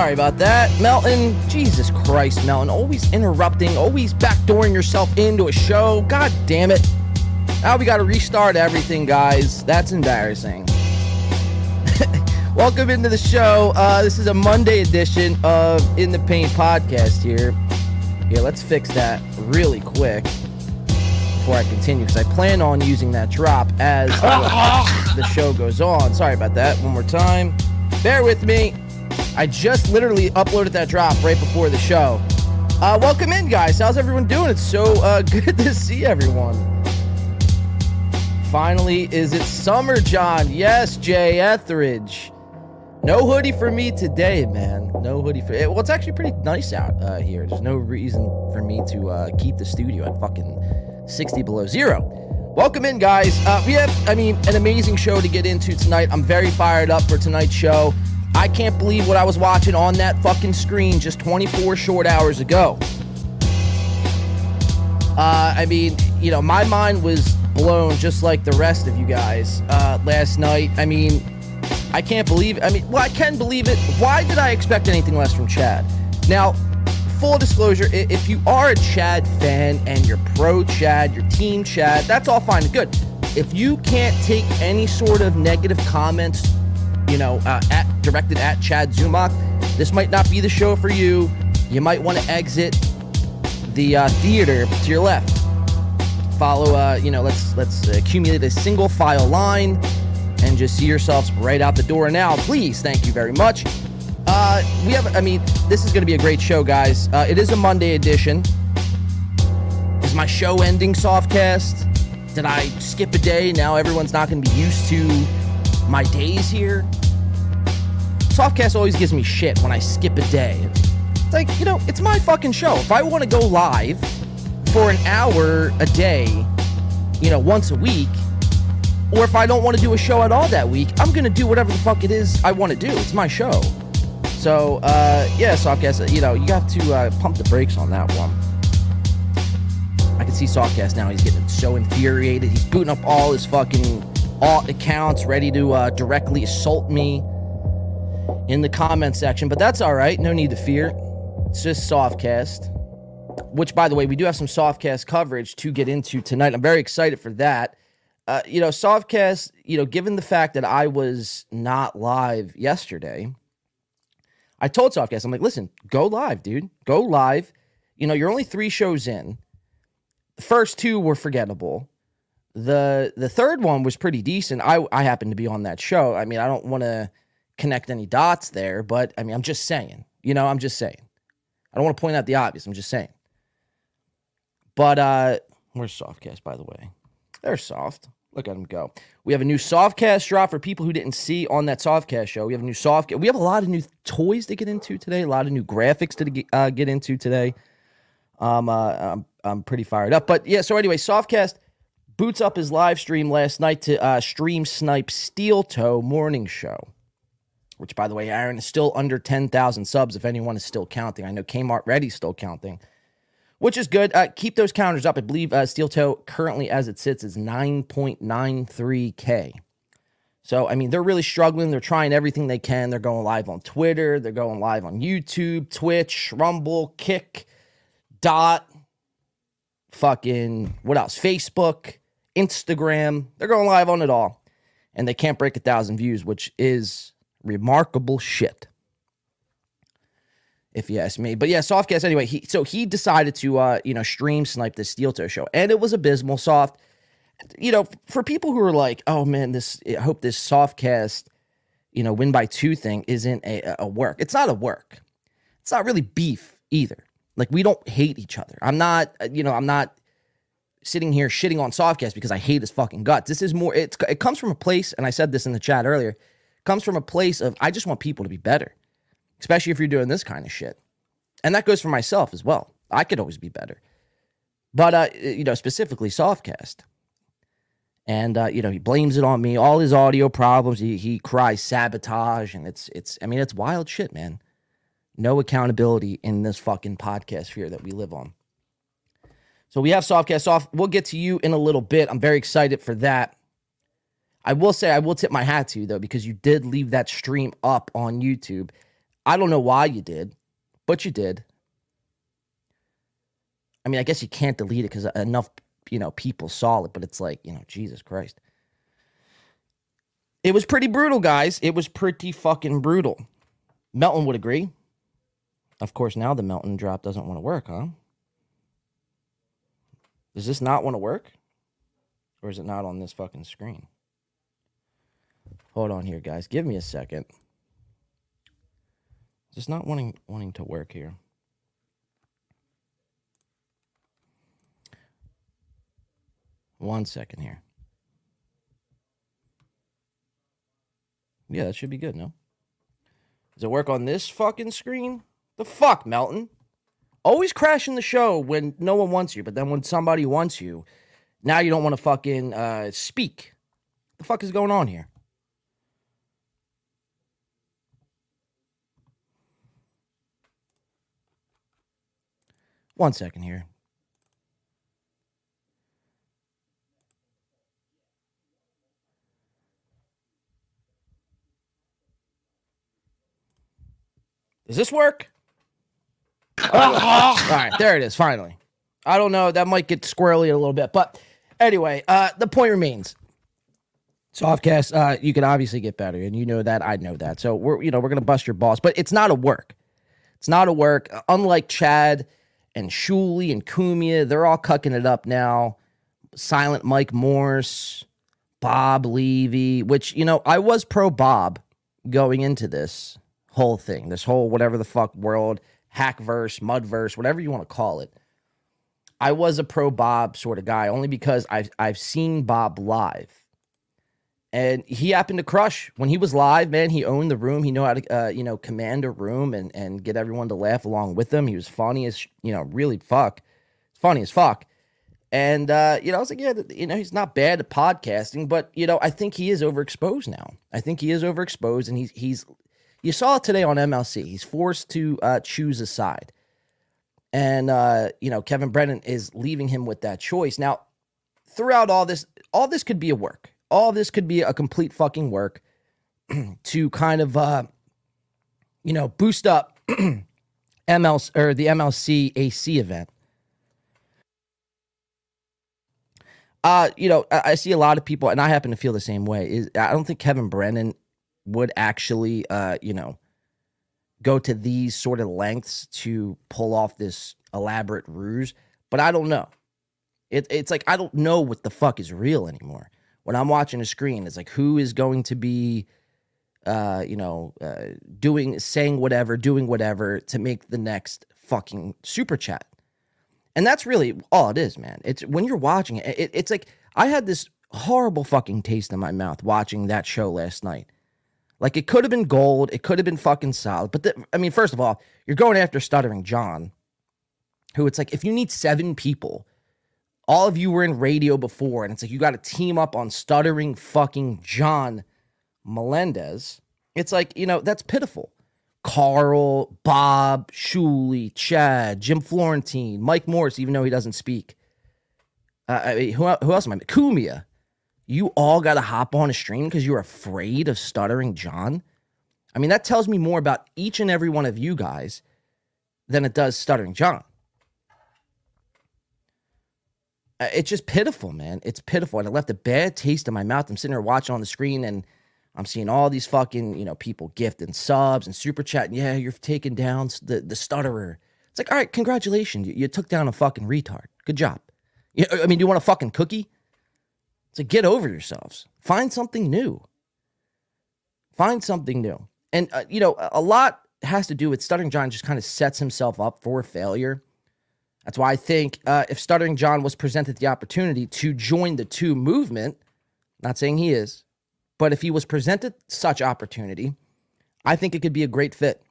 Sorry about that, Melton. Jesus Christ, Melton, always interrupting, always backdooring yourself into a show. God damn it! Now we got to restart everything, guys. That's embarrassing. Welcome into the show. Uh, this is a Monday edition of In the Paint podcast here. Yeah, let's fix that really quick before I continue because I plan on using that drop as the show goes on. Sorry about that. One more time. Bear with me. I just literally uploaded that drop right before the show. Uh, welcome in, guys. How's everyone doing? It's so uh, good to see everyone. Finally, is it summer, John? Yes, Jay Etheridge. No hoodie for me today, man. No hoodie for. Well, it's actually pretty nice out uh, here. There's no reason for me to uh, keep the studio at fucking 60 below zero. Welcome in, guys. Uh, we have, I mean, an amazing show to get into tonight. I'm very fired up for tonight's show. I can't believe what I was watching on that fucking screen just 24 short hours ago. Uh, I mean, you know, my mind was blown just like the rest of you guys uh, last night. I mean, I can't believe. I mean, well, I can believe it. Why did I expect anything less from Chad? Now, full disclosure, if you are a Chad fan and you're pro Chad, your team Chad, that's all fine and good. If you can't take any sort of negative comments, you know, uh, at, directed at Chad Zumock, this might not be the show for you. You might want to exit the uh, theater to your left. Follow, uh, you know, let's let's accumulate a single file line and just see yourselves right out the door now. Please, thank you very much. Uh, we have, I mean, this is going to be a great show, guys. Uh, it is a Monday edition. Is my show ending softcast? Did I skip a day? Now everyone's not going to be used to my days here. Softcast always gives me shit when I skip a day. It's like, you know, it's my fucking show. If I want to go live for an hour a day, you know, once a week, or if I don't want to do a show at all that week, I'm going to do whatever the fuck it is I want to do. It's my show. So, uh, yeah, Softcast, you know, you have to uh, pump the brakes on that one. I can see Softcast now. He's getting so infuriated. He's booting up all his fucking alt accounts, ready to uh, directly assault me in the comment section. But that's all right. No need to fear. It's just Softcast. Which, by the way, we do have some Softcast coverage to get into tonight. I'm very excited for that. Uh, you know, Softcast, you know, given the fact that I was not live yesterday, I told Softcast, I'm like, listen, go live, dude. Go live. You know, you're only three shows in. The first two were forgettable. The the third one was pretty decent. I I happened to be on that show. I mean, I don't want to connect any dots there, but I mean, I'm just saying. You know, I'm just saying. I don't want to point out the obvious. I'm just saying. But uh where's Softcast, by the way? They're soft. Look at them go. We have a new softcast drop for people who didn't see on that softcast show. We have a new soft. We have a lot of new toys to get into today. A lot of new graphics to get, uh, get into today. Um, uh, I'm I'm pretty fired up. But yeah. So anyway, softcast boots up his live stream last night to uh, stream snipe Steel Toe morning show. Which, by the way, Aaron is still under ten thousand subs. If anyone is still counting, I know Kmart Ready's still counting which is good. Uh, keep those counters up. I believe uh, Steel Toe currently, as it sits, is 9.93K. So, I mean, they're really struggling. They're trying everything they can. They're going live on Twitter, they're going live on YouTube, Twitch, Rumble, Kick, Dot, fucking, what else? Facebook, Instagram. They're going live on it all. And they can't break a thousand views, which is remarkable shit if you ask me. But yeah, soft Softcast anyway. He so he decided to uh, you know stream snipe the Steel Toe show, and it was abysmal. Soft, you know, for people who are like, oh man, this I hope this Softcast, you know, win by two thing isn't a, a work. It's not a work. It's not really beef either. Like we don't hate each other. I'm not, you know, I'm not sitting here shitting on Softcast because I hate his fucking guts. This is more. It's it comes from a place, and I said this in the chat earlier. Comes from a place of I just want people to be better especially if you're doing this kind of shit. And that goes for myself as well. I could always be better. But, uh, you know, specifically Softcast. And, uh, you know, he blames it on me. All his audio problems, he, he cries sabotage. And it's, it's, I mean, it's wild shit, man. No accountability in this fucking podcast sphere that we live on. So we have Softcast off. We'll get to you in a little bit. I'm very excited for that. I will say I will tip my hat to you though because you did leave that stream up on YouTube. I don't know why you did, but you did. I mean, I guess you can't delete it because enough, you know, people saw it, but it's like, you know, Jesus Christ. It was pretty brutal, guys. It was pretty fucking brutal. Melton would agree. Of course, now the Melton drop doesn't want to work, huh? Does this not want to work? Or is it not on this fucking screen? Hold on here, guys. Give me a second. Just not wanting wanting to work here. One second here. Yeah, that should be good, no? Does it work on this fucking screen? The fuck, Melton? Always crashing the show when no one wants you, but then when somebody wants you, now you don't want to fucking uh, speak. The fuck is going on here? One second here. Does this work? All right, there it is. Finally. I don't know. That might get squirrely a little bit, but anyway, uh, the point remains. Softcast, uh, you can obviously get better, and you know that. I know that. So we're, you know, we're gonna bust your balls, but it's not a work. It's not a work. Unlike Chad and Shuli and Cumia, they're all cucking it up now. Silent Mike Morse, Bob Levy, which you know I was pro Bob going into this whole thing, this whole whatever the fuck world, hackverse, mudverse, whatever you want to call it. I was a pro Bob sort of guy only because I've I've seen Bob live, and he happened to crush when he was live. Man, he owned the room. He knew how to uh, you know command a room and and get everyone to laugh along with him. He was funny as you know really fuck, funny as fuck. And uh, you know, I was like, yeah, you know, he's not bad at podcasting, but you know, I think he is overexposed now. I think he is overexposed, and he's he's you saw it today on MLC. He's forced to uh, choose a side. And, uh, you know, Kevin Brennan is leaving him with that choice. Now, throughout all this, all this could be a work. All this could be a complete fucking work to kind of, uh, you know, boost up MLC or the MLC AC event. Uh, you know, I, I, see a lot of people, and I happen to feel the same way. Is I don't think Kevin Brennan would actually, uh, you know, go to these sort of lengths to pull off this elaborate ruse. But I don't know. It, it's like I don't know what the fuck is real anymore. When I'm watching a screen, it's like who is going to be, uh, you know, uh, doing, saying whatever, doing whatever to make the next fucking super chat. And that's really all it is, man. It's when you're watching it, it it's like I had this horrible fucking taste in my mouth watching that show last night like it could have been gold, it could have been fucking solid. But the, I mean, first of all, you're going after Stuttering John, who it's like if you need seven people, all of you were in radio before, and it's like you got to team up on Stuttering fucking John Melendez. It's like you know that's pitiful. Carl, Bob, Shuli, Chad, Jim Florentine, Mike Morris, even though he doesn't speak. Uh, I mean, who, who else am I? Cumia you all got to hop on a stream because you're afraid of stuttering John. I mean, that tells me more about each and every one of you guys than it does stuttering John. Uh, it's just pitiful, man. It's pitiful. And it left a bad taste in my mouth. I'm sitting here watching on the screen and I'm seeing all these fucking, you know, people gifting subs and super chatting. Yeah, you're taking down the, the stutterer. It's like, all right, congratulations. You, you took down a fucking retard. Good job. You, I mean, do you want a fucking cookie? So get over yourselves. Find something new. Find something new. And, uh, you know, a lot has to do with Stuttering John just kind of sets himself up for failure. That's why I think uh, if Stuttering John was presented the opportunity to join the two movement, not saying he is, but if he was presented such opportunity, I think it could be a great fit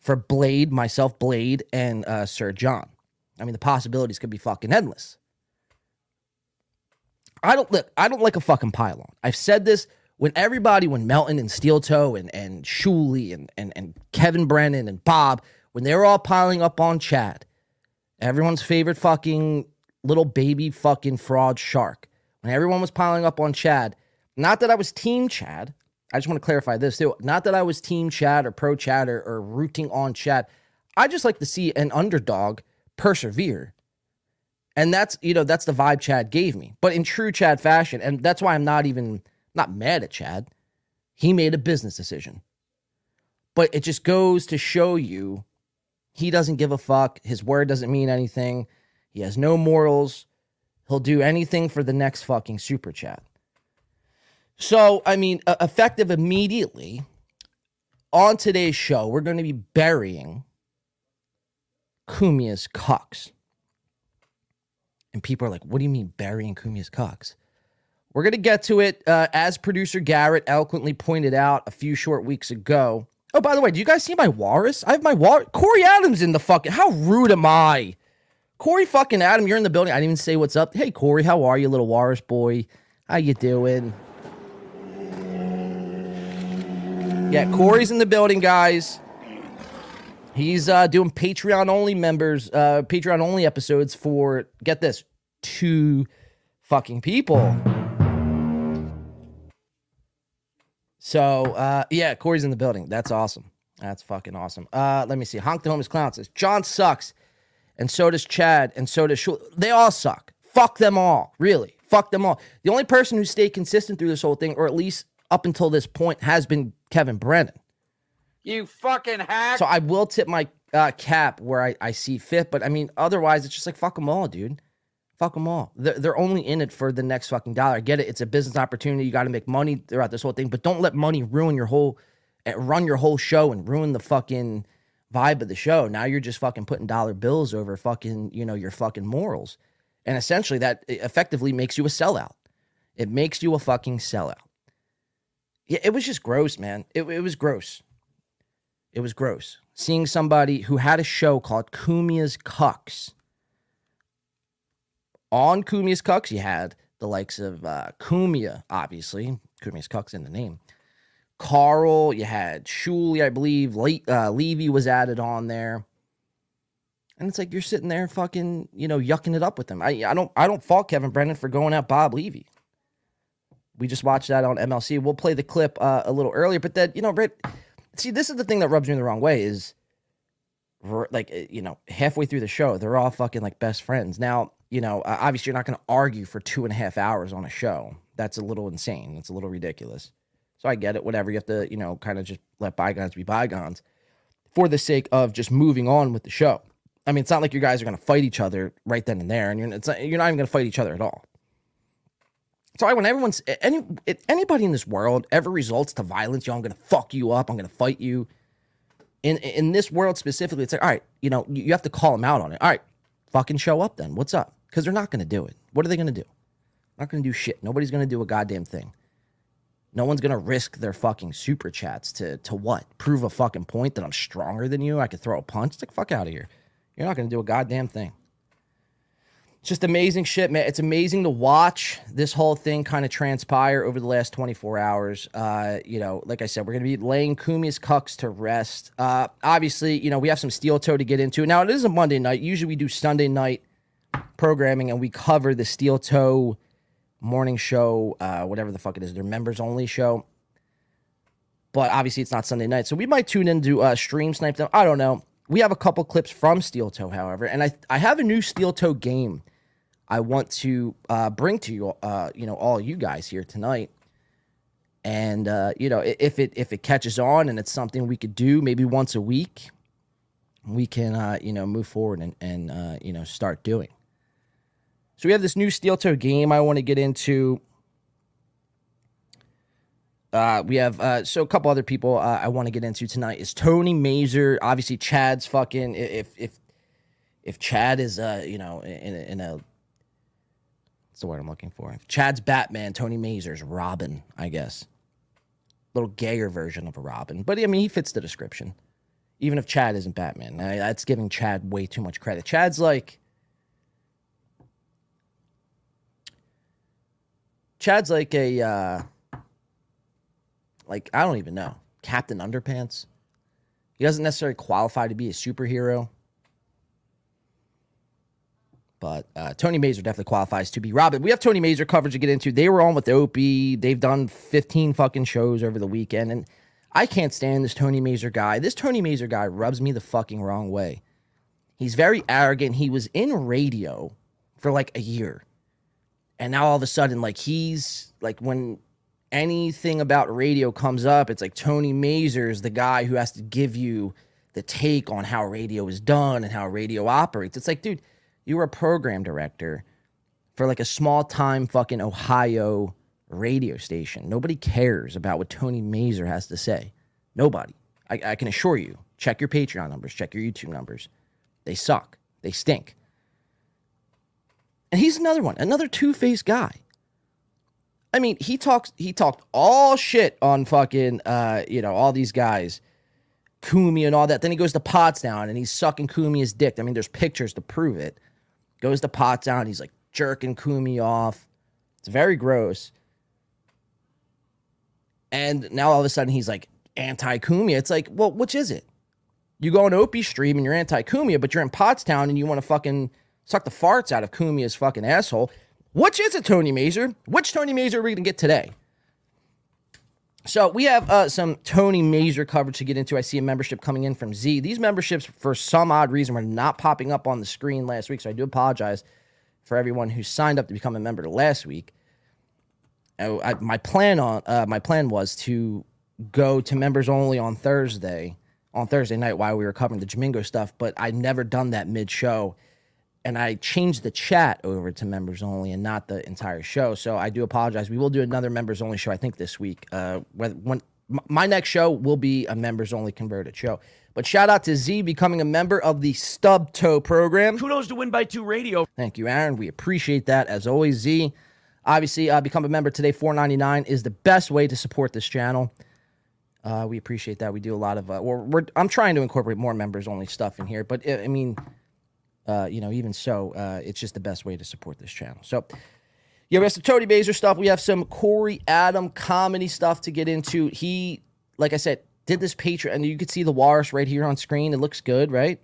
for Blade, myself, Blade, and uh, Sir John. I mean, the possibilities could be fucking endless. I don't look. I don't like a fucking pylon. I've said this when everybody, when Melton and Steel Toe and and Shuli and and and Kevin Brennan and Bob, when they were all piling up on Chad, everyone's favorite fucking little baby fucking fraud shark. When everyone was piling up on Chad, Not that I was team Chad. I just want to clarify this too. Not that I was team Chad or pro Chad or, or rooting on Chad. I just like to see an underdog persevere. And that's, you know, that's the vibe Chad gave me. But in true Chad fashion, and that's why I'm not even not mad at Chad. He made a business decision. But it just goes to show you he doesn't give a fuck. His word doesn't mean anything. He has no morals. He'll do anything for the next fucking super chat. So, I mean, uh, effective immediately on today's show, we're going to be burying Cumia's cocks. And people are like, what do you mean burying Cumia's cocks? We're going to get to it uh, as producer Garrett eloquently pointed out a few short weeks ago. Oh, by the way, do you guys see my walrus? I have my walrus. Corey Adams in the fucking. How rude am I? Corey fucking Adam, you're in the building. I didn't even say what's up. Hey, Corey, how are you, little walrus boy? How you doing? Yeah, Corey's in the building, guys. He's uh, doing Patreon only members, uh, Patreon only episodes for get this, two fucking people. So uh, yeah, Corey's in the building. That's awesome. That's fucking awesome. Uh, let me see. Honk the homeless clown says John sucks, and so does Chad, and so does Shul. They all suck. Fuck them all. Really, fuck them all. The only person who stayed consistent through this whole thing, or at least up until this point, has been Kevin Brennan. You fucking hack. So I will tip my uh, cap where I, I see fit, but I mean, otherwise, it's just like fuck them all, dude. Fuck them all. They're, they're only in it for the next fucking dollar. I get it. It's a business opportunity. You got to make money throughout this whole thing, but don't let money ruin your whole, eh, run your whole show and ruin the fucking vibe of the show. Now you're just fucking putting dollar bills over fucking, you know, your fucking morals. And essentially that effectively makes you a sellout. It makes you a fucking sellout. Yeah, it was just gross, man. It, it was gross. It was gross. Seeing somebody who had a show called Cumia's Cucks. On Cumia's Cucks, you had the likes of uh, Cumia, obviously. Cumia's Cucks in the name. Carl, you had Shuli, I believe. Le- uh, Levy was added on there. And it's like you're sitting there fucking, you know, yucking it up with them. I, I don't I don't fault Kevin Brennan for going at Bob Levy. We just watched that on MLC. We'll play the clip uh, a little earlier, but that you know, Brett, see, this is the thing that rubs me the wrong way is like eh, you know halfway through the show they're all fucking like best friends. Now you know obviously you're not going to argue for two and a half hours on a show. That's a little insane. That's a little ridiculous. So i get it whatever. You have to you know kind of just let bygones be bygones for the sake of just moving on with the show. I mean it's not like you guys are going to fight each other right then and there and you're, it's not, you're not even going to fight each other at all sorry when everyone's any anybody in this world ever results to violence yo i'm gonna fuck you up i'm gonna fight you. In in this world specifically it's like all right you know you, have to call them out on it. All right fucking show up then. What's up? Because they're not gonna do it. What are they gonna do? Not gonna do shit. Nobody's gonna do a goddamn thing. No one's gonna risk their fucking super chats to to what? Prove a fucking point that i'm stronger than you? I could throw a punch? It's like fuck out of here. You're not gonna do a goddamn thing just amazing shit, man. It's amazing to watch this whole thing kind of transpire over the last 24 hours. Uh, you know, like I said, we're going to be laying Cumia's cucks to rest. Uh, obviously, you know, we have some steel toe to get into. Now, it is a Monday night. Usually we do Sunday night programming and we cover the steel toe morning show, uh, whatever the fuck it is, their members only show. But obviously, it's not Sunday night. So we might tune into uh, stream snipe them. I don't know. We have a couple clips from Steel Toe, however, and I I have a new Steel Toe game I want to uh, bring to you, uh, you know, all you guys here tonight. And uh, you know, if it if it catches on and it's something we could do maybe once a week, we can uh, you know move forward and and uh, you know start doing. So we have this new steel toe game I want to get into. Uh, we have uh, so a couple other people uh, I want to get into tonight is Tony Mazur. Obviously, Chad's fucking if if if Chad is uh you know in in a that's the word I'm looking for. Chad's Batman, Tony Mazur's Robin, I guess. Little gayer version of a Robin. But I mean, he fits the description. Even if Chad isn't Batman. I, that's giving Chad way too much credit. Chad's like. Chad's like a. Uh, like, I don't even know. Captain Underpants. He doesn't necessarily qualify to be a superhero. But uh, Tony Mazur definitely qualifies to be Robin. We have Tony Mazur coverage to get into. They were on with Opie. They've done 15 fucking shows over the weekend. And I can't stand this Tony Mazur guy. This Tony Mazur guy rubs me the fucking wrong way. He's very arrogant. He was in radio for like a year. And now all of a sudden, like he's like when anything about radio comes up, it's like Tony Mazur is the guy who has to give you the take on how radio is done and how radio operates. It's like, dude, you were a program director for like a small time fucking Ohio radio station. Nobody cares about what Tony Mazur has to say. Nobody. I, I can assure you. Check your Patreon numbers, check your YouTube numbers. They suck. They stink. And he's another one, another two-faced guy. I mean, he talks he talked all shit on fucking uh, you know, all these guys. Kumi and all that. Then he goes to Pottstown and he's sucking Kumi's dick. I mean, there's pictures to prove it. Goes to Pottstown, he's like jerking Kumi off. It's very gross. And now all of a sudden he's like anti Cumia. It's like, well, which is it? You go on Opie stream and you're anti Cumia, but you're in Pottstown and you want to fucking suck the farts out of Cumia's fucking asshole. Which is it, Tony Mazur? Which Tony Mazur are we gonna get today? So we have uh, some Tony Mazur coverage to get into. I see a membership coming in from Z. These memberships, for some odd reason, were not popping up on the screen last week, so I do apologize for everyone who signed up to become a member last week. I, I, my plan on uh, my plan was to go to members only on Thursday, on Thursday night while we were covering the Jamingo stuff, but I'd never done that mid show and I changed the chat over to members only and not the entire show. So I do apologize. We will do another members only show, I think, this week. Uh, when, when my next show will be a members only converted show. But shout out to Z becoming a member of the Stub Toe program. Kudos to Win by Two Radio. Thank you, Aaron. We appreciate that as always. Z, obviously, uh, become a member today. Four ninety nine is the best way to support this channel. Uh, we appreciate that. We do a lot of. Uh, we're, we're, I'm trying to incorporate more members only stuff in here, but I mean uh, you know, even so, uh, it's just the best way to support this channel. So, yeah, we have some Tony Mazur stuff. We have some Corey Adam comedy stuff to get into. He, like I said, did this Patreon, and you can see the walrus right here on screen. It looks good, right?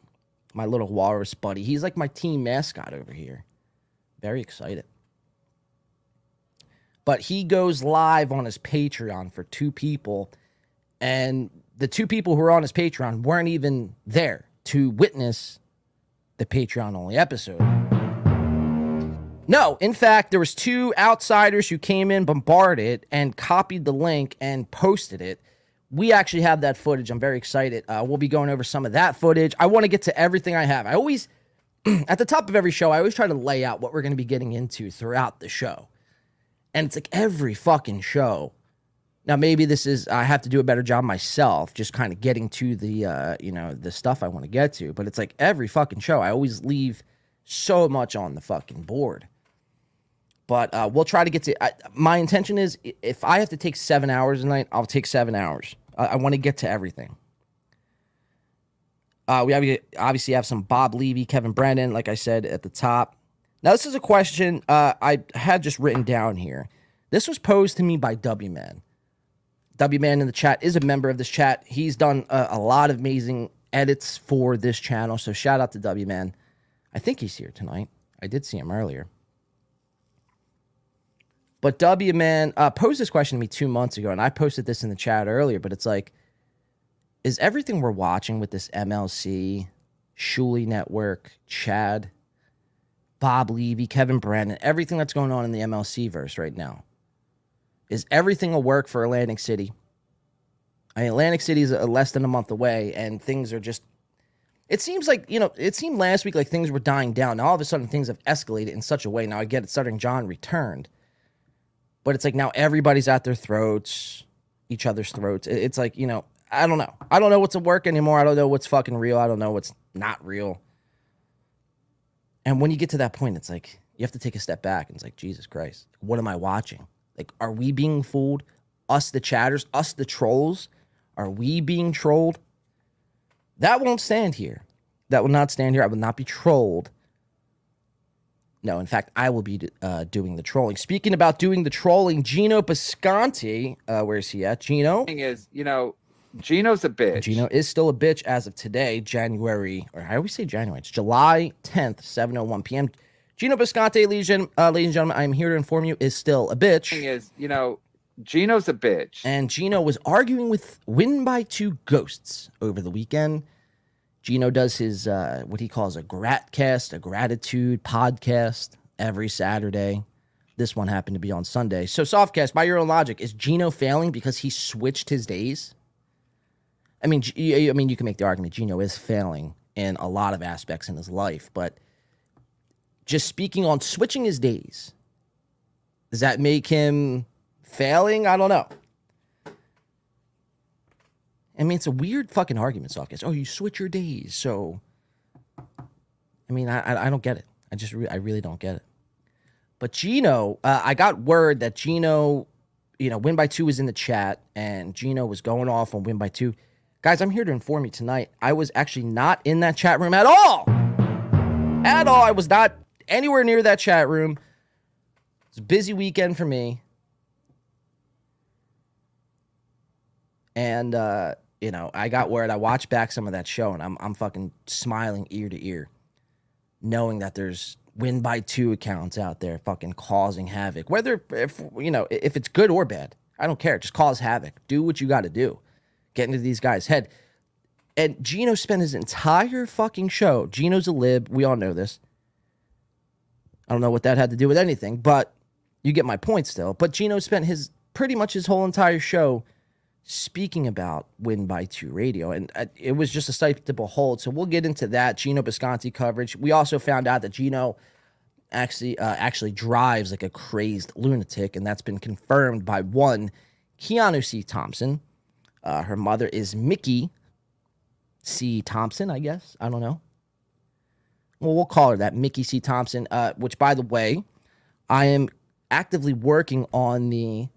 My little walrus buddy. He's like my team mascot over here. Very excited. But he goes live on his Patreon for two people, and the two people who are on his Patreon weren't even there to witness the Patreon only episode. No, in fact, there was two outsiders who came in, bombarded, and copied the link and posted it. We actually have that footage. I'm very excited. Uh, we'll be going over some of that footage. I want to get to everything I have. I always, at the top of every show, I always try to lay out what we're going to be getting into throughout the show. And it's like every fucking show now maybe this is I have to do a better job myself, just kind of getting to the uh, you know the stuff I want to get to. But it's like every fucking show, I always leave so much on the fucking board. But uh, we'll try to get to. I, my intention is if I have to take seven hours a night, I'll take seven hours. I, I want to get to everything. Uh, we obviously have some Bob Levy, Kevin Brennan, like I said at the top. Now this is a question uh, I had just written down here. This was posed to me by W Man. W Man in the chat is a member of this chat. He's done a, a lot of amazing edits for this channel. So shout out to W Man. I think he's here tonight. I did see him earlier. But W Man uh, posed this question to me two months ago, and I posted this in the chat earlier. But it's like, is everything we're watching with this MLC, Shuli Network, Chad, Bob Levy, Kevin Brennan, everything that's going on in the MLC verse right now? Is everything a work for Atlantic City? I mean, Atlantic City is uh, less than a month away, and things are just. It seems like you know. It seemed last week like things were dying down. Now all of a sudden things have escalated in such a way. Now I get it. Stuttering John returned, but it's like now everybody's at their throats, each other's throats. It's like you know. I don't know. I don't know what's a work anymore. I don't know what's fucking real. I don't know what's not real. And when you get to that point, it's like you have to take a step back and it's like, Jesus Christ, what am I watching? Like, are we being fooled? Us, the chatters, us, the trolls, are we being trolled? That won't stand here. That will not stand here. I will not be trolled. No, in fact, I will be uh, doing the trolling. Speaking about doing the trolling, Geno Bisconte, uh, where's he at? Geno? Thing is, you know, Geno's a bitch. Geno is still a bitch as of today, January, or I always say January. It's July 10th, 7.01 p.m. Geno Bisconte, ladies uh, ladies and gentlemen, I'm here to inform you, is still a bitch. Thing is, you know, Geno's a bitch. And Geno was arguing with Win by Two Ghosts over the weekend. Geno does his uh, what he calls a gratcast, a gratitude podcast every Saturday. This one happened to be on Sunday. So, softcast, by your own logic, is Geno failing because he switched his days? I mean, I mean, you can make the argument Gino is failing in a lot of aspects in his life, but just speaking on switching his days, does that make him failing? I don't know. I mean, it's a weird fucking argument, Softcast. Oh, you switch your days, so. I mean, I I don't get it. I just re- I really don't get it. But Geno, uh, I got word that Geno, you know, Win by Two was in the chat, and Geno was going off on Win by Two. Guys, I'm here to inform you tonight. I was actually not in that chat room at all. At all. I was not anywhere near that chat room. It's a busy weekend for me. And uh, you know, I got word. I watched back some of that show, and I'm I'm fucking smiling ear to ear, knowing that there's win by two accounts out there fucking causing havoc. Whether if you know if it's good or bad, I don't care. Just cause havoc. Do what you got to do. Get into these guys' head. And Geno spent his entire fucking show. Geno's a lib. We all know this. I don't know what that had to do with anything, but you get my point still. But Geno spent his pretty much his whole entire show speaking about Win by Two Radio, and uh, it was just a sight to behold. So we'll get into that Geno Bisconte coverage. We also found out that Geno actually uh, actually drives like a crazed lunatic, and that's been confirmed by one Keanu C. Thompson. Uh, her mother is Mickey C. Thompson, I guess. I don't know. Well, we'll call her that, Mickey C. Thompson. Uh, which, by the way, I am actively working on the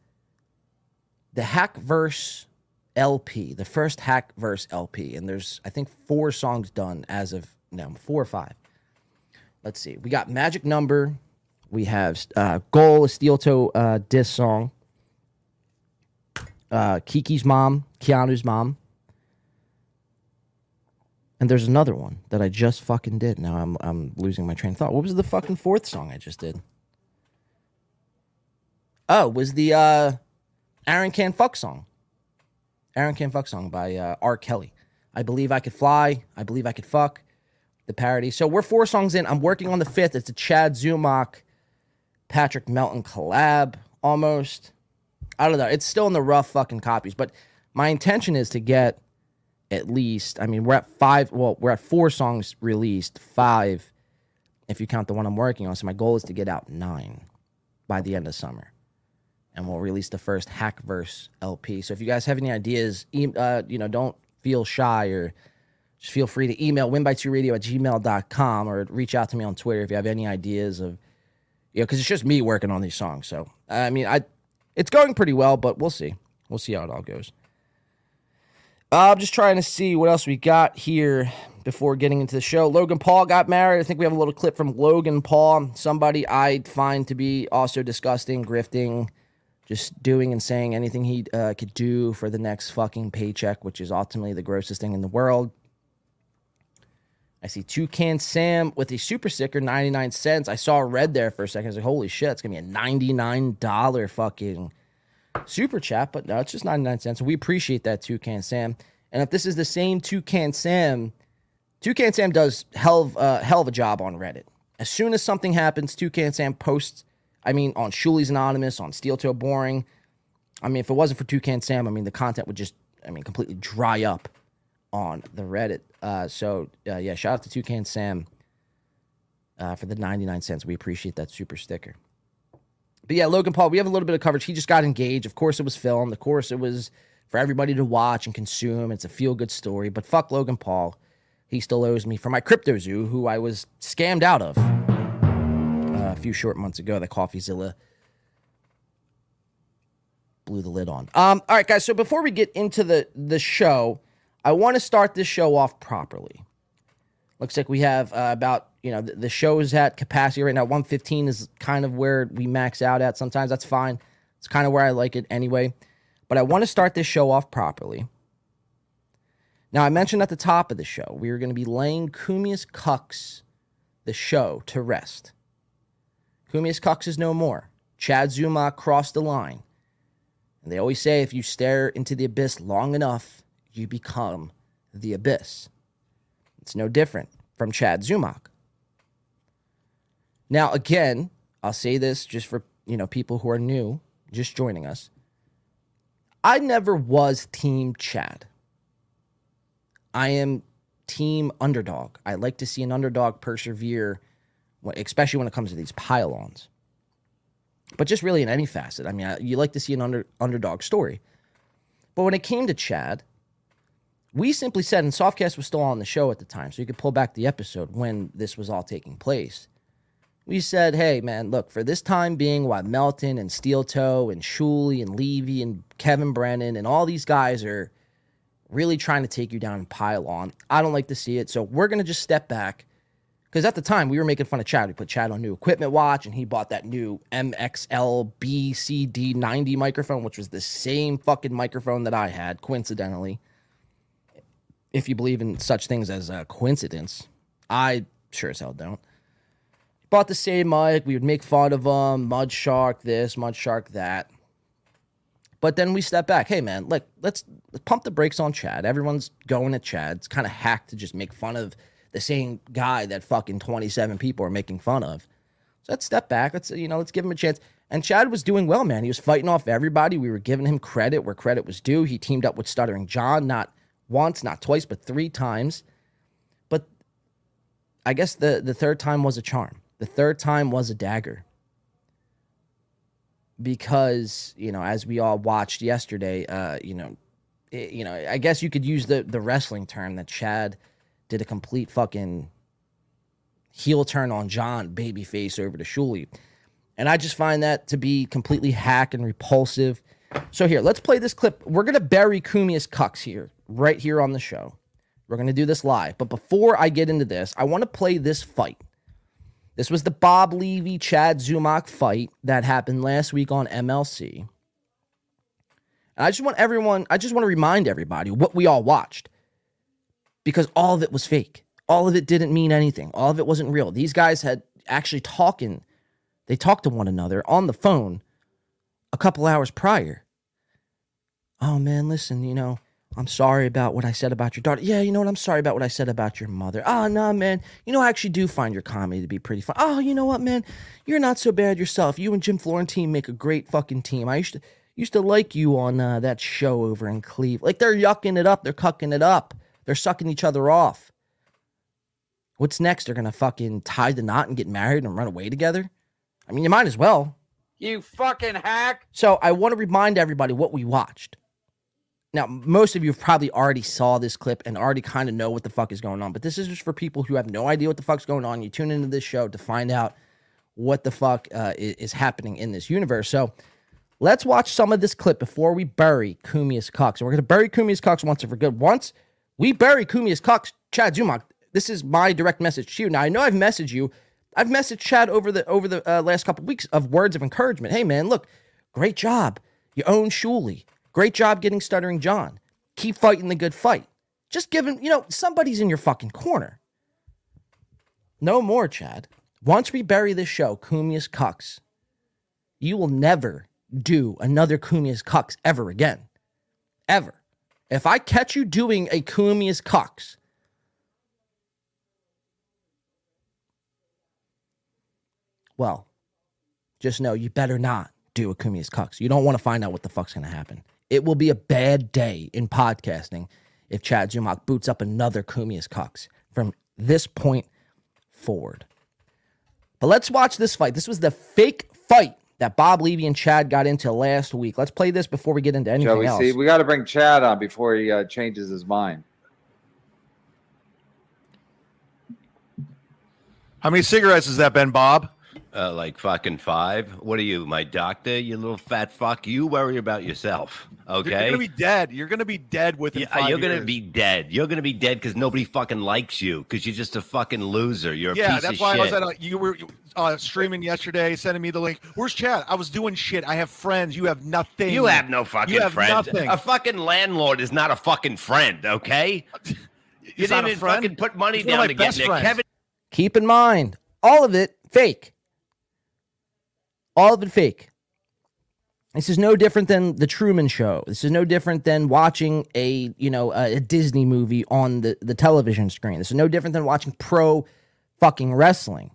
the Hackverse LP, the first Hackverse LP, and there's I think four songs done as of now, four or five. Let's see. We got Magic Number. We have uh, Goal, a Steel Toe uh, diss song. Uh, Kiki's mom, Keanu's mom. And there's another one that I just fucking did. Now I'm I'm losing my train of thought. What was the fucking fourth song I just did? Oh, was the uh Aaron Can Fuck song. Aaron Can Fuck song by uh, R. Kelly. I believe I could fly. I believe I could fuck. The parody. So we're four songs in. I'm working on the fifth. It's a Chad Zumock, Patrick Melton collab almost. I don't know. It's still in the rough fucking copies, but my intention is to get at least. I mean, we're at five. Well, we're at four songs released. Five, if you count the one I'm working on. So my goal is to get out nine by the end of summer and we'll release the first Hackverse LP. So if you guys have any ideas, uh, you know, don't feel shy or just feel free to email winby2radio at gmail.com or reach out to me on Twitter if you have any ideas of, you know, because it's just me working on these songs. So, I mean, I, it's going pretty well, but we'll see. We'll see how it all goes. I'm just trying to see what else we got here before getting into the show. Logan Paul got married. I think we have a little clip from Logan Paul, somebody I find to be also disgusting, grifting, just doing and saying anything he uh, could do for the next fucking paycheck, which is ultimately the grossest thing in the world. I see Toucan Sam with a super sticker, 99 cents. I saw red there for a second. I was like, holy shit, it's going to be a $99 fucking super chat. But no, it's just 99 cents. We appreciate that, Toucan Sam. And if this is the same Toucan Sam, Toucan Sam does hell of, uh, hell of a job on Reddit. As soon as something happens, Toucan Sam posts I mean, on Shuli's Anonymous, on Steel Toe Boring. I mean, if it wasn't for Toucan Sam, I mean, the content would just, I mean, completely dry up on the Reddit. Uh, so, uh, yeah, shout out to Toucan Sam uh, for the 99 cents. We appreciate that super sticker. But yeah, Logan Paul, we have a little bit of coverage. He just got engaged. Of course, it was filmed. Of course, it was for everybody to watch and consume. It's a feel good story. But fuck Logan Paul. He still owes me for my crypto zoo, who I was scammed out of a few short months ago that CoffeeZilla blew the lid on. Um, all right, guys. So before we get into the the show, I want to start this show off properly. Looks like we have uh, about you know the, the show is at capacity right now. One fifteen is kind of where we max out at. Sometimes that's fine. It's kind of where I like it anyway. But I want to start this show off properly. Now I mentioned at the top of the show we are going to be laying Cumia's Cucks, the show, to rest Cumia's Cucks is no more. Chad Zumock crossed the line. And they always say if you stare into the abyss long enough, you become the abyss. It's no different from Chad Zumock. Now, again, I'll say this just for you know people who are new, just joining us. I never was Team Chad. I am Team Underdog. I like to see an underdog persevere, especially when it comes to these pylons. But just really in any facet. I mean, you like to see an under, underdog story. But when it came to Chad, we simply said, and Softcast was still on the show at the time, so you could pull back the episode when this was all taking place. We said, hey, man, look, for this time being, while Melton and Steel Toe and Shuli and Levy and Kevin Brennan and all these guys are really trying to take you down and pile on, I don't like to see it. So we're going to just step back. Because at the time, we were making fun of Chad. We put Chad on new equipment watch, and he bought that new MXL BCD 90 microphone, which was the same fucking microphone that I had, coincidentally if you believe in such things as a coincidence. I sure as hell don't. Bought the same mic. We would make fun of him. Mud Shark this, Mud Shark that. But then we step back. Hey, man, like, let's, let's pump the brakes on Chad. Everyone's going at Chad. It's kind of hacked to just make fun of the same guy that fucking 27 people are making fun of. So let's step back. Let's, you know, let's give him a chance. And Chad was doing well, man. He was fighting off everybody. We were giving him credit where credit was due. He teamed up with Stuttering John, not once, not twice, but three times. But I guess the, the third time was a charm. The third time was a dagger. Because, you know, as we all watched yesterday, uh, you know, it, you know, I guess you could use the, the wrestling term that Chad did a complete fucking heel turn on John, babyface over to Shuli. And I just find that to be completely hack and repulsive. So here, let's play this clip. We're gonna bury Cumia's Cucks here right here on the show. We're going to do this live. But before I get into this, I want to play this fight. This was the Bob Levy Chad Zumock fight that happened last week on MLC. And I just want everyone, I just want to remind everybody what we all watched because all of it was fake. All of it didn't mean anything. All of it wasn't real. These guys had actually talking, they talked to one another on the phone a couple hours prior. Oh man, listen, you know, I'm sorry about what I said about your daughter. Yeah, you know what? I'm sorry about what I said about your mother. Oh, no, man. You know, I actually do find your comedy to be pretty fun. Oh, you know what, man? You're not so bad yourself. You and Jim Florentine make a great fucking team. I used to used to like you on uh, that show over in Cleveland. Like they're yucking it up. They're cucking it up. They're sucking each other off. What's next? They're gonna fucking tie the knot and get married and run away together. I mean, you might as well. You fucking hack. So I want to remind everybody what we watched. Now, most of you probably already saw this clip and already kind of know what the fuck is going on, but this is just for people who have no idea what the fuck's going on. You tune into this show to find out what the fuck uh, is, is, happening in this universe. So let's watch some of this clip before we bury Cumia's Cucks. And we're going to bury Cumia's Cucks once and for good. Once we bury Cumia's Cucks, Chad Zumock, this is my direct message to you. Now, I know I've messaged you. I've messaged Chad over the over the uh, last couple of weeks of words of encouragement. Hey, man, look, great job. You own Shuli. Great job getting Stuttering John. Keep fighting the good fight. Just give him, you know, somebody's in your fucking corner. No more, Chad. Once we bury this show, Cumia's Cucks, you will never do another Cumia's Cucks ever again. Ever. If I catch you doing a Cumia's Cucks, well, just know you better not do a Cumia's Cucks. You don't want to find out what the fuck's going to happen. It will be a bad day in podcasting if Chad Zumock boots up another Cumia's Cucks from this point forward. But let's watch this fight. This was the fake fight that Bob Levy and Chad got into last week. Let's play this before we get into anything we else. See, we got to bring Chad on before he uh, changes his mind. How many cigarettes has that been, Bob? Uh, like fucking five. What are you, my doctor? You little fat fuck. You worry about yourself. Okay. You're gonna be dead. You're gonna be dead within yeah, You're gonna be dead. You're gonna be dead because nobody fucking likes you because you're just a fucking loser. You're a yeah. that's why shit. I was at. A, you were uh, streaming yesterday, sending me the link. Where's Chad? I was doing shit. I have friends. You have nothing. You have no fucking you have friend. Nothing. A fucking landlord is not a fucking friend. Okay. you didn't even fucking put money He's down to get there. Kevin. Keep in mind, all of it fake. All of it fake. This is no different than the Truman Show. This is no different than watching a you know a, Disney movie on the the television screen. This is no different than watching pro fucking wrestling.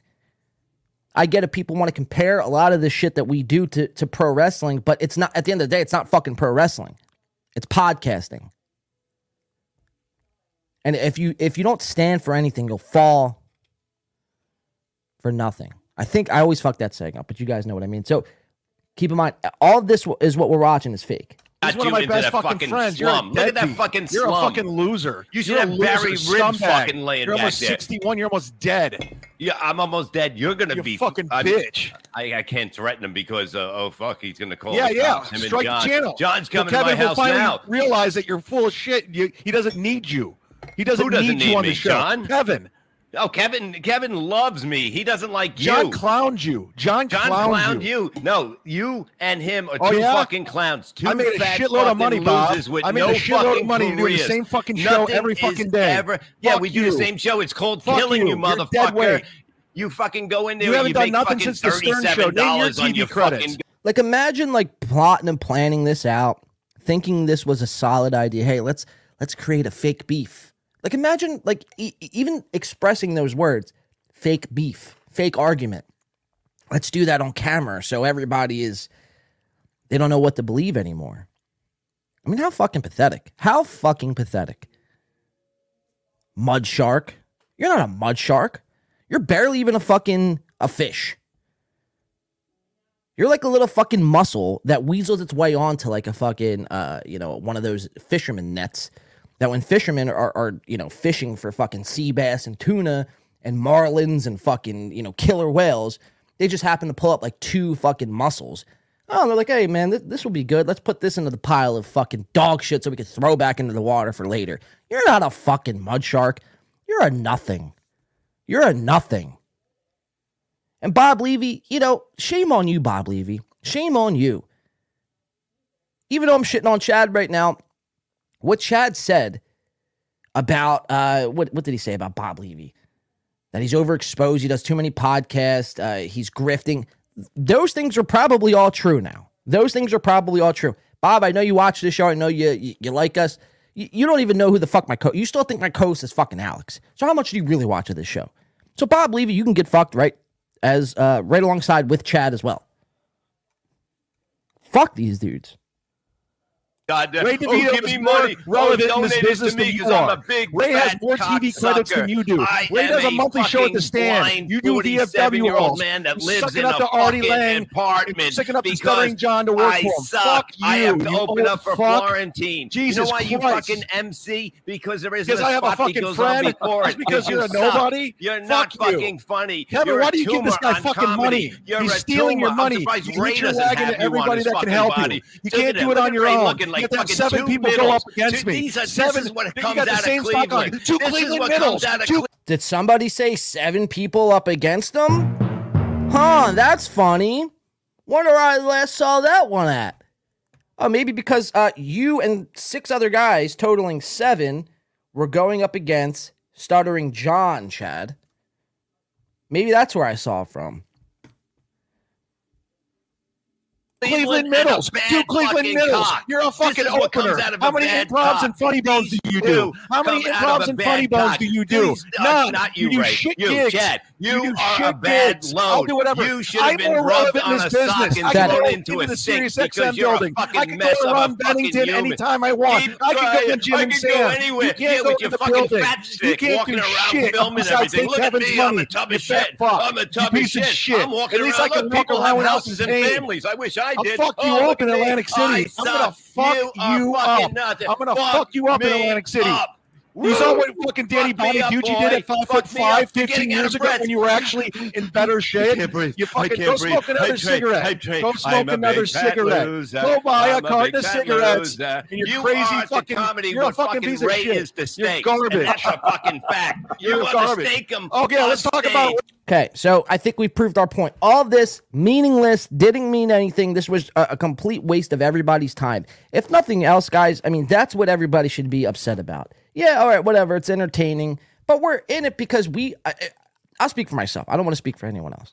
I get it. People want to compare a lot of the shit that we do to to pro wrestling, but it's not. At the end of the day, it's not fucking pro wrestling. It's podcasting. And if you if you don't stand for anything, you'll fall for nothing. I think I always fuck that saying up, but you guys know what I mean. So keep in mind, all this is what we're watching is fake. He's one of my into best that fucking, fucking friends. slum. You're a Look at that deadbeat. fucking You're slum. a fucking loser. You should You're a have loser, Barry Ribs scumbag. fucking laying You're back almost there. 61. You're almost dead. Yeah, I'm almost dead. You're gonna You be fucking I'm- bitch. I, I can't threaten him because uh, oh fuck, he's gonna call. Yeah, the yeah. cops, him and Strike John. the channel. John's Well, coming to my will house finally now. realize that you're full of shit. You, he doesn't need you. He doesn't, Who doesn't need you on me, the show. John? Kevin. Oh, Kevin, Kevin loves me. He doesn't like John you. clowned you. John, John clowned, clowned you. you. No, you and him are Oh, two yeah? fucking clowns. Two I made a shitload of money, Bob. with I made no a shitload of money doing the same fucking show Nothing every fucking day. Ever, yeah, Fuck we do you. the same show. It's called Fuck Killing you. You, motherfucker. You fucking go in there You haven't you done make nothing since the Stern Show. Name your $37 on TV your credits. fucking Like imagine like plotting and planning this out, thinking this was a solid idea. Hey, let's let's create a fake beef. Like imagine like e- even expressing those words, fake beef, fake argument. Let's do that on camera so everybody is they don't know what to believe anymore. I mean, how fucking pathetic. How fucking pathetic. Mud shark. You're not a mud shark. You're barely even a fucking a fish. You're like a little fucking mussel that weasels its way onto like a fucking uh, you know, one of those fisherman nets that when fishermen are, are you know, fishing for fucking sea bass and tuna and marlins and fucking, you know, killer whales, they just happen to pull up like two fucking mussels. Oh, they're like, hey man, th- this will be good. Let's put this into the pile of fucking dog shit so we can throw back into the water for later. You're not a fucking mud shark. You're a nothing. You're a nothing. And Bob Levy, you know, shame on you, Bob Levy. Shame on you. Even though I'm shitting on Chad right now, what Chad said about uh what what did he say about Bob Levy? That he's overexposed, he does too many podcasts, uh, he's grifting. Those things are probably all true now. Those things are probably all true. Bob, I know you watch this show. I know you you, you like us. You, you don't even know who the fuck my co. You still think my co-host is fucking Alex. So how much do you really watch of this show? So Bob Levy, you can get fucked right as uh, right alongside with Chad as well. Fuck these dudes. God, damn. Ray oh, DeVito give is me more money. Oh, relevant oh, in this business to than you 'cause I'm are. a big Ray has more TV credits than you do. I Ray does a monthly show at the Stand. You do 47-year-old VFW roles. man that You're lives sucking in up a to Artie fucking Lange. apartment You're sucking up to Stuttering John to work I for him. suck. Fuck I you, have to you open up for fuck. Florentine. Jesus you know why you fucking MC? Because there isn't Because a I have a fucking friend. on before That's it. because you're a nobody. You're not fucking funny. Kevin, why do you give this guy fucking money? You're He's stealing your money. I'm You Ray reach your wagon to everybody that can help you. You can't do it on your own. Looking like You have to have fucking seven two people go up against Two- me. These are, Seven. This is what you comes got out of Cleveland. it. Two This is Cleveland what middles. comes out of Two Cleveland. Did somebody say seven people up against them? Huh, that's funny. Wonder where I last saw that one at. Oh, maybe because uh, you and six other guys, totaling seven, were going up against Stuttering John, Chad. Maybe that's where I saw it from. Cleveland and middles. Two Cleveland middles. cock. You're a fucking is what comes opener. out of a How many improvs and funny bones do you do? How many come out of improvs and funny bones do you do? Uh, None. Not you, do Ray. shit you, gigs. Chad. You, do are a bad gigs. load. I'll do whatever. You should have been rubbed in on this a sock business. and I can go into into a the Sirius because XM building. I can go to Ron Bennington anytime I want. I can go to Jim and Sam. You can't go to the building. You can't do around shit besides take Kevin's me. I'm a money. tub You of shit. I'm a You tub of piece of shit. shit. I'm walking At least around. I can Look, people houses and families. I wish I I'll did. fuck you Oh, up in look at me. Atlantic City. I I'm gonna fuck you, you up. nothing. I'm gonna fuck you up in Atlantic City. up. You saw what fucking Danny Fuck me up, Bonaduce did at five foot me five, 15 years ago breath. when you were actually in better shape. can't breathe. You I fucking can't go breathe. smoke another Hey, cigarette. Hey, Trey. Go I'm smoke a another big cigarette. loser. Go buy I'm a a carton of cigarettes. loser. And your You crazy fucking comedy You're a what fucking fucking piece of shit. is the You're garbage. And that's a fucking fact. You You're want garbage. to steak 'em Okay, let's talk about. Okay, so I think we proved our point. All this meaningless, didn't mean anything. This was a, a complete waste of everybody's time. If nothing else, guys, I mean, that's what everybody should be upset about. Yeah, all right, whatever. It's entertaining, but we're in it because we. I, I'll speak for myself. I don't want to speak for anyone else.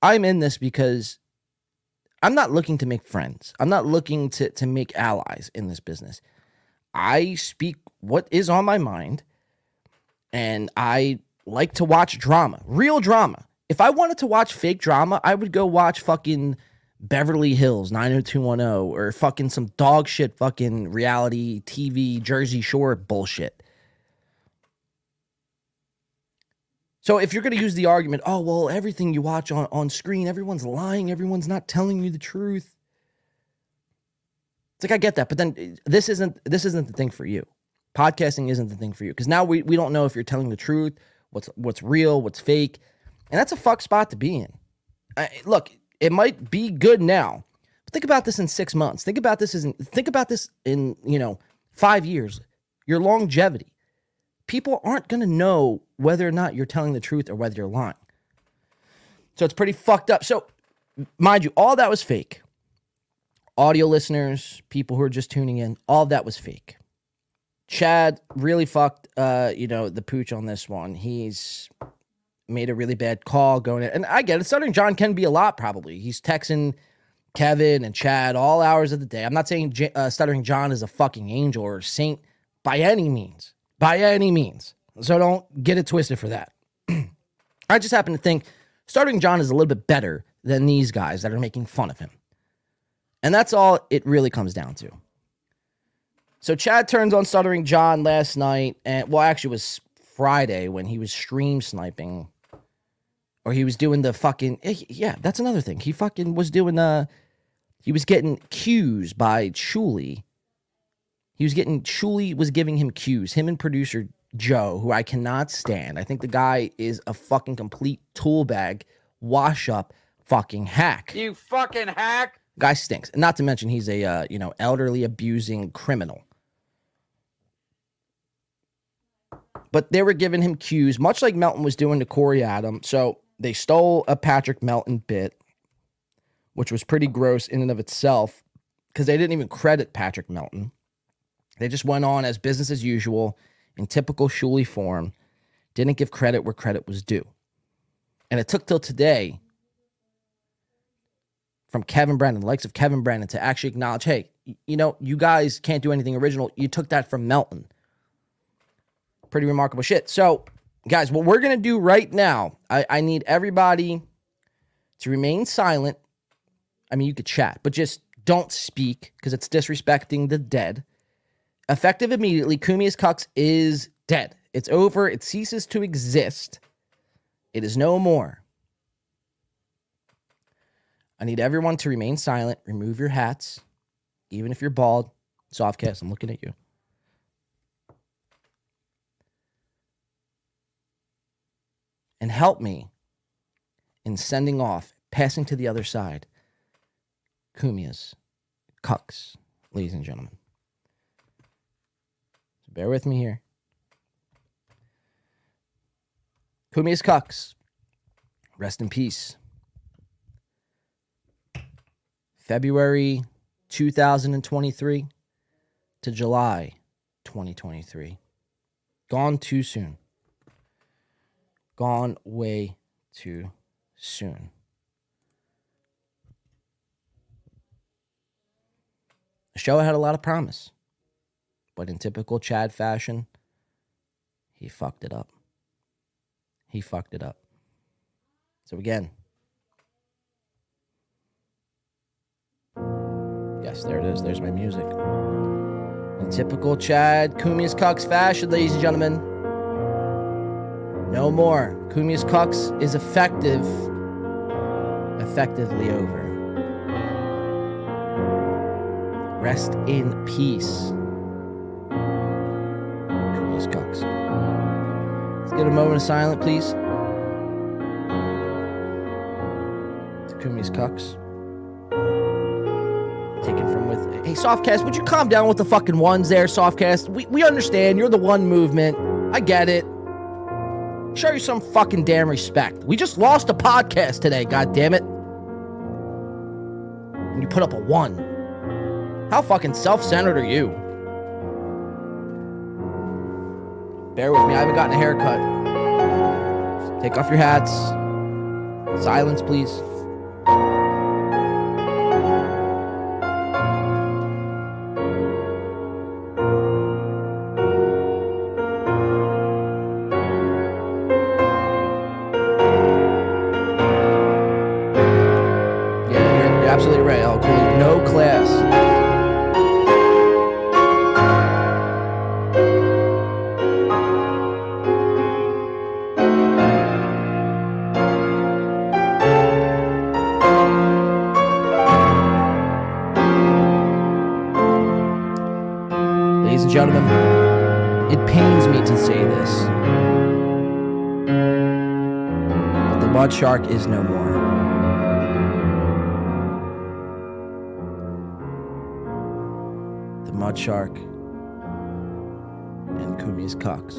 I'm in this because I'm not looking to make friends. I'm not looking to to make allies in this business. I speak what is on my mind, and I like to watch drama, real drama. If I wanted to watch fake drama, I would go watch fucking Beverly Hills 90210 or fucking some dog shit fucking reality TV Jersey Shore bullshit. So if you're going to use the argument, oh, well, everything you watch on, on screen, everyone's lying, everyone's not telling you the truth. It's like I get that, but then uh, this isn't this isn't the thing for you. Podcasting isn't the thing for you because now we, we don't know if you're telling the truth, what's what's real, what's fake, and that's a fuck spot to be in. I, look, it might be good now, but think about this in six months. Think about this in think about this in you know five years. Your longevity. People aren't to know whether or not you're telling the truth or whether you're lying. So it's pretty fucked up. So, mind you, all that was fake. Audio listeners, people who are just tuning in, all that was fake. Chad really fucked, uh, you know, the pooch on this one. He's made a really bad call going in, and I get it. Stuttering John can be a lot, probably. He's texting Kevin and Chad all hours of the day. I'm not saying J- uh, Stuttering John is a fucking angel or saint by any means, by any means. So don't get it twisted for that. I just happen to think Stuttering John is a little bit better than these guys that are making fun of him. And that's all it really comes down to. So Chad turns on Stuttering John last night, and well, actually, it was Friday when he was stream sniping, or he was doing the fucking eh, yeah. That's another thing. He fucking was doing the. He was getting cues by Shuli. He was getting Shuli was giving him cues. Him and producer Joe, who I cannot stand. I think the guy is a fucking complete tool bag, wash up, fucking hack. You fucking hack. Guy stinks. And not to mention he's a uh, you know elderly abusing criminal. But they were giving him cues, much like Melton was doing to Corey Adam. So they stole a Patrick Melton bit, which was pretty gross in and of itself, because they didn't even credit Patrick Melton. They just went on as business as usual in typical Shuli form, didn't give credit where credit was due. And it took till today from Kevin Brennan, the likes of Kevin Brennan, to actually acknowledge, hey, you know, you guys can't do anything original. You took that from Melton. Pretty remarkable shit. So, guys, what we're going to do right now, I, I need everybody to remain silent. I mean, you could chat, but just don't speak because it's disrespecting the dead. Effective immediately, Cumia's Cucks is dead. It's over. It ceases to exist. It is no more. I need everyone to remain silent. Remove your hats, even if you're bald. Softcast, I'm looking at you. And help me in sending off, passing to the other side, Cumia's cucks, ladies and gentlemen. So bear with me here. Cumia's cucks, rest in peace. February 2023 to July 2023. Gone too soon. Gone way too soon. The show had a lot of promise, but in typical Chad fashion, he fucked it up. He fucked it up. So, again, Yes, there it is. There's my music. In typical Chad Cumia's Cox fashion, ladies and gentlemen. No more. Cumia's Cox is effective. Effectively over. Rest in peace. Cumia's Cox. Let's get a moment of silence, please. Cumia's Cox taken from with. Hey, Softcast, would you calm down with the fucking ones there, Softcast? We, we understand. You're the one movement. I get it. Show you some fucking damn respect. We just lost a podcast today, God damn it. And you put up a one. How fucking self centered are you? Bear with me, I haven't gotten a haircut. Take off your hats. Silence, please. Shark is no more. The mud shark and Cumia's cocks.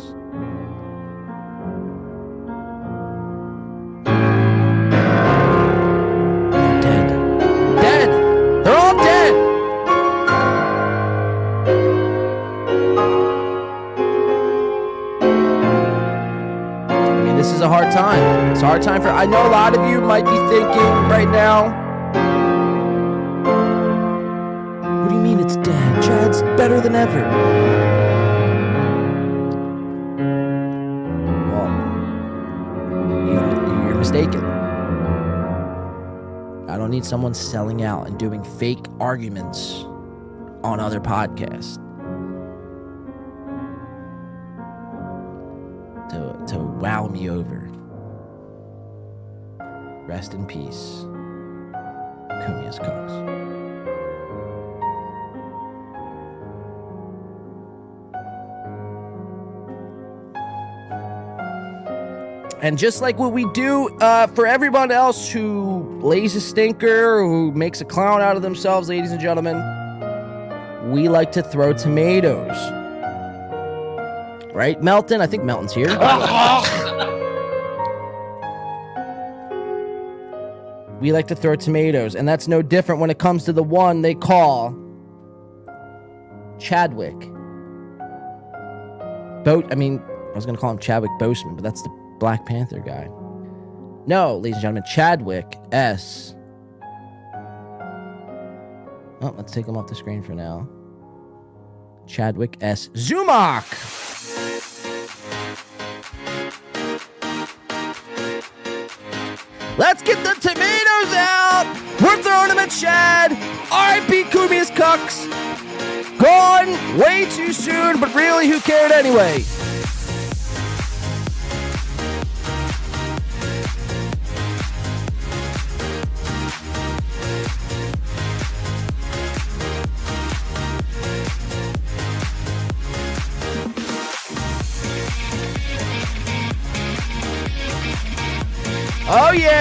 I know a lot of you might be thinking right now. What do you mean it's dead? Chad's better than ever. Well, you, you're mistaken. I don't need someone selling out and doing fake arguments on other podcasts. Rest in peace, Cumia's Cox. And just like what we do uh, for everyone else who lays a stinker, who makes a clown out of themselves, ladies and gentlemen, we like to throw tomatoes. Right, Melton? I think Melton's here. we like to throw tomatoes, and that's no different when it comes to the one they call Chadwick. Boat. I mean, I was gonna call him Chadwick Boseman, but that's the Black Panther guy. No, ladies and gentlemen, Chadwick S. Oh, let's take him off the screen for now. Chadwick S. Zumock. Let's get the tomatoes out. We're throwing them at Chad. R.I.P. Cumia's Cucks. Gone way too soon, but really, who cared anyway?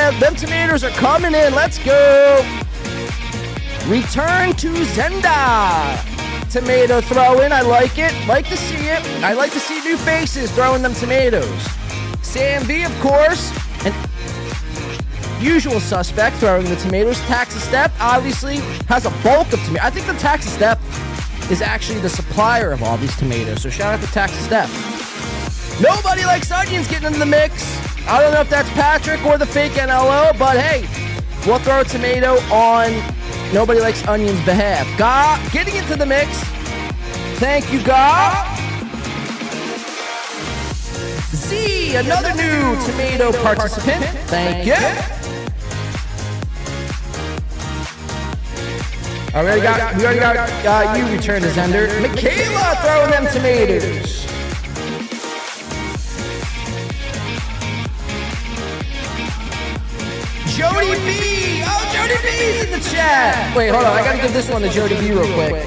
Yeah, them tomatoes are coming in. Let's go. Return to Zenda. Tomato throw in. I like it. Like to see it. I like to see new faces throwing them tomatoes. Sam V, of course, and usual suspect throwing the tomatoes. Taxi Step obviously has a bulk of tomatoes. I think the Taxi Step is actually the supplier of all these tomatoes. So shout out to Taxi Step. Nobody likes onions getting into the mix. I don't know if that's Patrick or the fake NLO, but hey, we'll throw a tomato on Nobody Likes Onions' behalf. Ga getting into the mix. Thank you, Ga. Z, another new tomato participant. Thank you. I already got, we already got uh, you returned to Zender. Michaela throwing them tomatoes. Jody B. Oh, Jody B's in the chat. Wait, hold on. I gotta give this one to Jody B real quick.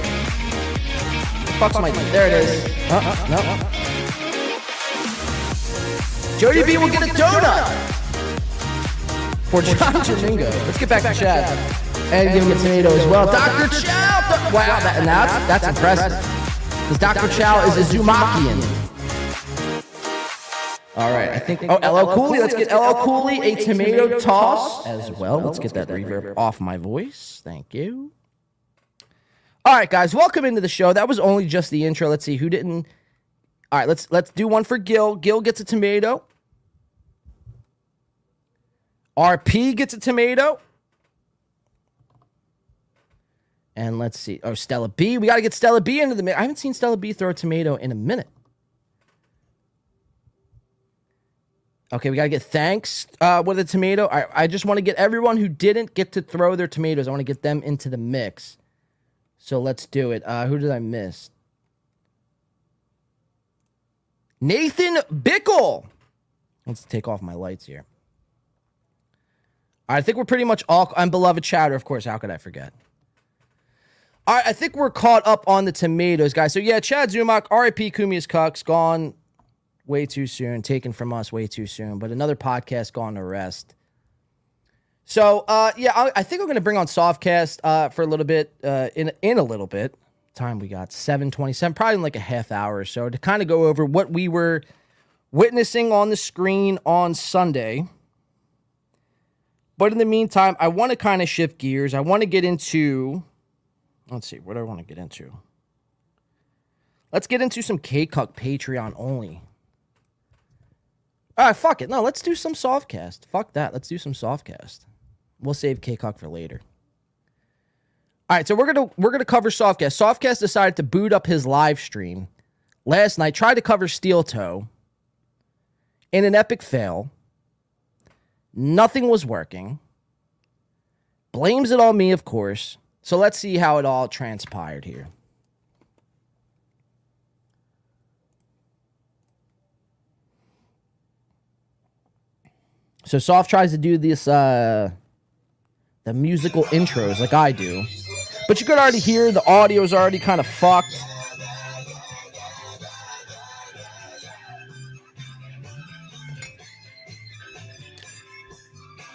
Fuck's my. There it is. Uh, no. Jody B will get a donut for John Jamingo. Let's get back to chat and give him a tomato as well. Dr. Chow. Wow, that, and that's that's impressive. Because Dr. Chow is a Zumakian. All right, I think. Oh, LL Cooley. Let's get LL Cooley a tomato toss as well. Let's get that reverb off my voice. Thank you. All right, guys, welcome into the show. That was only just the intro. Let's see who didn't. All right, let's let's do one for Gil. Gil gets a tomato. RP gets a tomato. And let's see. Oh, Stella B. We got to get Stella B into the mix. I haven't seen Stella B throw a tomato in a minute. Okay, we gotta get thanks uh, with a tomato. I, I just want to get everyone who didn't get to throw their tomatoes. I want to get them into the mix. So let's do it. Uh, who did I miss? Nathan Bickle. Let's take off my lights here. I think we're pretty much all. I'm beloved chatter, of course. How could I forget? All right, I think we're caught up on the tomatoes, guys. So yeah, Chad Zumock, RIP Cumia's Cucks, gone way too soon, taken from us way too soon. But another podcast gone to rest. So uh, yeah, I, I think I'm gonna bring on Softcast uh, for a little bit uh, in in a little bit. Time we got seven twenty seven, probably in like a half hour or so to kind of go over what we were witnessing on the screen on Sunday. But in the meantime, I want to kind of shift gears. I want to get into let's see, what do I want to get into? Let's get into some K-Cuck Patreon only. All right, fuck it. No, let's do some softcast. Fuck that. Let's do some softcast. We'll save K-Cuck for later. All right, so we're gonna we're gonna cover softcast. Softcast decided to boot up his live stream last night. Tried to cover Steel Toe in an epic fail. Nothing was working. Blames it on me, of course. So let's see how it all transpired here. So Soft tries to do this uh the musical intros like I do. But you could already hear the audio is already kind of fucked.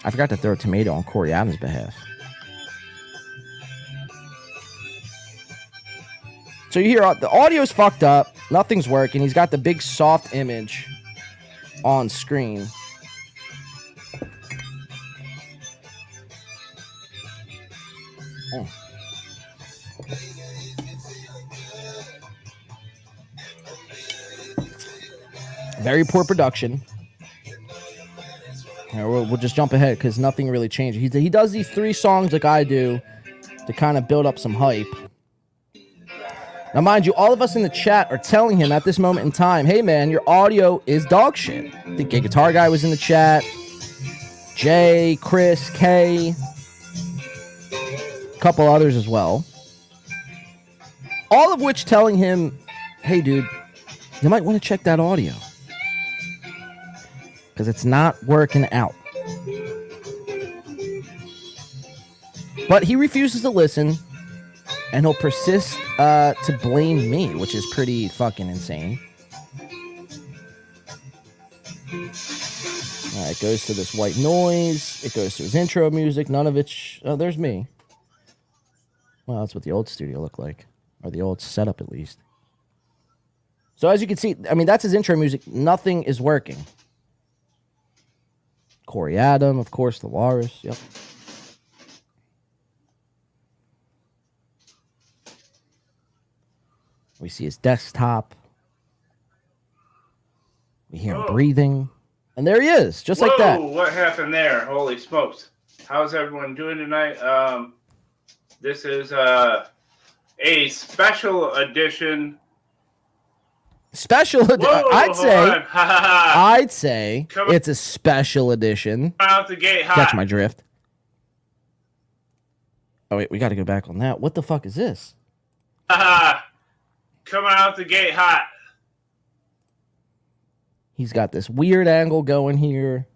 I forgot to throw a tomato on Corey Adams' behalf. So you hear uh, the audio's fucked up, nothing's working. He's got the big soft image on screen. Oh. Very poor production. Yeah, we'll, we'll just jump ahead because nothing really changed. He, he does these three songs like I do to kind of build up some hype. Now, mind you, all of us in the chat are telling him at this moment in time, hey man, your audio is dog shit. Gay Guitar Guy was in the chat. Jay, Chris, a couple others as well. All of which telling him, hey dude, you might want to check that audio. Because it's not working out. But he refuses to listen and he'll persist uh, to blame me, which is pretty fucking insane. All right, it goes to this white noise. It goes to his intro music. None of it. Sh- oh, there's me. Well, that's what the old studio looked like, or the old setup at least. So as you can see, I mean that's his intro music. Nothing is working. Corey Adam, of course, the Walrus. Yep. We see his desktop. We hear him breathing. And there he is, just like that. What happened there? Holy smokes! How's everyone doing tonight? Um, this is uh, a special edition. Special edi- Whoa, I'd say. I'd say Come it's a special edition. Come out the gate hot. Catch my drift. Oh wait, we got to go back on that. What the fuck is this? Coming out the gate hot. He's got this weird angle going here.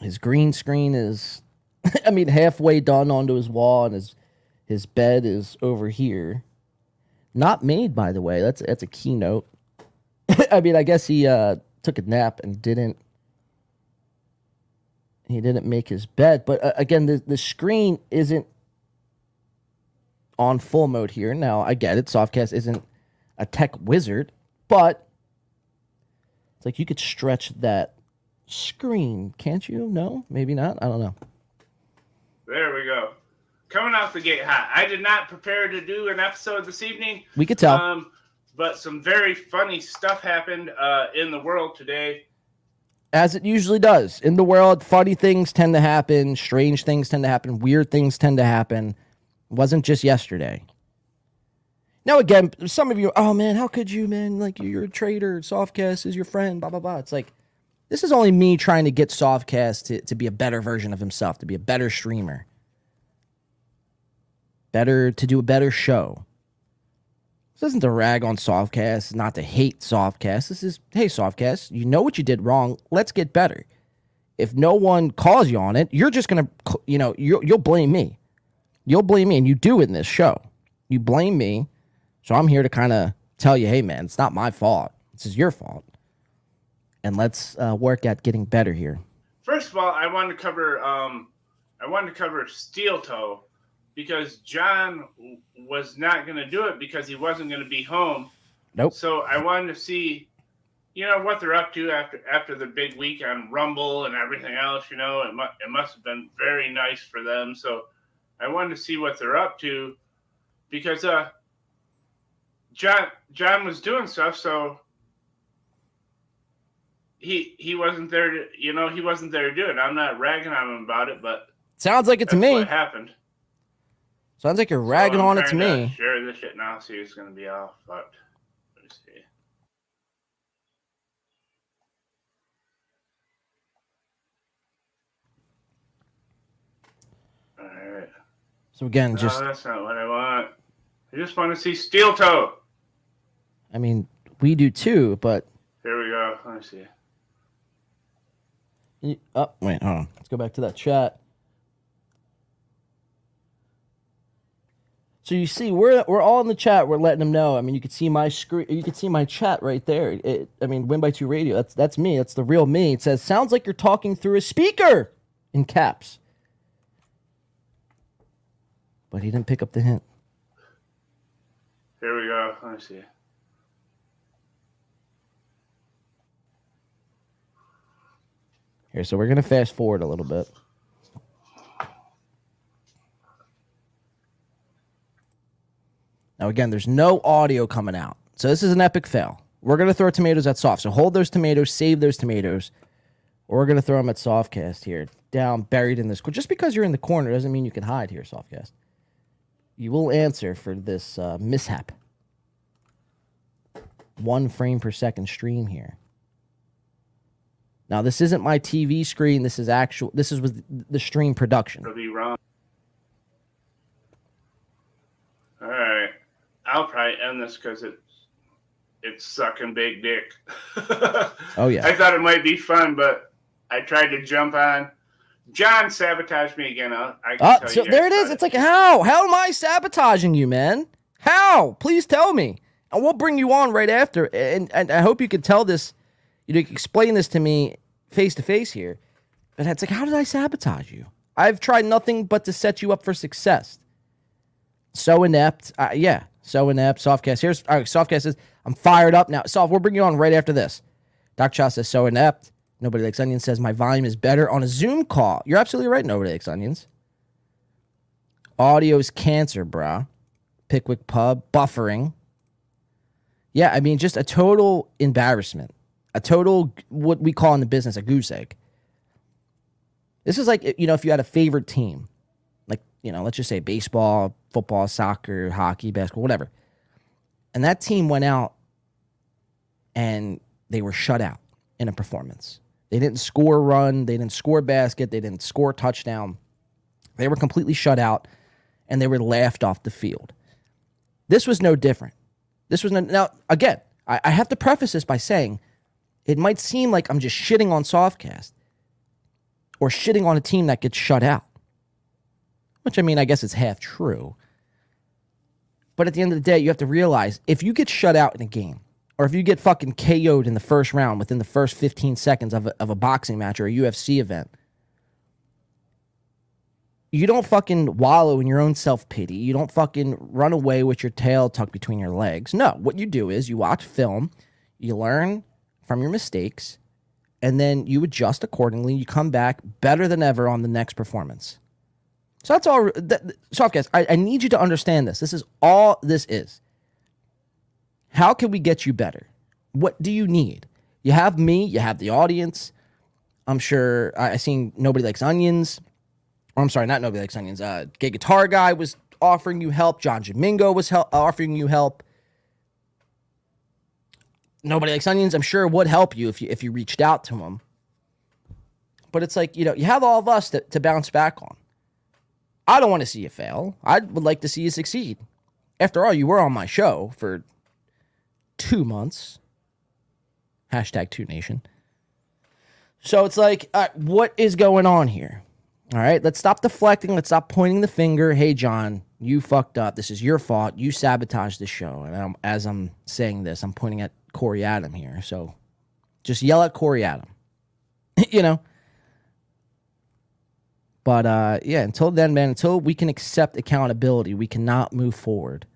His green screen is, I mean, halfway done onto his wall, and his his bed is over here. Not made, by the way. That's that's a keynote. I mean, I guess he uh, took a nap and didn't. He didn't make his bed, but uh, again, the the screen isn't on full mode here. Now, I get it. Softcast isn't a tech wizard, but it's like you could stretch that screen, can't you? No, maybe not. I don't know. There we go. Coming off the gate hot. I did not prepare to do an episode this evening. We could tell. Um, but some very funny stuff happened uh, in the world today. as it usually does in the world funny things tend to happen strange things tend to happen weird things tend to happen it wasn't just yesterday now again some of you oh man how could you man like you're a traitor softcast is your friend blah blah blah it's like this is only me trying to get softcast to, to be a better version of himself to be a better streamer better to do a better show this isn't to rag on Softcast, not to hate Softcast. This is, hey, Softcast, you know what you did wrong. Let's get better. If no one calls you on it, you're just gonna, you know, you'll, you'll blame me. You'll blame me, and you do in this show. You blame me, so I'm here to kind of tell you, hey, man, it's not my fault. This is your fault. And let's uh, work at getting better here. First of all, I wanted to cover um, I wanted to cover Steel Toe because John was not going to do it because he wasn't going to be home. Nope. So I wanted to see, you know, what they're up to after after the big week on Rumble and everything else. You know, it mu- it must have been very nice for them. So I wanted to see what they're up to because uh, John John was doing stuff. So he he wasn't there to you know he wasn't there to do it. I'm not ragging on him about it, but Sounds like it to me. what happened. Sounds like you're ragging So on it to trying me. Share this shit now. See who's gonna be all fucked. Let me see. All right. So again, just no, that's not what I want. I just want to see Steel Toe. I mean, we do too, but Here we go. Let me see. Y- oh wait, hold on. Let's go back to that chat. So you see, we're we're all in the chat. We're letting them know. I mean, you could see my screen. You could see my chat right there. It, I mean, Win by Two Radio. That's that's me. That's the real me. It says, "Sounds like you're talking through a speaker," in caps. But he didn't pick up the hint. Here we go. Let me see. Here, so we're gonna fast forward a little bit. Now again, there's no audio coming out. So this is an epic fail. We're gonna throw tomatoes at soft. So hold those tomatoes, save those tomatoes. Or we're gonna throw them at softcast here, down, buried in this. Just because you're in the corner doesn't mean you can hide here, softcast. You will answer for this uh, mishap. One frame per second stream here. Now this isn't my TV screen. This is actual. This is with the stream production. Could be wrong. All right. I'll probably end this because it's it's sucking big dick. Oh yeah. I thought it might be fun, but I tried to jump on. John sabotaged me again. I, uh, tell so there it is. It's like how? How am I sabotaging you, man? How? Please tell me, and we'll bring you on right after. And and I hope you can tell this. You know, explain this to me face to face here. But it's like, how did I sabotage you? I've tried nothing but to set you up for success. So inept. Uh, yeah, so inept. Softcast. Here's all right, Softcast says, I'm fired up now. Soft, we'll bring you on right after this. Doc Cha says, so inept. Nobody Likes Onions says, my volume is better on a Zoom call. You're absolutely right, Nobody Likes Onions. Audio's cancer, brah. Pickwick Pub, buffering. Yeah, I mean, just a total embarrassment. A total, what we call in the business, a goose egg. This is like, you know, if you had a favorite team, like, you know, let's just say baseball, football, soccer, hockey, basketball, whatever. And that team went out and they were shut out in a performance. They didn't score a run, they didn't score a basket, they didn't score a touchdown. They were completely shut out and they were laughed off the field. This was no different. This was no, now again. I, I have to preface this by saying it might seem like I'm just shitting on Softcast or shitting on a team that gets shut out, which I mean, I guess it's half true. But at the end of the day, you have to realize if you get shut out in a game, or if you get fucking KO'd in the first round within the first 15 seconds of a, of a boxing match or a UFC event, you don't fucking wallow in your own self pity. You don't fucking run away with your tail tucked between your legs. No, what you do is you watch film, you learn from your mistakes, and then you adjust accordingly. You come back better than ever on the next performance. So that's all. That, soft guys, I, I need you to understand this. This is all this is. How can we get you better? What do you need? You have me. You have the audience. I'm sure I, I seen nobody likes onions. Or I'm sorry, not nobody likes onions. Uh, Gay Guitar Guy was offering you help. John Jamingo was help, offering you help. Nobody likes onions. I'm sure would help you if you if you reached out to him. But it's like you know you have all of us to, to bounce back on. I don't want to see you fail. I would like to see you succeed. After all, you were on my show for two months. Hashtag two nation. So it's like, uh, what is going on here? All right, let's stop deflecting. Let's stop pointing the finger. Hey, John, you fucked up. This is your fault. You sabotaged the show. And I'm, as I'm saying this, I'm pointing at Corey Adam here. So just yell at Corey Adam. you know? But uh, yeah, until then, man, until we can accept accountability, we cannot move forward.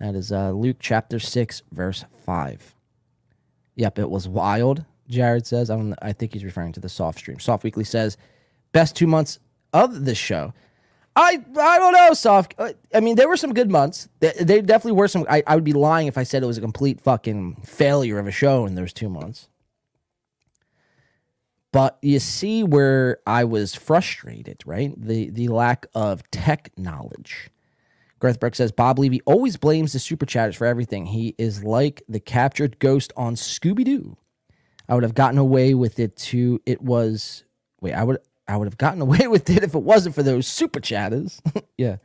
That is uh, Luke chapter 6, verse 5. Yep, it was wild, Jared says. I, don't, I think he's referring to the soft stream. Soft Weekly says, best two months of the show. I I don't know, soft. uh, I mean, there were some good months. There, definitely were some. I, I would be lying if I said it was a complete fucking failure of a show in those two months. But you see where I was frustrated, right? The the lack of tech knowledge. Garth Breck says Bob Levy always blames the super chatters for everything. He is like the captured ghost on Scooby Doo. I would have gotten away with it too. It was wait, I would I would have gotten away with it if it wasn't for those super chatters. yeah.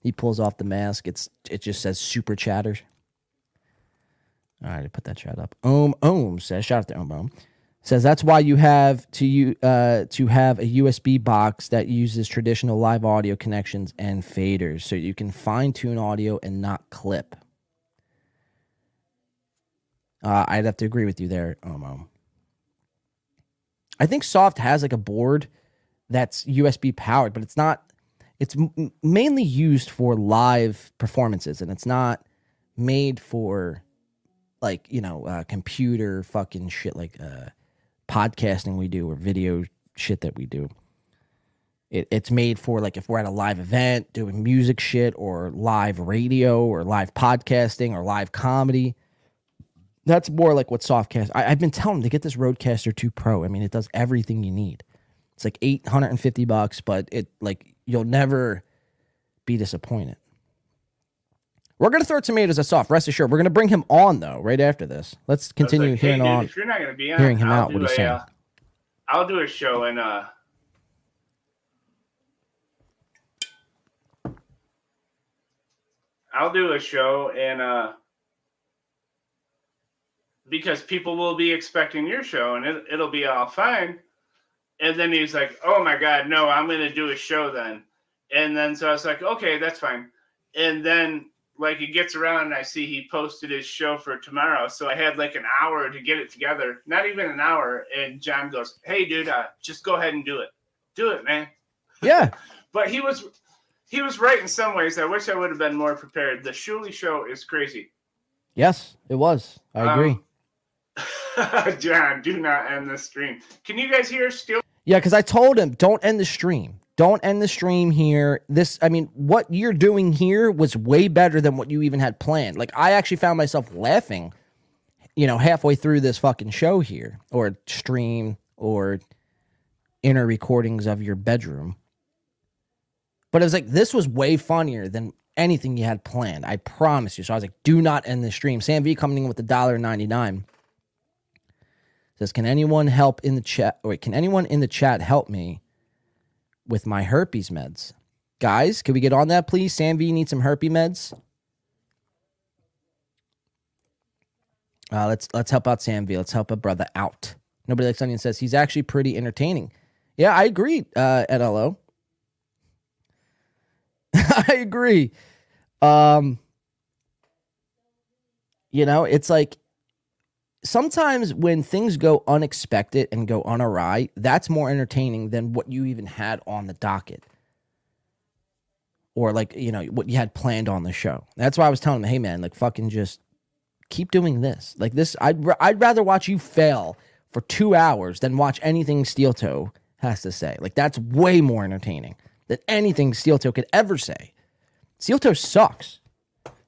He pulls off the mask. It's it just says super chatters. All right, I put that chat up. Ohm Ohm says, shout out to Ohm Ohm. Says that's why you have to you uh to have a USB box that uses traditional live audio connections and faders so you can fine tune audio and not clip. Uh, I'd have to agree with you there, Ohm Ohm. I think Soft has like a board that's USB powered, but it's not. It's m- mainly used for live performances, and it's not made for like you know uh, computer fucking shit like uh, podcasting we do or video shit that we do. It, it's made for like if we're at a live event doing music shit or live radio or live podcasting or live comedy. That's more like what Softcast. I, I've been telling them to get this Rodecaster 2 Pro. I mean, it does everything you need. It's like 850 bucks, but it like you'll never be disappointed. We're gonna throw tomatoes at soft. Rest assured, we're gonna bring him on though right after this. Let's continue like, hey, hearing dude, on. If you're not to be on, hearing him I'll out, what he's a, saying. uh, I'll do a show and uh, I'll do a show and uh, because people will be expecting your show and it, it'll be all fine. And then he's like, "Oh my god, no, I'm going to do a show then." And then so I was like, "Okay, that's fine." And then like it gets around and I see he posted his show for tomorrow. So I had like an hour to get it together. Not even an hour. And John goes, Hey dude, uh, just go ahead and do it. Do it, man. Yeah, But he was he was right in some ways. I wish I would have been more prepared. The Shuli show is crazy. yes, it was. I agree. John, do not end the stream. Can you guys hear still? Yeah, because I told him, don't end the stream. Don't end the stream here. This, I mean, what you're doing here was way better than what you even had planned. Like, I actually found myself laughing, you know, halfway through this fucking show here, or stream, or inner recordings of your bedroom. But it was like, this was way funnier than anything you had planned. I promise you. So I was like, do not end the stream. Sam V coming in with the dollar ninety nine says, "Can anyone help in the chat? Wait, can anyone in the chat help me with my herpes meds, guys? Can we get on that, please? Sam V needs some herpes meds. Uh, let's let's help out Sam V. Let's help a brother out. Nobody likes onion says he's actually pretty entertaining. Yeah, I agree. Uh, at LO, I agree. Um, you know, it's like sometimes when things go unexpected and go on unawry, that's more entertaining than what you even had on the docket. Or like, you know, what you had planned on the show. That's why I was telling him, hey man, like fucking just keep doing this. Like this, I'd I'd rather watch you fail for two hours than watch anything Steel Toe has to say. Like that's way more entertaining than anything Steel Toe could ever say. Steel Toe sucks.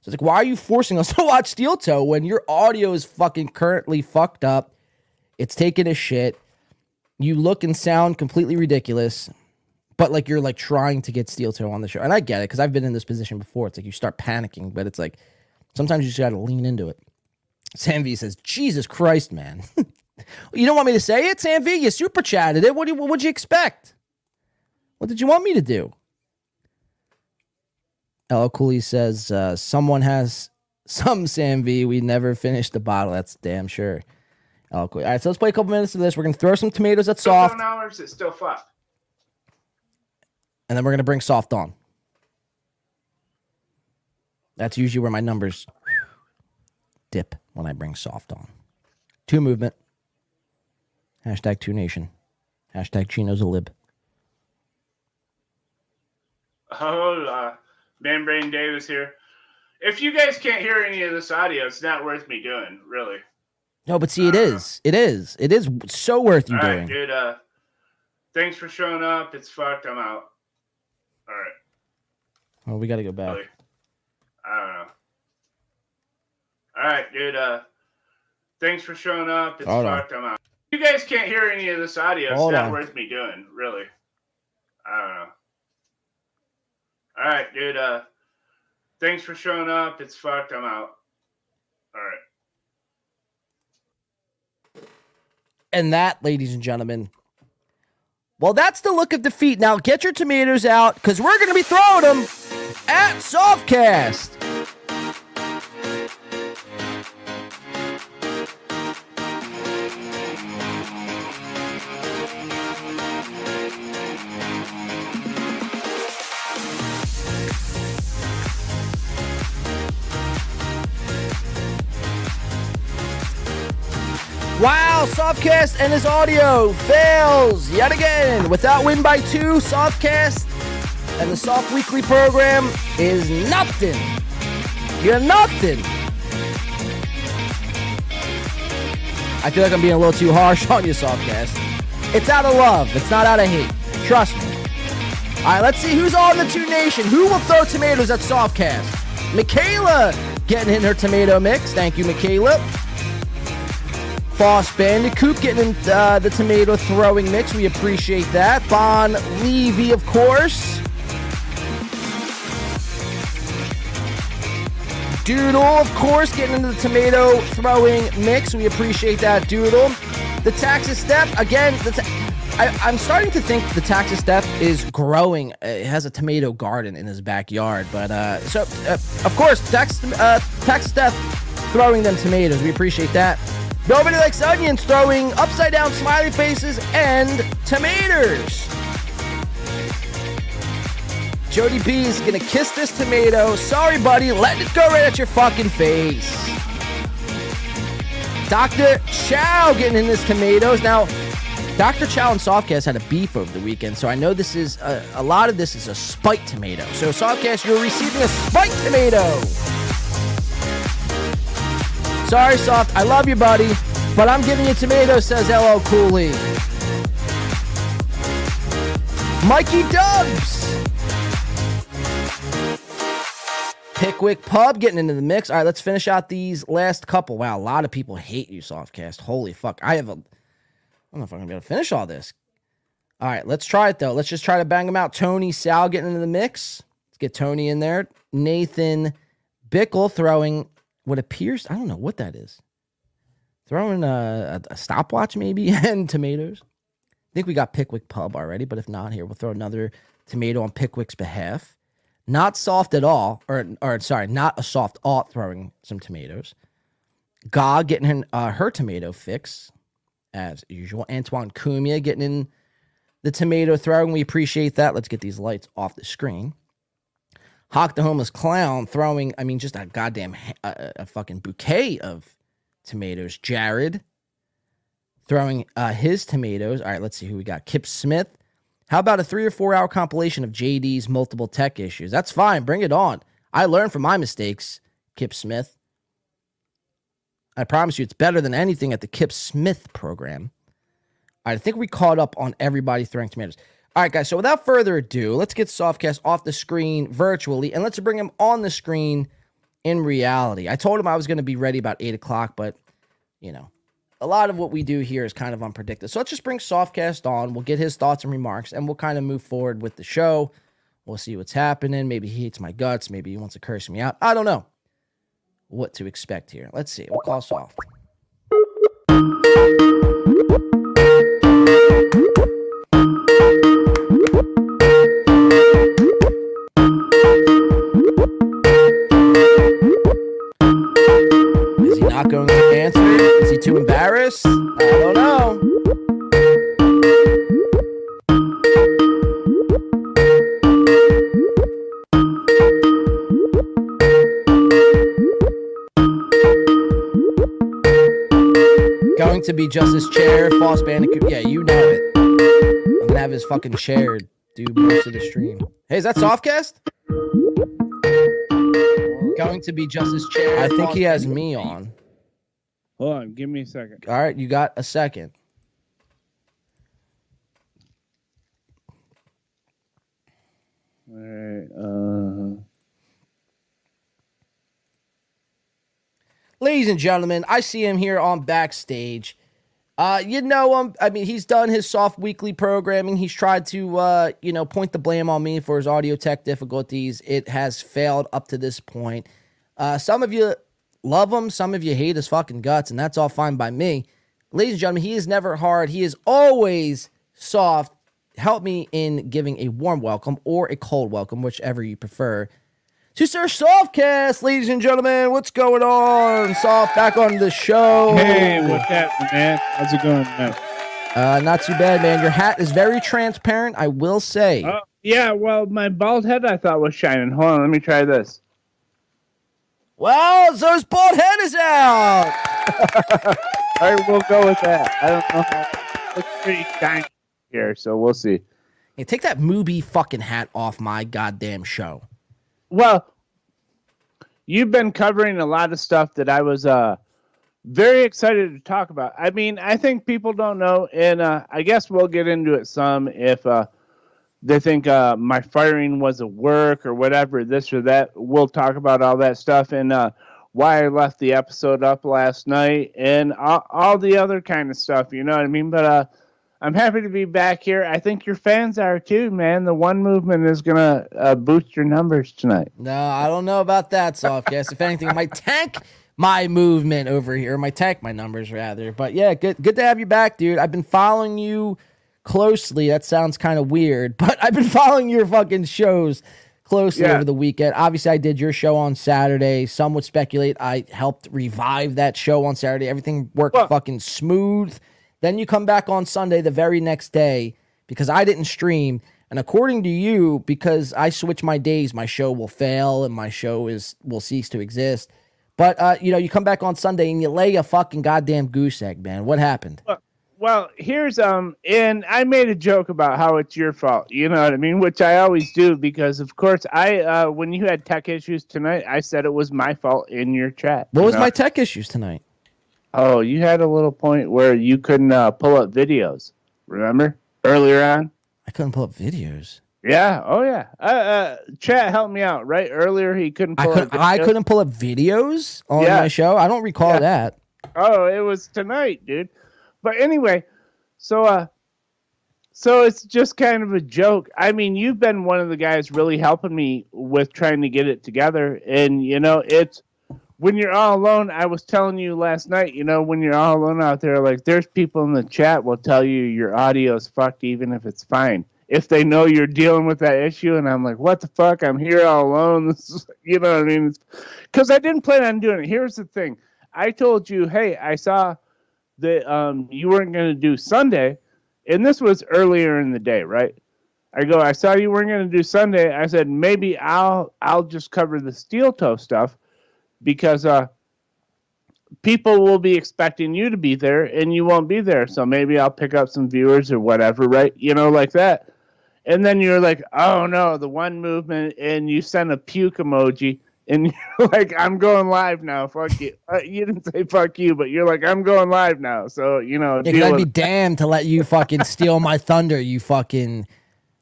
So it's like, why are you forcing us to watch Steel Toe when your audio is fucking currently fucked up? It's taking a shit. You look and sound completely ridiculous, but like you're like trying to get Steel Toe on the show. And I get it because I've been in this position before. It's like you start panicking, but it's like sometimes you just got to lean into it. Sam V says, Jesus Christ, man. you don't want me to say it, Sam V? You super chatted it. What, do you, what would you expect? What did you want me to do? Ella Cooley says, uh, someone has some Sam V. We never finished the bottle. That's damn sure. Ella Cooley. All right, so let's play a couple minutes of this. We're going to throw some tomatoes at soft. Hours, it's still fucked. and then we're gonna bring soft on. That's usually where my numbers dip when I bring soft on. Two movement. Hashtag two nation. Hashtag Chino's a lib. Oh, uh, Man Brain Davis here. If you guys can't hear any of this audio, it's not worth me doing, really. No, but see, it is. It is. It is so worth you All doing. right, dude. Uh, thanks for showing up. It's fucked. I'm out. All right. Well, we got to go back. Really. I don't know. All right, dude. Uh, thanks for showing up. It's Hold on. fucked. I'm out. You guys can't hear any of this audio, it's Hold not on. worth me doing, really. I don't know. All right, dude. Uh, thanks for showing up. It's fucked. I'm out. All right. And that, ladies and gentlemen, well, that's the look of defeat. Now get your tomatoes out because we're going to be throwing them at Softcast. Wow, Softcast and his audio fails yet again. Without win by two, Softcast and the Soft Weekly program is nothing. You're nothing. I feel like I'm being a little too harsh on you, Softcast. It's out of love. It's not out of hate. Trust me. All right, let's see who's on the Two Nation. Who will throw tomatoes at Softcast? Michaela getting in her tomato mix. Thank you, Michaela. Foss Bandicoot getting in uh, the tomato throwing mix. We appreciate that. Bon Levy, of course. Doodle, of course, getting into the tomato throwing mix. We appreciate that, Doodle. The Texas Step, again, ta- I, I'm starting to think the Texas Step is growing. It has a tomato garden in his backyard. But, uh, so, uh, of course, Texas, uh, Texas Step throwing them tomatoes. We appreciate that. Nobody likes onions throwing upside down smiley faces and tomatoes. Jody B is gonna kiss this tomato. Sorry, buddy, let it go right at your fucking face. Dr. Chow getting in his tomatoes. Now, Dr. Chow and Softcast had a beef over the weekend, so I know this is a, a lot of this is a spite tomato. So, Softcast, you're receiving a spite tomato. Sorry, Soft. I love you, buddy. But I'm giving you tomatoes, says LL Cooley. Mikey Dubs. Pickwick Pub getting into the mix. All right, let's finish out these last couple. Wow, a lot of people hate you, Softcast. Holy fuck. I have a. I don't know if I'm going to be able to finish all this. All right, let's try it though. Let's just try to bang them out. Tony Sal getting into the mix. Let's get Tony in there. Nathan Bickle throwing what appears, I don't know what that is. Throwing a, a, a stopwatch maybe and tomatoes. I think we got Pickwick Pub already, but if not, here we'll throw another tomato on Pickwick's behalf. Not soft at all, or or sorry, not a soft alt throwing some tomatoes. Gog getting her, uh, her tomato fix as usual. Antoine Cumia getting in the tomato throwing. We appreciate that. Let's get these lights off the screen. Hawk the homeless clown throwing, I mean, just a goddamn a, a fucking bouquet of tomatoes. Jared throwing uh, his tomatoes. All right, let's see who we got. Kip Smith. How about a three or four hour compilation of JD's multiple tech issues? That's fine. Bring it on. I learned from my mistakes, Kip Smith. I promise you, it's better than anything at the Kip Smith program. All right, I think we caught up on everybody throwing tomatoes. All right, guys. So without further ado, let's get Softcast off the screen virtually and let's bring him on the screen in reality. I told him I was going to be ready about eight o'clock, but you know, a lot of what we do here is kind of unpredictable. So let's just bring Softcast on. We'll get his thoughts and remarks, and we'll kind of move forward with the show. We'll see what's happening. Maybe he hates my guts. Maybe he wants to curse me out. I don't know what to expect here. Let's see. We'll call Soft. Chris? I don't know. Going to be Justice Chair, False Bandicoot. Yeah, you know it. I'm gonna have his fucking chair do most of the stream. Hey, is that Softcast? Going to be Justice Chair. I think he has me on. Hold on, give me a second. All right, you got a second. All right. Uh, Ladies and gentlemen, I see him here on backstage. Uh, you know him. I mean, he's done his soft weekly programming. He's tried to, uh, you know, point the blame on me for his audio tech difficulties. It has failed up to this point. Uh, some of you love him, some of you hate his fucking guts, and that's all fine by me. Ladies and gentlemen, he is never hard. He is always soft. Help me in giving a warm welcome or a cold welcome, whichever you prefer to Sir Softcast, ladies and gentlemen. What's going on? Soft back on the show. hey, what's happening, man? How's it going man? Uh, not too bad, man. Your hat is very transparent, I will say. Oh, yeah, well, my bald head I thought was shining. Hold on, let me try this. Well, so his bald head is out. All right, we'll go with that. I don't know how. Looks pretty shiny here, so we'll see. Hey, take that movie fucking hat off my goddamn show. Well, you've been covering a lot of stuff that I was uh very excited to talk about. I mean, I think people don't know, and uh, I guess we'll get into it some if uh, they think uh, my firing was a work or whatever, this or that. We'll talk about all that stuff and uh, why I left the episode up last night and all, all the other kind of stuff. You know what I mean? But uh, I'm happy to be back here. I think your fans are too, man. The one movement is gonna uh, boost your numbers tonight. No, I don't know about that, Softcast. if anything, might tank my movement over here. Might tank my numbers rather. But yeah, good good to have you back, dude. I've been following you closely. That sounds kind of weird, but I've been following your fucking shows closely Yeah. over the weekend. Obviously, I did your show on Saturday. Some would speculate I helped revive that show on Saturday. Everything worked Well- fucking smooth. Then you come back on Sunday the very next day because I didn't stream. And according to you, because I switch my days, my show will fail and my show is will cease to exist. But uh, you know, you come back on Sunday and you lay a fucking goddamn goose egg, man. What happened? Well, here's um, and I made a joke about how it's your fault. You know what I mean? Which I always do because, of course, I uh, when you had tech issues tonight, I said it was my fault in your chat. What you was know? my tech issues tonight? Oh, you had a little point where you couldn't uh, pull up videos. Remember earlier on? I couldn't pull up videos. Yeah. Oh, yeah. Uh, uh, chat helped me out. Right earlier, he couldn't I pull couldn't. up. I couldn't pull up videos on Yeah. my show. I don't recall Yeah. that. Oh, it was tonight, dude. But anyway, so uh so it's just kind of a joke. I mean, you've been one of the guys really helping me with trying to get it together and you know, it's when you're all alone, I was telling you last night, you know, when you're all alone out there, like there's people in the chat will tell you your audio is fucked even if it's fine. If they know you're dealing with that issue, and I'm like, what the fuck? I'm here all alone. This is, you know what I mean? Because I didn't plan on doing it. Here's the thing I told you, hey, I saw that um, you weren't going to do Sunday, and this was earlier in the day, right? I go, I saw you weren't going to do Sunday. I said maybe I'll I'll just cover the steel toe stuff because uh, people will be expecting you to be there and you won't be there. So maybe I'll pick up some viewers or whatever, right? You know, like that. And then you're like, oh no, the one movement, and you send a puke emoji and you're like, I'm going live now. Fuck you. Uh, you didn't say fuck you, but you're like, I'm going live now. So you know, Yeah, I'd be damned to let you fucking steal my thunder, you fucking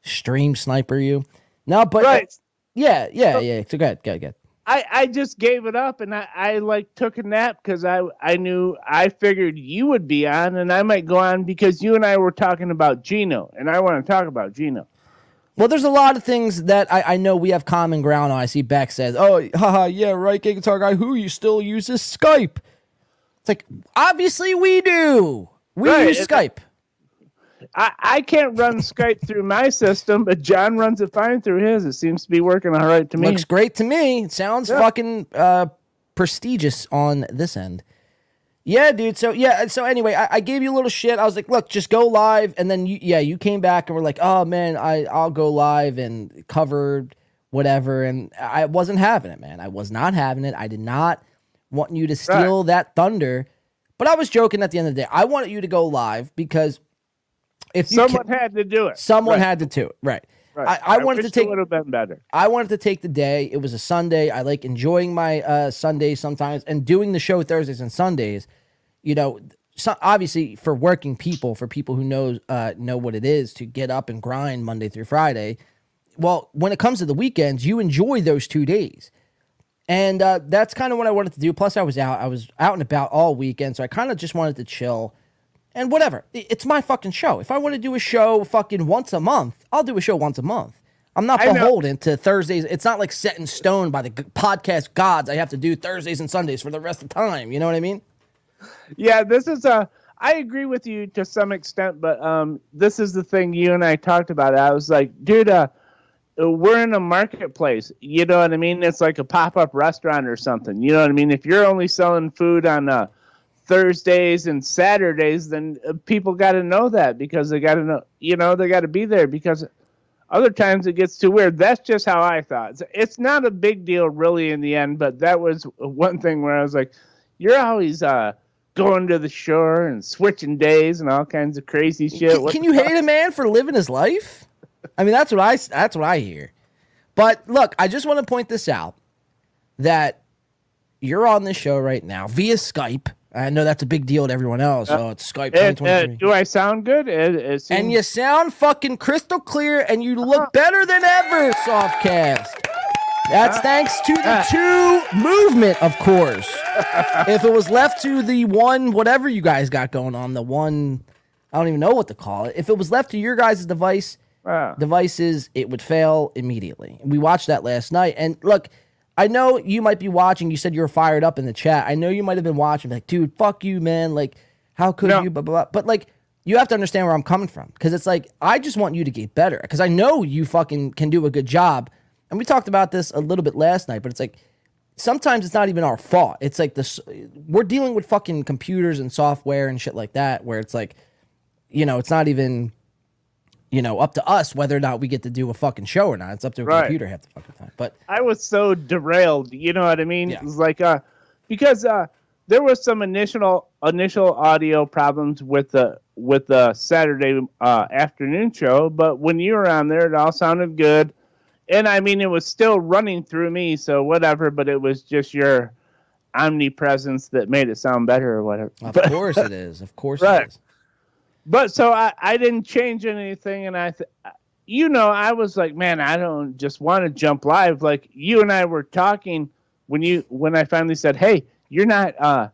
stream sniper, you. No, but uh, right. yeah, yeah, yeah. So go ahead, go ahead, go ahead. I, I just gave it up and I, I like took a nap because I I knew I figured you would be on and I might go on because you and I were talking about Geno and I want to talk about Geno. Well, there's a lot of things that I, I know we have common ground on. I see Beck says, "Oh, haha, yeah, right, Gay Guitar Guy. Who you still uses Skype?" It's like obviously we do. We Right, use Skype. I, I can't run Skype through my system, but John runs it fine through his. It seems to be working all right to me. Looks great to me. It sounds Yeah. fucking uh, prestigious on this end. Yeah, dude. So yeah. So anyway, I, I gave you a little shit. I was like, look, just go live, and then you, yeah, you came back and were like, oh man, I I'll go live and cover whatever, and I wasn't having it, man. I was not having it. I did not want you to steal that thunder. But I was joking at the end of the day. I wanted you to go live because if you Someone ca- had to do it. someone Right, had to do it, right? Right. I, I wanted to take It would have been better. I wanted to take the day. It was a Sunday. I like enjoying my uh, Sundays sometimes and doing the show Thursdays and Sundays. You know, so obviously for working people, for people who know uh, know what it is to get up and grind Monday through Friday. Well, when it comes to the weekends, you enjoy those two days, and uh, that's kind of what I wanted to do. Plus, I was out. I was out and about all weekend, so I kind of just wanted to chill and whatever. It's my fucking show. If I want to do a show fucking once a month, I'll do a show once a month. I'm not beholden to Thursdays. It's not like set in stone by the g- podcast gods. I have to do Thursdays and Sundays for the rest of the time. You know what I mean? Yeah, this is a. I agree with you to some extent, but um, this is the thing you and I talked about. I was like, dude, uh, we're in a marketplace. You know what I mean? It's like a pop up restaurant or something. You know what I mean? If you're only selling food on uh, Thursdays and Saturdays, then uh, people got to know that because they got to know. You know, they got to be there because other times it gets too weird. That's just how I thought. It's, it's not a big deal really in the end, but that was one thing where I was like, you're always uh going to the shore and switching days and all kinds of crazy shit. Can, can you fuck? hate a man for living his life? I mean, that's what I that's what I hear. But look, I just want to point this out that you're on this show right now via Skype. I know that's a big deal to everyone else. oh, it's Skype Uh, uh, do I sound good? It, it and you sound fucking crystal clear and you look better than ever, Softcast. That's thanks to the two movement, of course. if it was left to the one, whatever you guys got going on, the one, I don't even know what to call it. If it was left to your guys' device, Wow. devices, it would fail immediately. We watched that last night. And look, I know you might be watching. You said you were fired up in the chat. I know you might have been watching, like, dude, fuck you, man. Like, how could No. you? Blah, blah, blah. But like, you have to understand where I'm coming from because it's like I just want you to get better because I know you fucking can do a good job. And we talked about this a little bit last night, but it's like sometimes it's not even our fault. It's like this we're dealing with fucking computers and software and shit like that where it's like you know, it's not even you know, up to us whether or not we get to do a fucking show or not. It's up to a Right. computer half the fucking time. But I was so derailed. You know what I mean? Yeah. It was like uh, because uh, there was some initial initial audio problems with the with the Saturday uh, afternoon show, but when you were on there, it all sounded good. And I mean, it was still running through me, so whatever. But it was just your omnipresence that made it sound better or whatever. of But- course it is. Of course Right. it is. But so I, I didn't change anything, and I, th- you know, I was like, man, I don't just want to jump live. Like you and I were talking when you when I finally said, hey, you're not uh,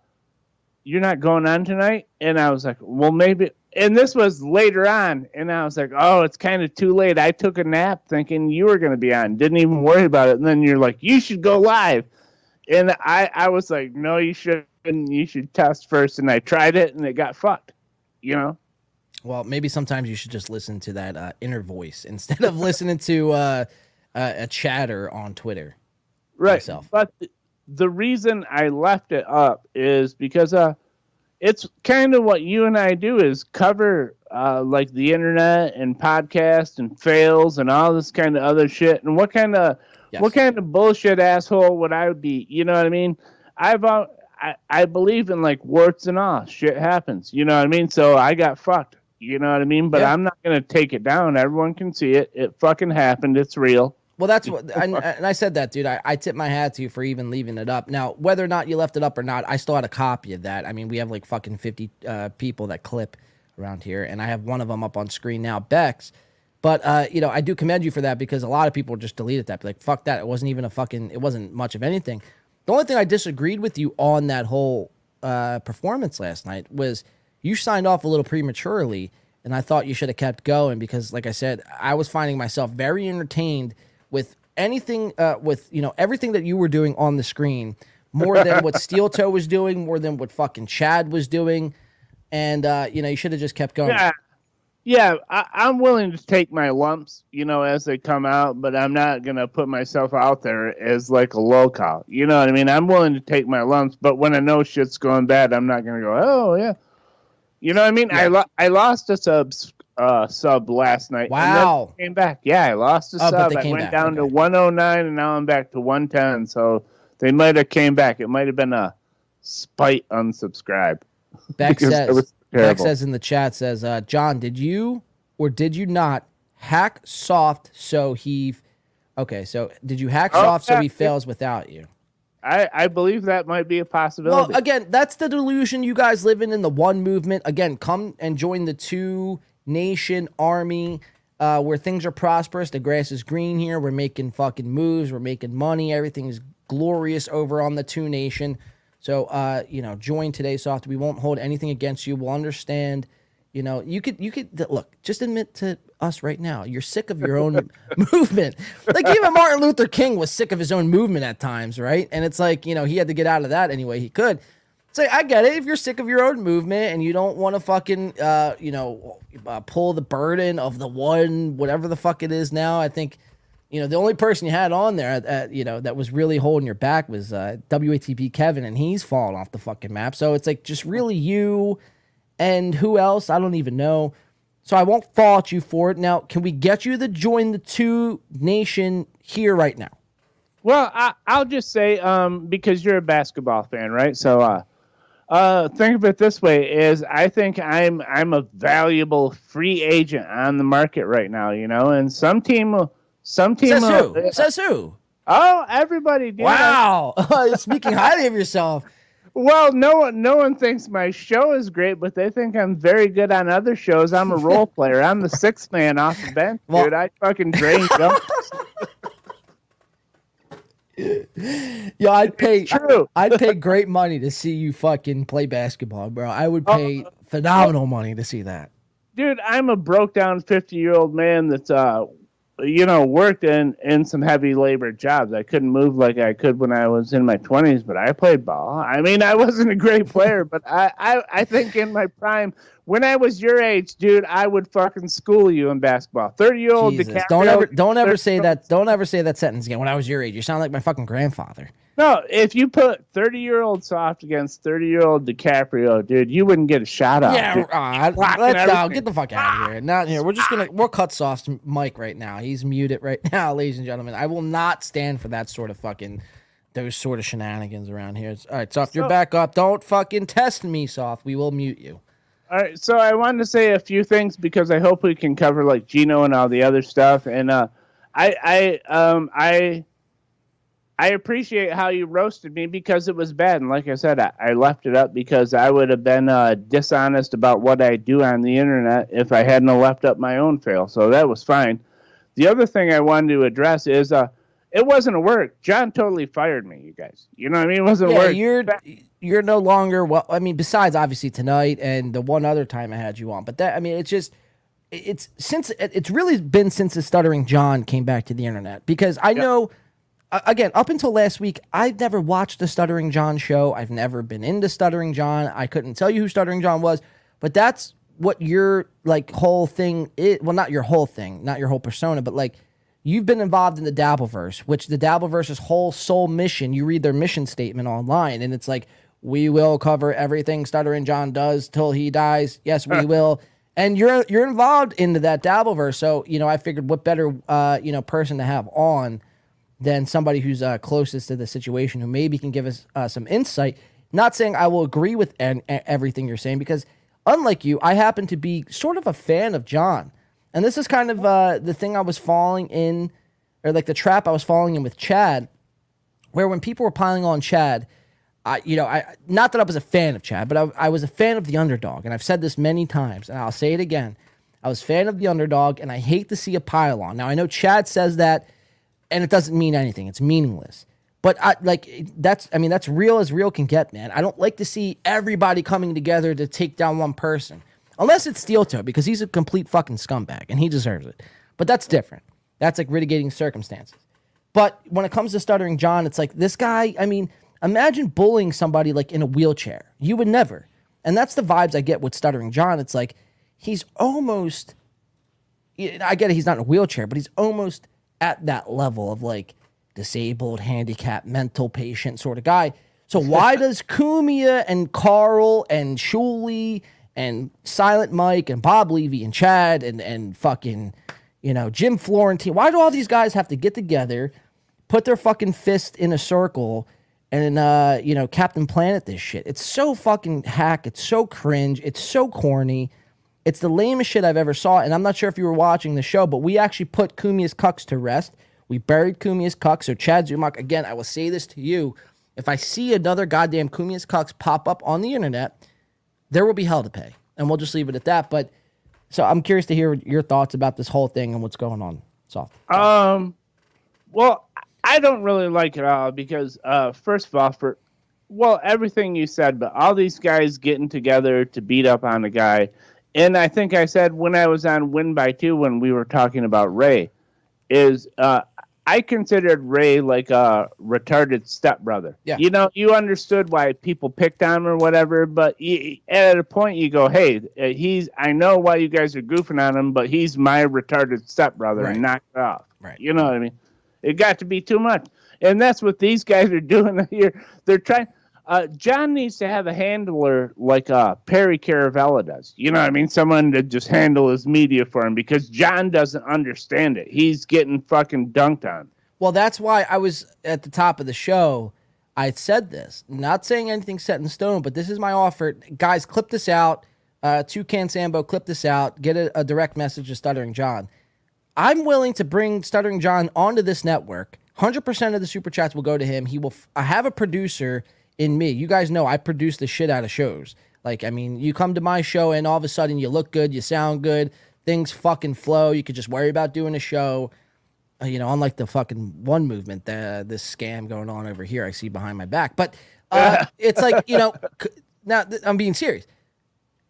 you're not going on tonight, and I was like, well, maybe. And this was later on, and I was like, oh, it's kind of too late. I took a nap thinking you were going to be on, didn't even worry about it, and then you're like, you should go live, and I I was like, no, you shouldn't. You should test first, and I tried it, and it got fucked. You know. Well, maybe sometimes you should just listen to that uh, inner voice instead of listening to uh, uh, a chatter on Twitter. right myself. but th- the reason i left it up is because uh it's kind of what you and i do is cover uh like the internet and podcast and fails and all this kind of other shit and what kind of Yes. what kind of bullshit asshole would i be you know what i mean i've I, I believe in like warts and all shit happens you know what i mean so i got fucked you know what i mean but Yeah. i'm not gonna take it down everyone can see it it fucking happened it's real Well, that's what, and, and I said that, dude. I, I tip my hat to you for even leaving it up. Now, whether or not you left it up or not, I still had a copy of that. I mean, we have like fucking 50 uh, people that clip around here, and I have one of them up on screen now, Bex. But, uh, you know, I do commend you for that because a lot of people just deleted that. Be like, fuck that. It wasn't even a fucking, it wasn't much of anything. The only thing I disagreed with you on that whole uh, performance last night was you signed off a little prematurely, and I thought you should have kept going because, like I said, I was finding myself very entertained with anything, uh, with you know everything that you were doing on the screen, more than what Steel Toe was doing, more than what fucking Chad was doing, and uh, you know you should have just kept going. Yeah, yeah. I, I'm willing to take my lumps, you know, as they come out, but I'm not gonna put myself out there as like a local. You know what I mean? I'm willing to take my lumps, but when I know shit's going bad, I'm not gonna go. Oh yeah, you know what I mean? I lo- I lost a sub uh, sub last night. and then Wow. came back. Yeah, I lost a Oh, sub. I went back, down to 109, and now I'm back to 110. So they might have came back. It might have been a spite unsubscribe. Beck says Beck says in the chat says, uh, John, did you or did you not hack soft so he Okay, so did you hack Oh, soft so he fails without you? I, I believe that might be a possibility. Well, again, that's the delusion you guys live in in the one movement. Again, come and join the two nation army uh, where things are prosperous. The grass is green here. We're making fucking moves. We're making money. Everything is glorious over on the two nation. So, uh, you know, join today, soft. We won't hold anything against you. We'll understand. You know, you could, you could look. Just admit to us right now, you're sick of your own movement. Like even Martin Luther King was sick of his own movement at times, right? And it's like, you know, he had to get out of that any way he could. Say, I get it. If you're sick of your own movement and you don't want to fucking, uh, you know, uh, pull the burden of the one, whatever the fuck it is now, I think, you know, the only person you had on there, uh, you know, that was really holding your back was uh, WATP Kevin, and he's fallen off the fucking map. So it's like just really you and who else? I don't even know. So I won't fault you for it. Now, can we get you to join the two nation here right now? Well, I, I'll just say, um, because you're a basketball fan, right? So, uh, uh, think of it this way: is I think I'm I'm a valuable free agent on the market right now, you know, and some team, will- some team, Says will- who? Says who? oh, everybody, dude. Wow. Speaking highly of yourself. Well, no one, no one thinks my show is great, but they think I'm very good on other shows. I'm a role player. I'm the sixth man off the bench, Well- dude. I fucking drain jumpers. Yo, I'd pay True. I'd pay great money to see you fucking play basketball, bro. I would pay phenomenal money to see that. dude i'm a broke down 50 year old man that's uh you know worked in in some heavy labor jobs i couldn't move like i could when i was in my 20s but i played ball i mean i wasn't a great player but i i, I think in my prime when i was your age dude i would fucking school you in basketball 30 year old Jesus. Don't ever don't ever say that don't ever say that sentence again. When I was your age, you sound like my fucking grandfather. No if you put 30 year old soft against 30 year old DiCaprio, dude you wouldn't get a shot out Yeah, uh, let's go. Get the fuck out of here. Not here. We're just gonna we'll cut Soft's mic right now. He's muted right now, ladies and gentlemen. I will not stand for that sort of fucking those sort of shenanigans around here. All right, Soft, you're So- back up. Don't fucking test me, Soft. We will mute you. All right, so I wanted to say a few things because I hope we can cover like Geno and all the other stuff. And uh, I, I, um, I, I appreciate how you roasted me because it was bad. And like I said, I, I left it up because I would have been uh, dishonest about what I do on the internet if I hadn't left up my own fail. So that was fine. The other thing I wanted to address is uh, it wasn't a work. John totally fired me, you guys. You know what I mean? It wasn't a Yeah, work. you're you're no longer well. I mean, besides obviously tonight and the one other time I had you on, but that I mean, it's just it's since it's really been since the stuttering John came back to the internet because I know a- again up until last week I've never watched the stuttering John show. I've never been into stuttering John. I couldn't tell you who stuttering John was, but that's what your like whole thing is. Well, not your whole thing, not your whole persona, but like you've been involved in the Dabbleverse, which the Dabbleverse's whole sole mission, you read their mission statement online, and it's like, we will cover everything Stuttering John does till he dies. Yes, we will. And you're you're involved into that Dabbleverse. So, you know, I figured what better uh, you know, person to have on than somebody who's uh, closest to the situation who maybe can give us uh, some insight. Not saying I will agree with everything you're saying because, unlike you, I happen to be sort of a fan of John, and this is kind of uh, the thing I was falling in, or like the trap I was falling in with Chad, where when people were piling on Chad, I, you know, I not that I was a fan of Chad, but I, I was a fan of the underdog, and I've said this many times, and I'll say it again. I was a fan of the underdog, and I hate to see a pile on. Now I know Chad says that, and it doesn't mean anything; it's meaningless. But I like that's I mean that's real as real can get, man. I don't like to see everybody coming together to take down one person, unless it's Steel Toe because he's a complete fucking scumbag and he deserves it. But that's different. That's like mitigating circumstances. But when it comes to stuttering John, it's like this guy. I mean, imagine bullying somebody like in a wheelchair. You would never. And that's the vibes I get with stuttering John. It's like he's almost. I get it. He's not in a wheelchair, but he's almost at that level of like disabled, handicapped, mental patient sort of guy. So why does Cumia and Carl and Shuli and Silent Mike and Bob Levy and Chad and and fucking you know Jim Florentine? Why do all these guys have to get together, put their fucking fist in a circle, and uh, you know, Captain Planet this shit. It's so fucking hack. It's so cringe. It's so corny. It's the lamest shit I've ever saw. And I'm not sure if you were watching the show, but we actually put Cumia's cucks to rest. We buried Cumia's cucks. So Chad Zumock, again, I will say this to you: if I see another goddamn Cumia's cucks pop up on the internet, there will be hell to pay, and we'll just leave it at that. But so I'm curious to hear your thoughts about this whole thing and what's going on. So Um, well, I don't really like it all because, uh, first of all, for well, everything you said, but all these guys getting together to beat up on a guy, and I think I said when I was on Win by Two when we were talking about Ray, is uh, I considered Ray like a retarded stepbrother. Yeah. You know, you understood why people picked on him or whatever, but you, at a point you go, hey, uh, he's. I know why you guys are goofing on him, but he's my retarded stepbrother, Right. and knock it off. Right. You know what I mean? It got to be too much, and that's what these guys are doing here. They're trying. Uh, John needs to have a handler like uh, Perry Caravello does. You know what I mean? Someone to just handle his media for him because John doesn't understand it. He's getting fucking dunked on. Well, that's why I was at the top of the show. I said this, not saying anything set in stone, but this is my offer. Guys, clip this out. Uh, Toucan Sambo, clip this out. Get a, a direct message to Stuttering John. I'm willing to bring Stuttering John onto this network. 100% of the super chats will go to him. He will. F- I have a producer in me. You guys know I produce the shit out of shows. Like, I mean, you come to my show and all of a sudden you look good, you sound good, things fucking flow. You could just worry about doing a show uh, you know, unlike the fucking one movement, the this scam going on over here, I see behind my back. But uh, it's like you know, now I'm being serious.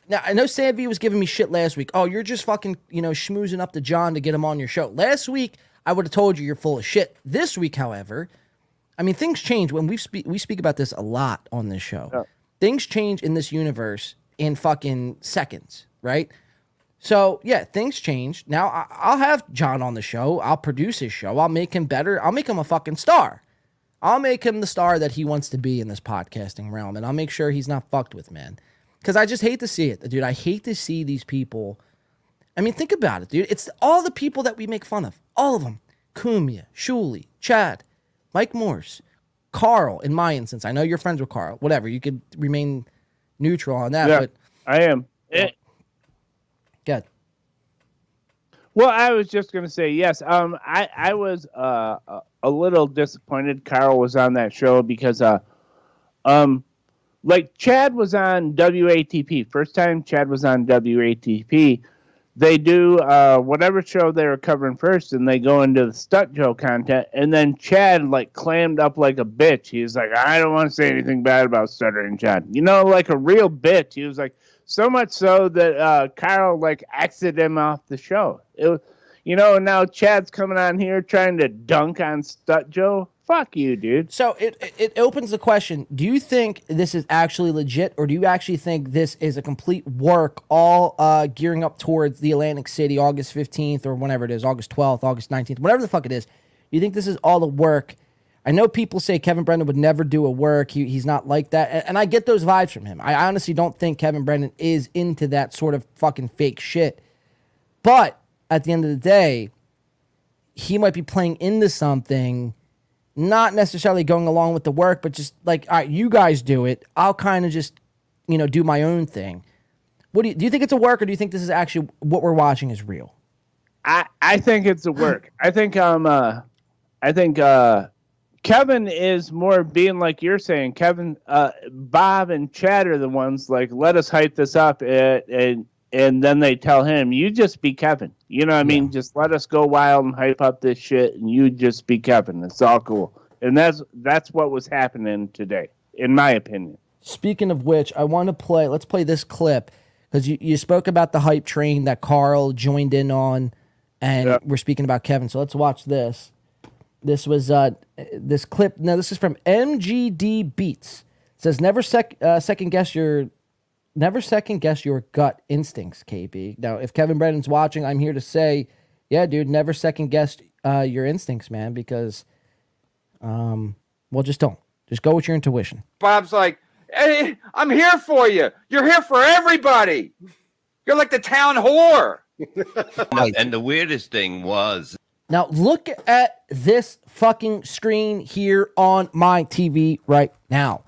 Now I know Sam V was giving me shit last week. Oh, you're just fucking you know schmoozing up to John to get him on your show. Last week I would have told you you're full of shit. This week, however, I mean things change when we speak. We speak about this a lot on this show. Things change in this universe in fucking seconds, right? So yeah, things change. Now I- I'll have John on the show. I'll produce his show. I'll make him better. I'll make him a fucking star. I'll make him the star that he wants to be in this podcasting realm, and I'll make sure he's not fucked with, man. Because I just hate to see it, dude. I hate to see these people. I mean, think about it, dude. It's all the people that we make fun of. All of them. Cumia, Shuli, Chad, Mike Morse, Carl, in my instance. I know you're friends with Carl. Whatever. You could remain neutral on that, Yeah. but I am. Eh, good. Well, I was just going to say yes. Um, I I was uh a- a little disappointed. Carl was on that show because uh, um, like Chad was on WATP. First time Chad was on WATP, they do uh whatever show they were covering first, and they go into the Stunt Joe content, and then Chad like clammed up like a bitch. He was like, I don't want to say anything bad about Stuttering Chad. You know, like a real bitch. He was like so much so that uh, Carl like exited him off the show. It was, you know, now Chad's coming on here trying to dunk on Stut Joe. Fuck you, dude. So it it- opens the question: Do you think this is actually legit, or do you actually think this is a complete work, all uh, gearing up towards the Atlantic City, August fifteenth, or whenever it is, August twelfth, August nineteenth, whatever the fuck it is? You think this is all the work? I know people say Kevin Brennan would never do a work. He, he's not like that, and, and I get those vibes from him. I honestly don't think Kevin Brennan is into that sort of fucking fake shit. But at the end of the day, he might be playing into something not necessarily going along with the work, but just like, all right, you guys do it. I'll kind of just, you know, do my own thing. What do you do? You think it's a work, or do you think this is actually what we're watching is real? I I think it's a work. I think um uh, I think uh, Kevin is more being like you're saying. Kevin, uh, Bob, and Chad are the ones like let us hype this up, and and, and then they tell him you just be Kevin. You know what I mean? Just let us go wild and hype up this shit, and you just be Kevin. It's all cool, and that's that's what was happening today, in my opinion. Speaking of which, I want to play. Let's play this clip because you, you spoke about the hype train that Carl joined in on, and Yeah. we're speaking about Kevin. So let's watch this. This was uh this clip. Now this is from MGD Beats. It says never sec uh, second guess your never second guess your gut instincts, KB. Now, if Kevin Brennan's watching, I'm here to say, yeah, dude, never second guess uh, your instincts, man, because um, well, just don't. Just go with your intuition. Bob's like, hey, I'm here for you. You're here for everybody. You're like the town whore. And the weirdest thing was Now look at this fucking screen here on my TV right now.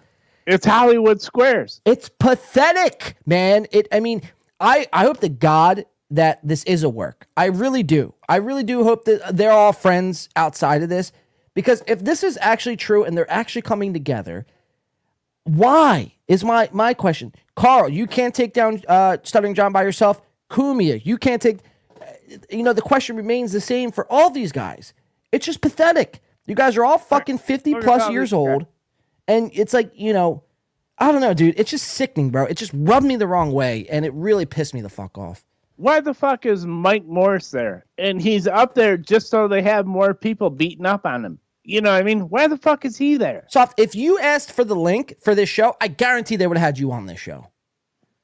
It's Hollywood Squares. It's pathetic, man. It I mean, I I hope to God that this is a work. I really do. I really do hope that they're all friends outside of this because if this is actually true and they're actually coming together, why is my my question. Carl, you can't take down uh Stuttering John by yourself. Cumia, you can't take you know, the question remains the same for all these guys. It's just pathetic. You guys are all fucking 50 plus years old. And it's like, you know, I don't know, dude. It's just sickening, bro. It just rubbed me the wrong way and it really pissed me the fuck off. Why the fuck is Mike Morris there? And he's up there just so they have more people beating up on him. You know what I mean? Why the fuck is he there? Soft, if you asked for the link for this show, I guarantee they would have had you on this show.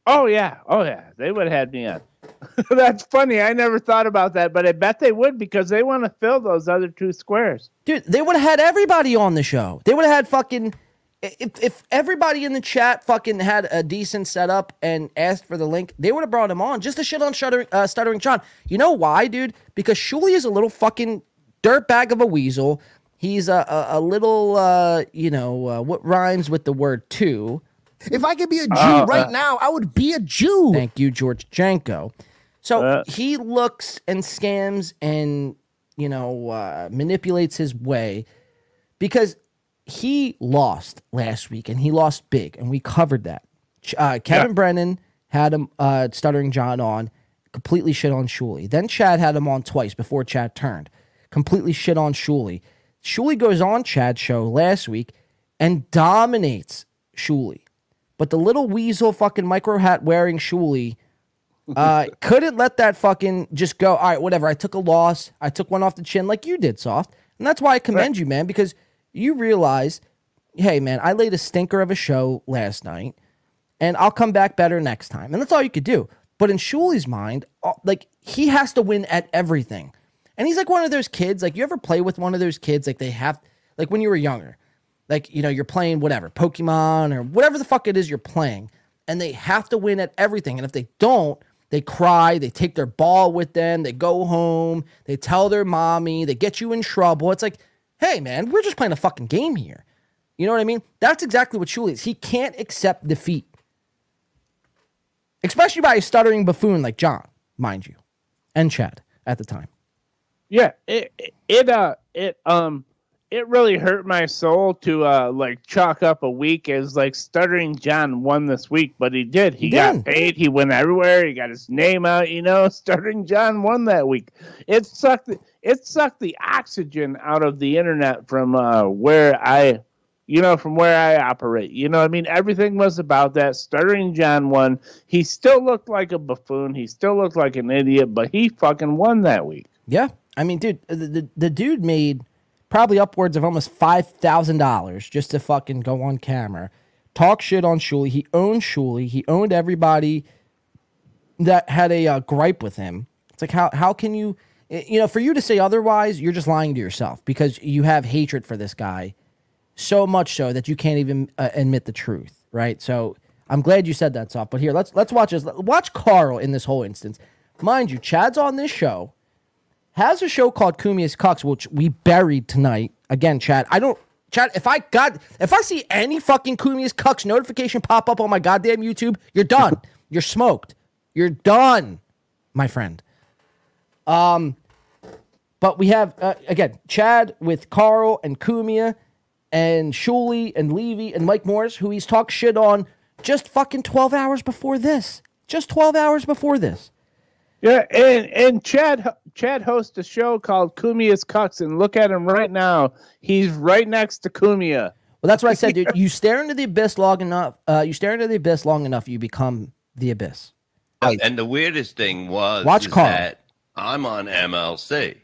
Oh yeah, oh yeah, they would have had me on. That's funny. I never thought about that, but I bet they would because they want to fill those other two squares. Dude, they would have had everybody on the show. They would have had fucking if, if everybody in the chat fucking had a decent setup and asked for the link, they would have brought him on just to shit on Stuttering, uh, Stuttering John. You know why, dude? Because Shuli is a little fucking dirtbag of a weasel. He's a, a, a little, uh, you know, uh, what rhymes with the word two. If I could be a Jew Uh, right uh, now, I would be a Jew. Thank you, George Janko. So Uh. he looks and scams and you know uh, manipulates his way because he lost last week and he lost big, and we covered that. Uh, Kevin Brennan had him uh, stuttering John on, completely shit on Shuli. Then Chad had him on twice before Chad turned, completely shit on Shuli. Shuli goes on Chad's show last week and dominates Shuli. But the little weasel fucking micro hat wearing Shuley uh, couldn't let that fucking just go. All right, whatever. I took a loss. I took one off the chin like you did, soft. And that's why I commend you, man, because you realize, hey, man, I laid a stinker of a show last night, and I'll come back better next time. And that's all you could do. But in Shuli's mind, uh, like he has to win at everything. And he's like one of those kids. Like you ever play with one of those kids? Like they have, like when you were younger, like you know you're playing whatever Pokemon or whatever the fuck it is you're playing, and they have to win at everything. And if they don't, they cry. They take their ball with them. They go home. They tell their mommy. They get you in trouble. It's like, hey man, we're just playing a fucking game here. You know what I mean? That's exactly what Shuli is. He can't accept defeat, especially by a stuttering buffoon like John, mind you, and Chad at the time. Yeah, it- it uh it um it really hurt my soul to uh like chalk up a week as like stuttering John won this week, but he did. He, got paid. He went everywhere. He got his name out. You know, stuttering John won that week. It sucked. It sucked the oxygen out of the internet from uh where I. You know, from where I operate, you know, I mean, everything was about that. Stuttering John won. He still looked like a buffoon. He still looked like an idiot, but he fucking won that week. Yeah, I mean, dude, the the, the dude made probably upwards of almost five thousand dollars just to fucking go on camera, talk shit on Shuli. He owned Shuli. He owned everybody that had a uh, gripe with him. It's like how how can you, you know, for you to say otherwise, you're just lying to yourself because you have hatred for this guy, so much so that you can't even uh, admit the truth, right? So I'm glad you said that, soft. But here, let's let's watch this. Watch Carl in this whole instance. Mind you, Chad's on this show has a show called Cumia's Cucks, which we buried tonight. Again, Chad, I don't. Chad, if I got, if I see any fucking Cumia's Cucks notification pop up on my goddamn YouTube, you're done. you're smoked. You're done, my friend. Um, but we have uh, again Chad with Carl and Cumia and Shuli and Levy and Mike Morris, who he's talked shit on just fucking twelve hours before this. Just twelve hours before this. Yeah, and and Chad Chad hosts a show called Cumia's Cucks, and look at him right now. He's right next to Cumia. Well, that's what I said, dude. You stare into the abyss long enough. Uh, you stare into the abyss long enough, you become the abyss. Right. And the weirdest thing was Watch Carl. that I'm on MLC,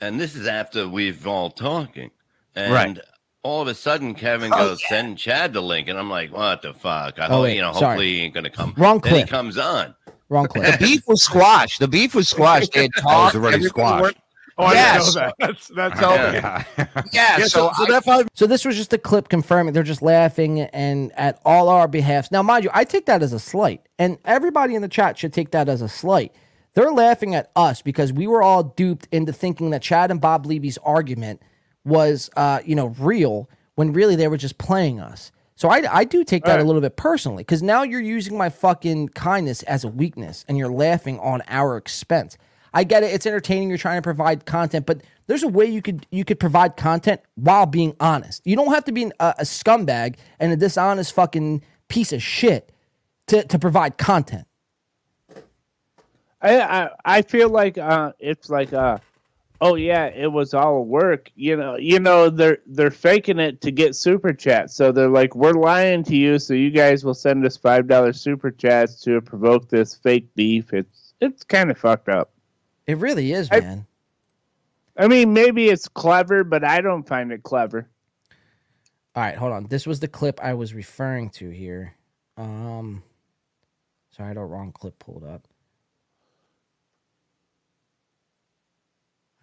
and this is after we've all talking, and Right. all of a sudden Kevin Oh, goes send Chad the link, and I'm like, what the fuck? I Oh, hope wait, you know, sorry. hopefully he ain't gonna come. Wrong Then he clip. comes on. Wrong The beef was squashed. The beef was squashed. They had Oh, talked. already squashed. worked- Oh, I Yes. didn't know that. That's that's Yeah. Yeah. Yeah, Yeah, so, so, so I- so this was just a clip confirming they're just laughing and at all our behalfs. Now, mind you, I take that as a slight, and everybody in the chat should take that as a slight. They're laughing at us because we were all duped into thinking that Chad and Bob Levy's argument was, uh, you know, real when really they were just playing us. So I, I do take that a little bit personally because now you're using my fucking kindness as a weakness and you're laughing on our expense. I get it; it's entertaining. You're trying to provide content, but there's a way you could you could provide content while being honest. You don't have to be an, a, a scumbag and a dishonest fucking piece of shit to to provide content. I, I I feel like uh, it's like uh, oh yeah, it was all work. You know, you know they're they're faking it to get super chats. So they're like, we're lying to you, so you guys will send us five dollars super chats to provoke this fake beef. It's it's kind of fucked up. It really is, I- man. I mean, maybe it's clever, but I don't find it clever. All right, hold on. This was the clip I was referring to here. Um, sorry, I had a wrong clip pulled up.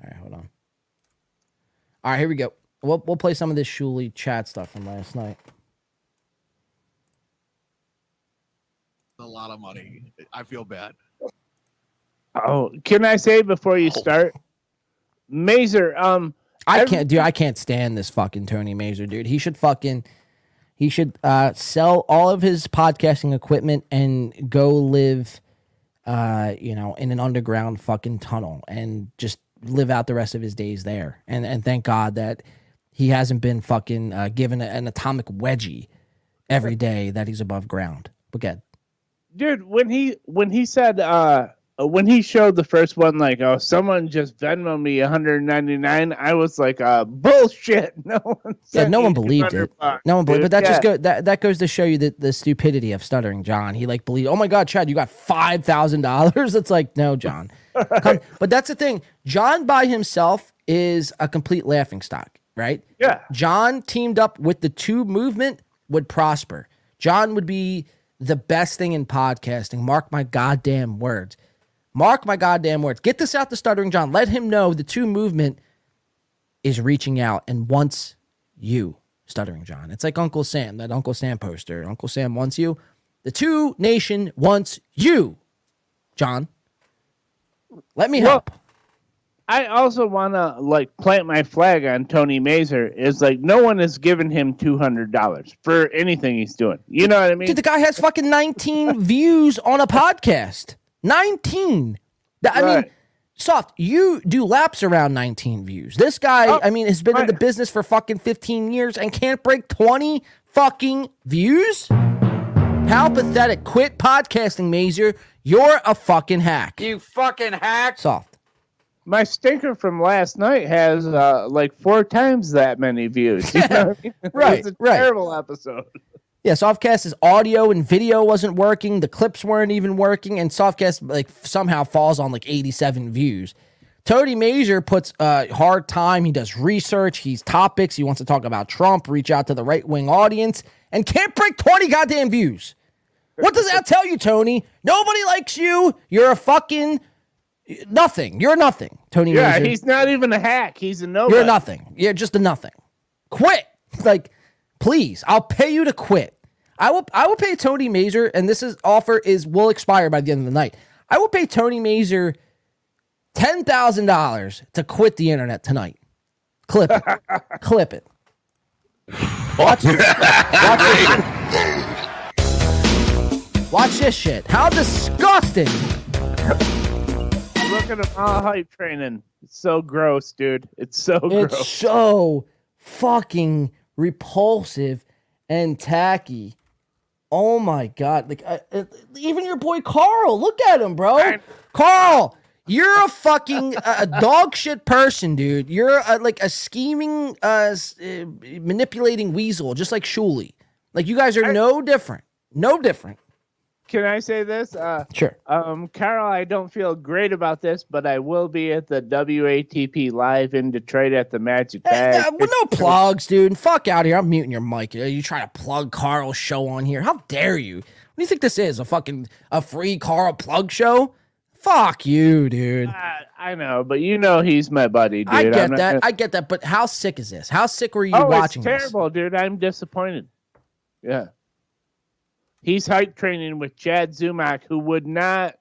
All right, hold on. All right, here we go. We'll we'll play some of this Shuli chat stuff from last night. A lot of money. I feel bad. Oh, can I say before you start, Mazur? Um, I can't, dude. I can't stand this fucking Tony Mazur, dude. He should fucking, he should uh, sell all of his podcasting equipment and go live, uh, you know, in an underground fucking tunnel and just live out the rest of his days there. And and thank God that he hasn't been fucking uh, given an atomic wedgie every day that he's above ground. But good. dude when he when he said uh when he showed the first one like oh someone just venmo me 199 i was like uh bullshit no one Yeah, no one believed it. bucks, No one believed, dude. but that just go that, that goes to show you the, the stupidity of stuttering John. He like believed, oh my god, Chad, you got five thousand dollars. It's like, no, John. Come, but that's the thing. John by himself is a complete laughing stock, right? yeah John teamed up with the two movement would prosper. John would be the best thing in podcasting. Mark my goddamn words. Mark my goddamn words. Get this out to Stuttering John. Let him know the two movement is reaching out and wants you, Stuttering John. It's like Uncle Sam, that Uncle Sam poster. Uncle Sam wants you. The two nation wants you, John. Let me Well, help. i also want to like plant my flag on tony mazur is like no one has given him $200 for anything he's doing you know what i mean Dude, the guy has fucking 19 views on a podcast. 19. Th- I mean, soft, you do laps around 19 views. This guy, Oh, I mean, has been in the business for fucking 15 years and can't break 20 fucking views? How pathetic. Quit podcasting, Mazur. You're a fucking hack. You fucking hack. Soft. my stinker from last night has uh, like four times that many views. You know what I mean? It Right, a right. terrible episode. Yeah, Softcast's audio and video wasn't working. The clips weren't even working, and Softcast like somehow falls on like 87 views. Tony Mazur puts a hard time. He does research. He's topics. He wants to talk about Trump. Reach out to the right wing audience, and can't break 20 goddamn views. What does that tell you, Tony? Nobody likes you. You're a fucking nothing. You're nothing, Tony Yeah, Mazur. he's not even a hack. He's a nobody. You're nothing. You're just a nothing. Quit. Like, please, I'll pay you to quit. I will I will pay Tony Mazur, and this is offer is will expire by the end of the night. I will pay Tony Mazur ten thousand dollars to quit the internet tonight. Clip it. Clip it. Watch, watch this. Watch this shit. How disgusting. Look at him all hype training. It's so gross, dude. It's so It's gross. so fucking repulsive and tacky. Oh my god! Like uh, uh, even your boy Carl, look at him, bro. I- Carl, you're a fucking uh, a dog shit person, dude. You're a, like a scheming, uh, uh, manipulating weasel, just like Shuli. Like you guys are no different, no different. Can I say this? Uh, Sure. um, Carl, I don't feel great about this, but I will be at the WATP live in Detroit at the Magic Hey, Bag. uh, well, no plugs, dude. Fuck out here. I'm muting your mic. Uh, You try to plug Carl's show on here. How dare you? What do you think this is? A fucking a free Carl plug show? Fuck you, dude. I, I know, but you know he's my buddy, dude. I I'm get that. gonna- I get that. But how sick is this? How sick were you oh, watching it's this? terrible, dude. I'm disappointed. Yeah. He's hype training with Chad Zumock, who would not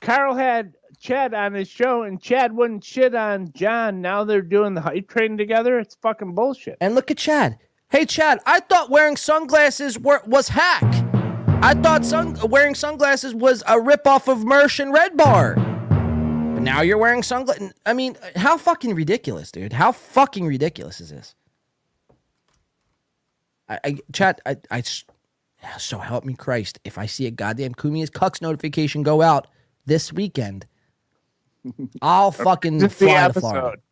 Carl had Chad on his show, and Chad wouldn't shit on John. Now they're doing the hype train together. It's fucking bullshit. And look at Chad. Hey, Chad, I thought wearing sunglasses were, was hack. I thought sun, wearing sunglasses was a ripoff of Mersh and Red Bar. But now you're wearing sunglasses. I mean, how fucking ridiculous, dude. How fucking ridiculous is this? I, I Chad, I, I, so help me Christ, if I see a goddamn Cumia's Cucks notification go out this weekend, I'll fucking Just the fly to Florida.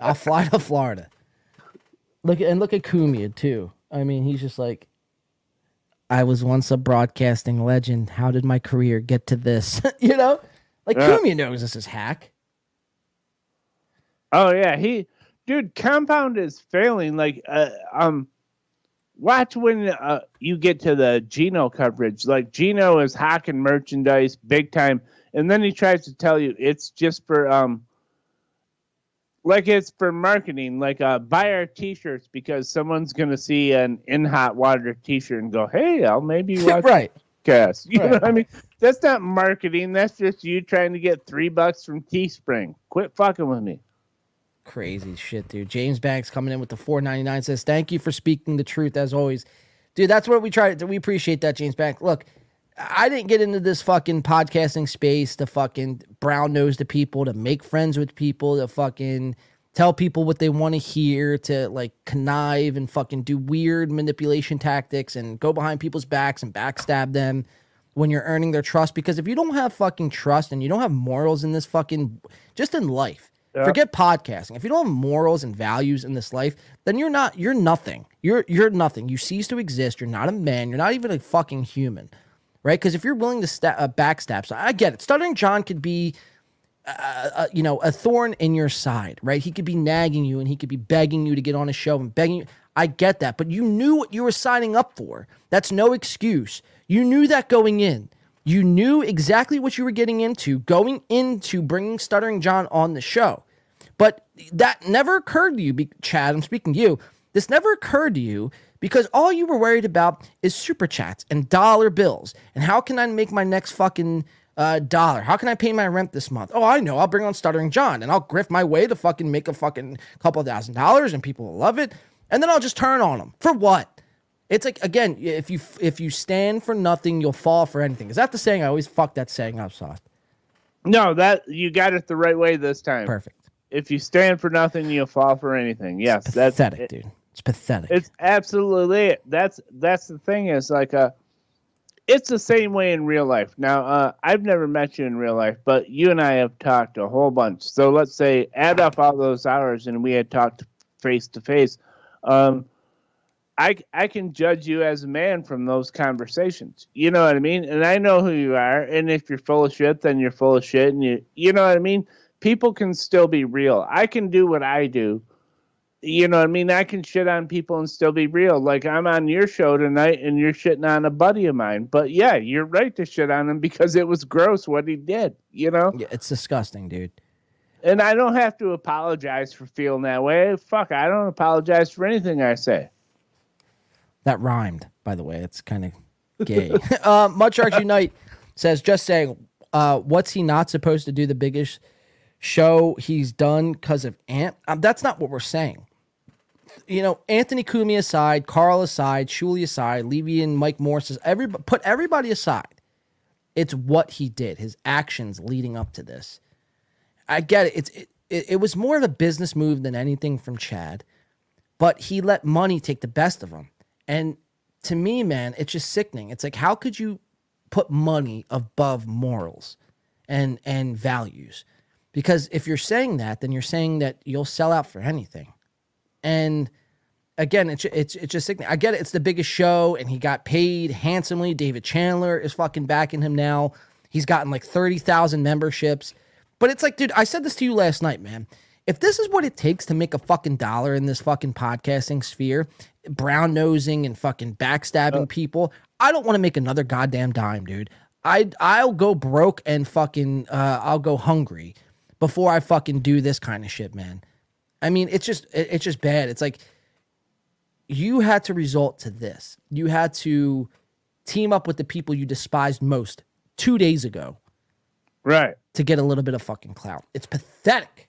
I'll fly to Florida. Look at and look at Cumia too. I mean, he's just like, I was once a broadcasting legend. How did my career get to this? you know, like Yeah. Cumia knows this is hack. Oh yeah, he, dude, Compound is failing. Like, uh, um, watch when uh, you get to the Geno coverage. Like, Geno is hacking merchandise big time, and then he tries to tell you it's just for um, like it's for marketing. Like, uh, buy our T-shirts because someone's gonna see an in hot water T-shirt and go, "Hey, I'll maybe watch right. podcast." You know what I mean? That's not marketing. That's just you trying to get three bucks from Teespring. Quit fucking with me. Crazy shit, dude. James Banks coming in with the 499 says, Thank you for speaking the truth as always. Dude, that's what we try to we appreciate that, James Banks. Look, I didn't get into this fucking podcasting space to fucking brown nose the people, to make friends with people, to fucking tell people what they want to hear, to like connive and fucking do weird manipulation tactics and go behind people's backs and backstab them when you're earning their trust. Because if you don't have fucking trust and you don't have morals in this fucking just in life, Yeah. forget podcasting. If you don't have morals and values in this life, then you're not you're nothing. You're you're nothing. You cease to exist. You're not a man. You're not even a fucking human. Right? Because if you're willing to sta- uh, backstab, so I get it. Stuttering John could be uh, uh, you know, a thorn in your side, right? He could be nagging you and he could be begging you to get on a show and begging you. I get that, but you knew what you were signing up for. That's no excuse. You knew that going in. You knew exactly what you were getting into going into bringing Stuttering John on the show. But that never occurred to you, Chad. I'm speaking to you. This never occurred to you because all you were worried about is super chats and dollar bills. And how can I make my next fucking uh, dollar? How can I pay my rent this month? Oh, I know. I'll bring on Stuttering John and I'll grift my way to fucking make a fucking couple thousand dollars and people will love it. And then I'll just turn on them. For what? It's like again, if you if you stand for nothing, you'll fall for anything. Is that the saying? I always fuck that saying up, soft. No, that you got it the right way this time. Perfect. If you stand for nothing, you'll fall for anything. Yes, that's Pathetic, it- dude. It's pathetic. It's absolutely it. That's that's the thing is like uh it's the same way in real life. Now, uh, I've never met you in real life, but you and I have talked a whole bunch. So let's say add up all those hours and we had talked face to face. Um, I I can judge you as a man from those conversations. You know what I mean? And I know who you are. And if you're full of shit, then you're full of shit. And you you know what I mean? People can still be real. I can do what I do. You know what I mean? I can shit on people and still be real. Like I'm on your show tonight and you're shitting on a buddy of mine. But yeah, you're right to shit on him because it was gross what he did, you know? Yeah, it's disgusting, dude. And I don't have to apologize for feeling that way. Fuck, I don't apologize for anything I say. That rhymed, by the way. It's kind of gay. uh, Sharks Unite says, just saying, uh, what's he not supposed to do the biggest show he's done because of Ant? Um, that's not what we're saying. You know, Anthony Cumia aside, Carl aside, Shuli aside, Levy and Mike Morris, is every, put everybody aside. It's what he did, his actions leading up to this. I get it. It's it, it, it was more of a business move than anything from Chad, but he let money take the best of him. And to me, man, it's just sickening. It's like how could you put money above morals and and values? Because if you're saying that, then you're saying that you'll sell out for anything. And again, it's it's it's just sickening. I get it. It's the biggest show, and he got paid handsomely. David Chandler is fucking backing him now. He's gotten like thirty thousand memberships. But it's like, dude, I said this to you last night, man. If this is what it takes to make a fucking dollar in this fucking podcasting sphere, brown nosing and fucking backstabbing people, I don't want to make another goddamn dime, dude. I I'll go broke and fucking uh, I'll go hungry before I fucking do this kind of shit, man. I mean, it's just it's just bad. It's like you had to resort to this. You had to team up with the people you despised most two days ago Right. to get a little bit of fucking clout. It's pathetic.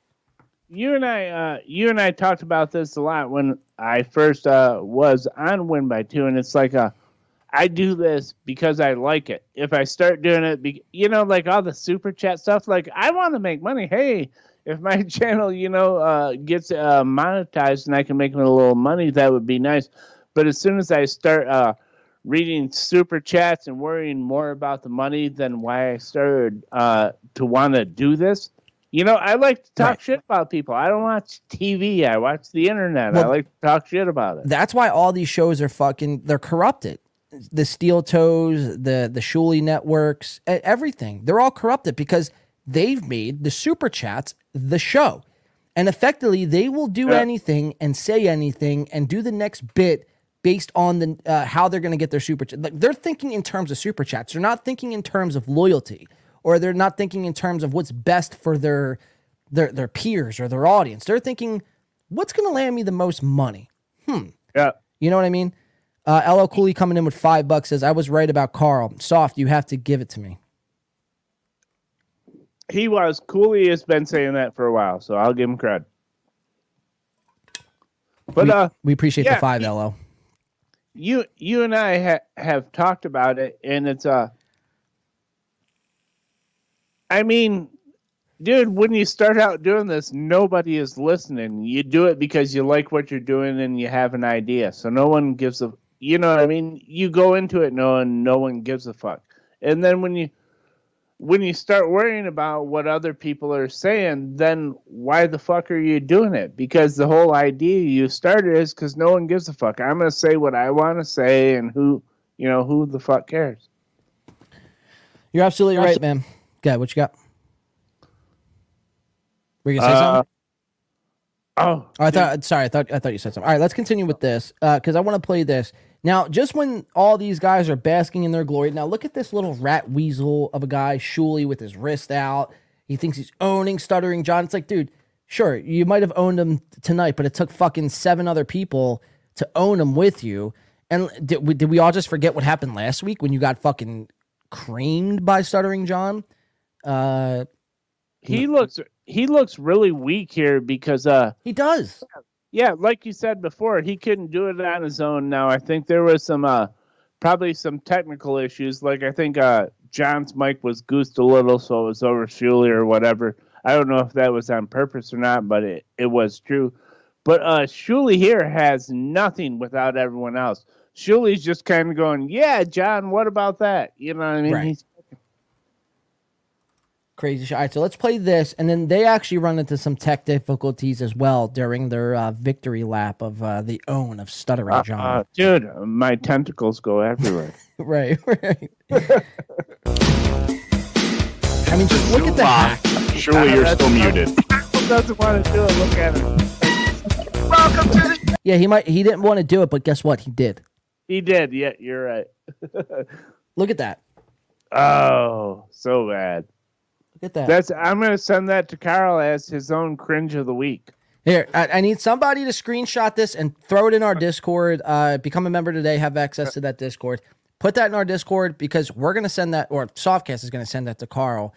You and I, uh, you and I talked about this a lot when I first uh, was on Win by Two, and it's like a, I do this because I like it. If I start doing it, be, you know, like all the super chat stuff, like I want to make money. Hey, if my channel, you know, uh, gets uh, monetized and I can make a little money, that would be nice. But as soon as I start uh, reading super chats and worrying more about the money than why I started uh, to want to do this, you know, I like to talk Right. shit about people. I don't watch TV. I watch the internet. I like to talk shit about it. That's why all these shows are fucking they're corrupted. The Steel Toes, the the Shuli networks, everything. They're all corrupted because they've made the super chats the show. And effectively they will do Yeah. anything and say anything and do the next bit based on the uh, how they're going to get their super chat. Like they're thinking in terms of super chats. They're not thinking in terms of loyalty or they're not thinking in terms of what's best for their their their peers or their audience. They're thinking what's going to land me the most money. Hmm. Yeah. You know what I mean? Uh, LL Cooley coming in with five bucks says, I was right about Carl. Soft, you have to give it to me. He was. Cooley has been saying that for a while, so I'll give him credit. But we, uh, we appreciate yeah, the five, LL. you you and I ha- have talked about it, and it's uh, I mean, dude, when you start out doing this, nobody is listening. You do it because you like what you're doing and you have an idea. So no one gives a, you know what I mean? You go into it knowing no one gives a fuck, and then when you when you start worrying about what other people are saying, then why the fuck are you doing it? Because the whole idea you started is because no one gives a fuck. I'm gonna say what I want to say, and who, you know, who the fuck cares? You're absolutely right, man. Good. What you got? Were you gonna say Uh, something? Oh, Oh, I thought. Sorry, I thought. I thought you said something. All right, let's continue with this because I want to play this now. Just when all these guys are basking in their glory, now look at this little rat weasel of a guy, Shuli, with his wrist out. He thinks he's owning Stuttering John. It's like, dude, sure, you might have owned him tonight, but it took fucking seven other people to own him with you. And did we, did we all just forget what happened last week when you got fucking creamed by Stuttering John? Uh, he looks he looks really weak here because uh he does. Yeah, like you said before, he couldn't do it on his own. Now I think there was some uh probably some technical issues. Like I think uh John's mic was goosed a little, so it was over Shuli or whatever. I don't know if that was on purpose or not, but it, it was true. But uh Shuli here has nothing without everyone else. Shuli's just kind of going, Yeah, John, what about that? You know what I mean? Right. He's crazy shit. All right, so let's play this, and then they actually run into some tech difficulties as well during their uh, victory lap of uh, the own of Stuttering uh, John. uh, dude, my tentacles go everywhere. right, right. I mean, just look at the hack. Surely you're still muted. doesn't want to do it. Look at him. Welcome to the. Yeah, he might. He didn't want to do it, but guess what? He did. He did. Yeah, you're right. Look at that. oh, so bad. Look at that. That's. I'm gonna send that to Carl as his own cringe of the week. Here, I, I need somebody to screenshot this and throw it in our Discord. Uh, become a member today. Have access to that Discord. Put that in our Discord because we're gonna send that, or Softcast is gonna send that to Carl.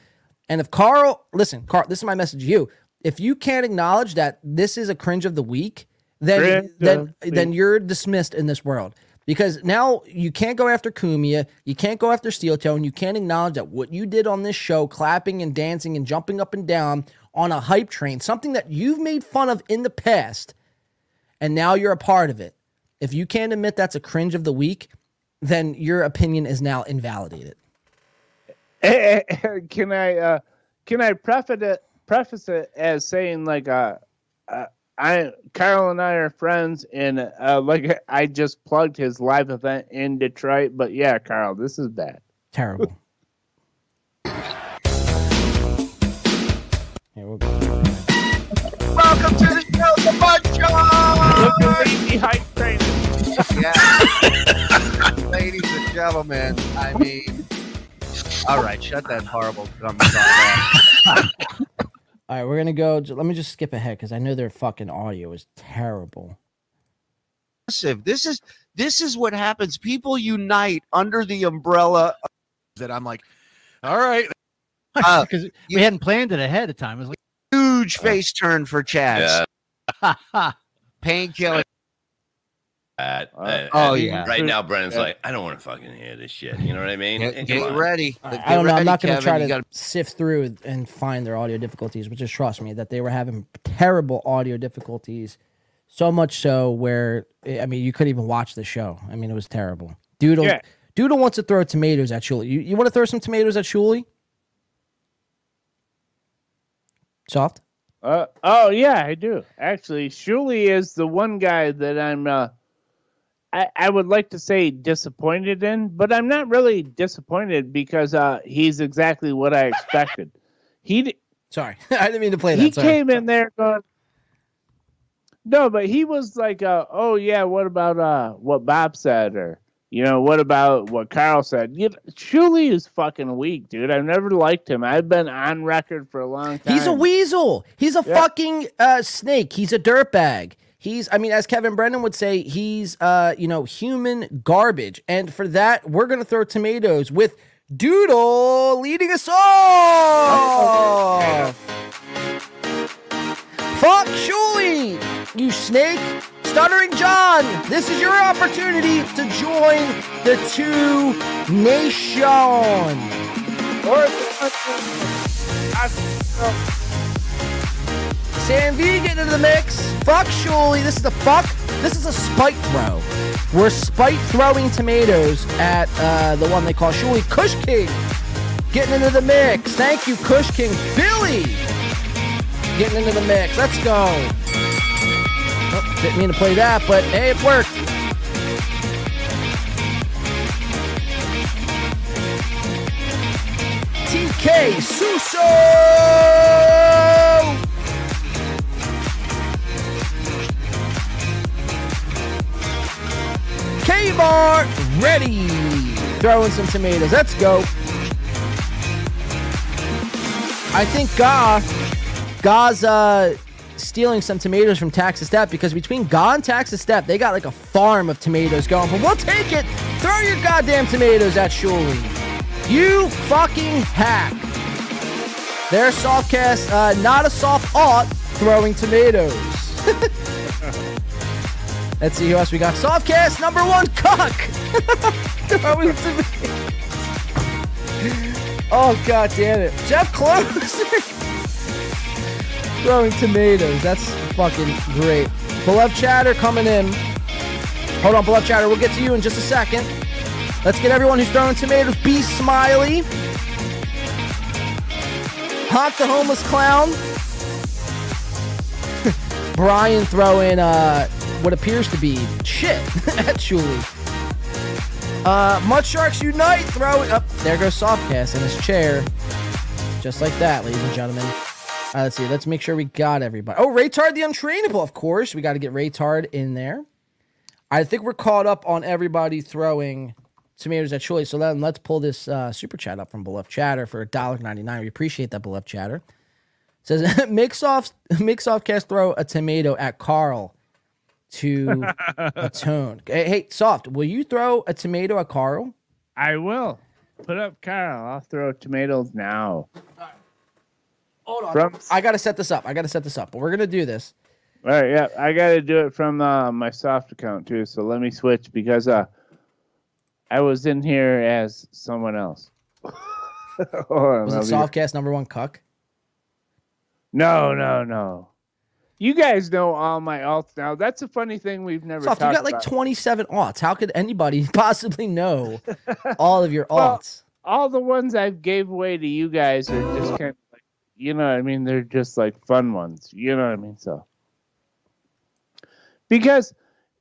And if Carl, listen, Carl, this is my message to you. If you can't acknowledge that this is a cringe of the week, then Cringe then the then week. you're dismissed in this world. Because now you can't go after Cumia, you can't go after Steel Toe, and you can't acknowledge that what you did on this show, clapping and dancing and jumping up and down on a hype train, something that you've made fun of in the past, and now you're a part of it. If you can't admit that's a cringe of the week, then your opinion is now invalidated. Eh, eh, can I? Uh, can I preface it? Preface it as saying like, uh, uh, I Carl and I are friends, and uh, like I just plugged his live event in Detroit. But yeah, Carl, this is bad. Terrible. Here, we'll go. Welcome to the show, the Bud Look at train. Yeah. Ladies and gentlemen, I mean, all right, shut that horrible dumb song off. All right, we're gonna go. Let me just skip ahead because I know their fucking audio is terrible. Massive. This is this is what happens. People unite under the umbrella. that I'm like, all right, Uh, because you- we hadn't planned it ahead of time. It was like Huge face turn for Chad. Yeah. Painkiller. That, Uh, uh, oh, yeah. Right now, Brennan's Yeah. like, I don't want to fucking hear this shit. You know what I mean? Get, get ready. I Get I don't know. I'm not going to try to gotta- sift through and find their audio difficulties, but just trust me that they were having terrible audio difficulties. So much so where I mean, you couldn't even watch the show. I mean, it was terrible. Doodle, Yeah. Doodle wants to throw tomatoes at Shuli. You, you want to throw some tomatoes at Shuli? Soft. Uh, oh yeah, I do. Actually, Shuli is the one guy that I'm. Uh, I I would like to say disappointed in, but I'm not really disappointed because uh, he's exactly what I expected. He d- Sorry, I didn't mean to play that. he Sorry. came in there going. No, but he was like, uh, "Oh yeah, what about uh, what Bob said, or you know, what about what Carl said?" You know, is fucking weak, dude. I've never liked him. I've been on record for a long time. He's a weasel. He's a Yeah. fucking uh, snake. He's a dirtbag. He's, I mean, as Kevin Brennan would say, he's, uh, you know, human garbage. And for that, we're gonna throw tomatoes with Doodle leading us off. Fuck Shuli, you snake. Stuttering John, this is your opportunity to join the two nation. Sam V getting into the mix. Fuck Shuli. This is a fuck. This is a spite throw. We're spite throwing tomatoes at uh, the one they call Shuli. Kush King getting into the mix. Thank you, Kush King. Billy getting into the mix. Let's go. Oh, didn't mean to play that, but hey, it worked. TK Suso! Kmart ready. Throwing some tomatoes. Let's go. I think Ga, Ga's uh, stealing some tomatoes from Texas Step because between Ga and Texas Step, they got like a farm of tomatoes going. But we'll take it. Throw your goddamn tomatoes at Shuli. You fucking hack. Their softcast, uh, not a soft aught, throwing tomatoes. Let's see who else we got. Softcast number one, cuck. Oh god damn it. Jeff Closer throwing tomatoes. That's fucking great. Beloved chatter coming in. Hold on, beloved chatter. We'll get to you in just a second. Let's get everyone who's throwing tomatoes. Be smiley. Hot the homeless clown. Brian throwing uh what appears to be shit at Shuli. Uh, Mud Sharks Unite, throw it up. There goes Softcast in his chair. Just like that, ladies and gentlemen. Uh, let's see. Let's make sure we got everybody. Oh, Raytard the Untrainable, of course. We got to get Raytard in there. I think we're caught up on everybody throwing tomatoes at Shuli. So then let's pull this uh, super chat up from Beloved Chatter for $1.99. We appreciate that, Beloved Chatter. It says, make soft, make Softcast throw a tomato at Carl to atone. Hey, hey, Soft, will you throw a tomato at Carl? I will. Put up Carl. I'll throw tomatoes now. Hold on. From I got to set this up. I got to set this up. But we're going to do this. all right, yeah, I got to do it from uh, my soft account too. So let me switch because uh, I was in here as someone else. On, Was it Softcast number one cuck? No, no, no. You guys know all my alts now. That's a funny thing we've never. Soft, you got like about. 27 aughts. How could anybody possibly know all of your Well, all the ones I gave away to you guys are just kind of like, you know, what I mean, they're just like fun ones. You know what I mean? So, because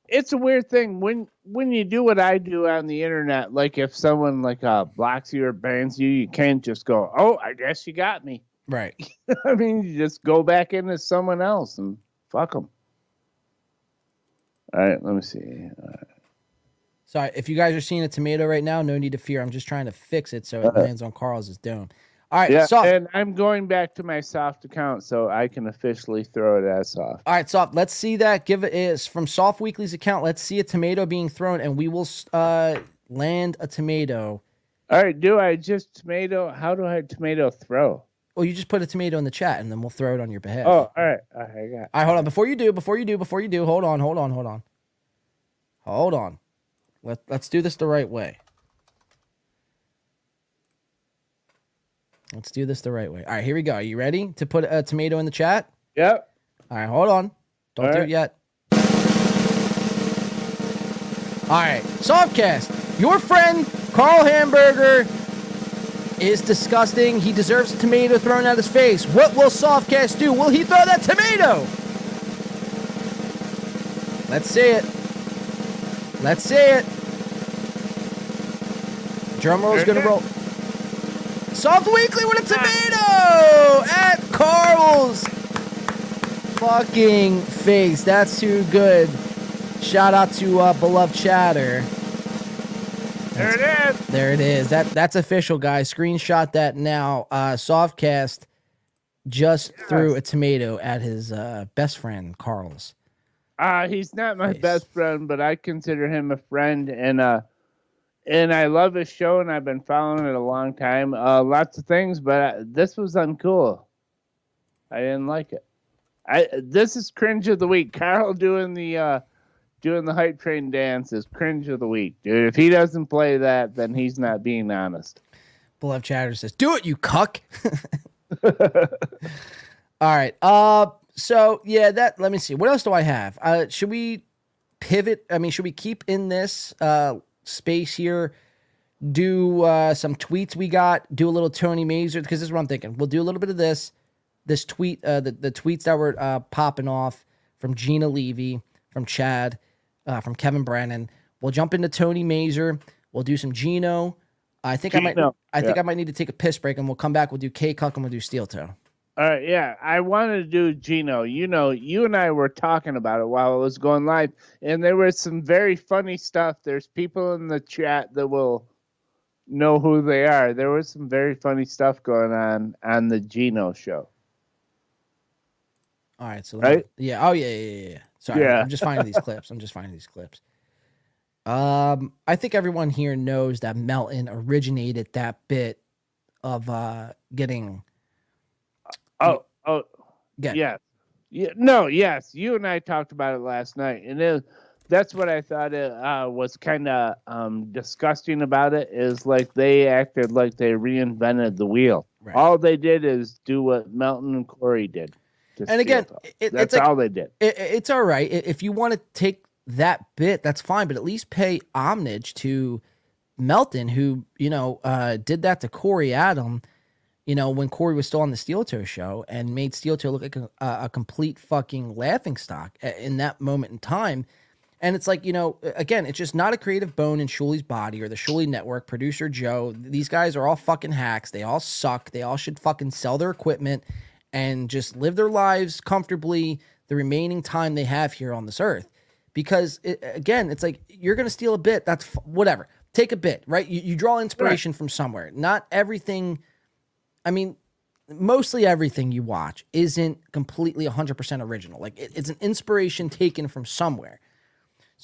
it's a weird thing when when you do what I do on the internet. Like if someone like uh blocks you or bans you, you can't just go, "Oh, I guess you got me." Right. I mean, you just go back into someone else and fuck them. All right, let me see. Sorry, if you guys are seeing a tomato right now, no need to fear. I'm just trying to fix it so it Uh-huh. lands on Carl's dome. All right, yeah, Soft. and I'm going back to my soft account so I can officially throw it as soft. All right, Soft. Let's see that. Give it is from Soft Weekly's account. Let's see a tomato being thrown, and we will uh, land a tomato All right, do I just tomato? How do I tomato throw? Well, you just put a tomato in the chat, and then we'll throw it on your behalf. Oh, all right. All right, I got. All right, hold on. Before you do, before you do, before you do, hold on, hold on, hold on. Hold on. Let, let's do this the right way. Let's do this the right way. All right, here we go. Are you ready to put a tomato in the chat? Yep. All right, hold on. Don't All do right. it yet. All right, Softcast. Your friend Carl Hamburger is disgusting. He deserves a tomato thrown at his face. What will Softcast do? Will he throw that tomato? Let's see it. Let's see it. Drum roll's gonna roll. Soft Weekly with a tomato at Carl's fucking face. That's too good. Shout out to uh, beloved chatter. There it is. There it is. That that's official, guys. Screenshot that now. Uh, Softcast just threw a tomato at his uh, best friend Carl's. Uh, he's not my best friend, but I consider him a friend, and uh, and I love his show, and I've been following it a long time. Uh, lots of things, but uh, this was uncool. I didn't like it. I this is cringe of the week. Carl doing the uh, doing the hype train dance is cringe of the week, dude. If he doesn't play that, then he's not being honest. Beloved chatter says, "Do it, you cuck." All right. Uh. So yeah, that. Let me see. What else do I have? Uh. Should we pivot? I mean, should we keep in this uh space here? Do uh some tweets we got. Do a little Tony Mazur because this is what I'm thinking. We'll do a little bit of this. This tweet. Uh. The the tweets that were uh popping off from Gina Levy, from Chad, uh, from Kevin Brennan. We'll jump into Tony Mazur. We'll do some Geno. I think I might. Geno, I think. I might need to take a piss break, and we'll come back. We'll do K Cuck and we'll do Steel Toe. All right, yeah, I wanted to do Geno. You know, you and I were talking about it while it was going live, and there was some very funny stuff. There's people in the chat that will know who they are. There was some very funny stuff going on on the Geno show. All right, so let me- Right? yeah, oh yeah, yeah, yeah, yeah. Sorry, Yeah. I'm just finding these clips. I'm just finding these clips. Um, I think everyone here knows that Melton originated that bit of uh getting. Oh, oh, Get yes, yeah, no, yes. You and I talked about it last night, and it, that's what I thought it uh, was kind of um, disgusting about it. Is like they acted like they reinvented the wheel. All they did is do what Melton and Corey did. And again, it- that's it's like- all they did. it, it's all right. If you want to take that bit that's fine but at least pay homage to melton who you know uh did that to corey adam you know when corey was still on the steel toe show and made steel toe look like a, a complete fucking laughing stock in that moment in time. And it's like you know again it's just not a creative bone in Shuli's body or the Shuli network producer joe. These guys are all fucking hacks. They all suck. They all should fucking sell their equipment and just live their lives comfortably the remaining time they have here on this earth. Because it, again, it's like you're going to steal a bit. That's f- whatever. Take a bit, right? You, you draw inspiration from somewhere. Not everything. I mean, mostly everything you watch isn't completely 100% original. Like it, it's an inspiration taken from somewhere.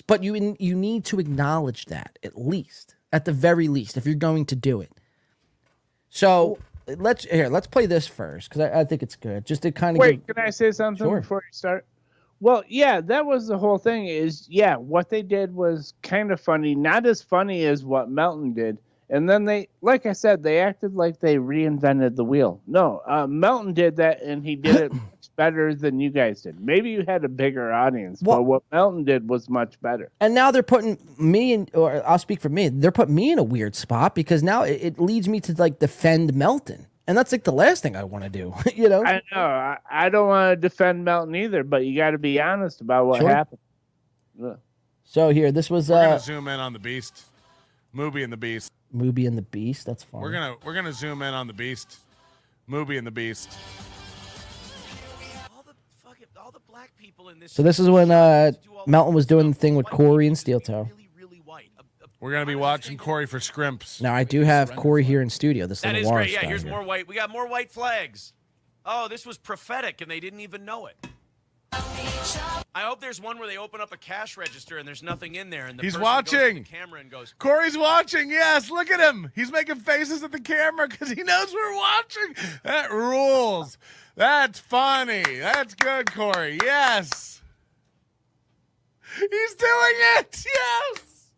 But you you need to acknowledge that at least, at the very least, if you're going to do it. So let's here. Let's play this first because I, I think it's good. Just to kind of Wait, can I say something Sure. before you start? Well, yeah, that was the whole thing. Is yeah, what they did was kind of funny, not as funny as what Melton did. And then they, like I said, they acted like they reinvented the wheel. No, uh, Melton did that, and he did it better than you guys did. Maybe you had a bigger audience, but what Melton did was much better. And now they're putting me in, or I'll speak for me. They're putting me in a weird spot because now it, it leads me to like defend Melton, and that's like the last thing I want to do. you know, I know. I, I don't want to defend Melton either, but you got to be honest about what Sure. happened. Yeah. So here, this was We're uh, gonna zoom in on the beast, Movie and the beast. Movie and the Beast. That's fine. We're gonna we're gonna zoom in on the beast, Movie and the beast. So this is when uh, Melton was doing the thing with Corey and Steel Toe. We're gonna be watching Corey for scrimps. Now I do have Corey here in studio. This That little is Lars great. Yeah, here's here. more white. We got more white flags. Oh, this was prophetic, and they didn't even know it. I hope there's one where they open up a cash register and there's nothing in there, and the He's person goes to watching. the camera and goes, Corey's watching. Yes, look at him. He's making faces at the camera because he knows we're watching. That rules. That's funny. That's good, Corey. Yes. He's doing it. Yes.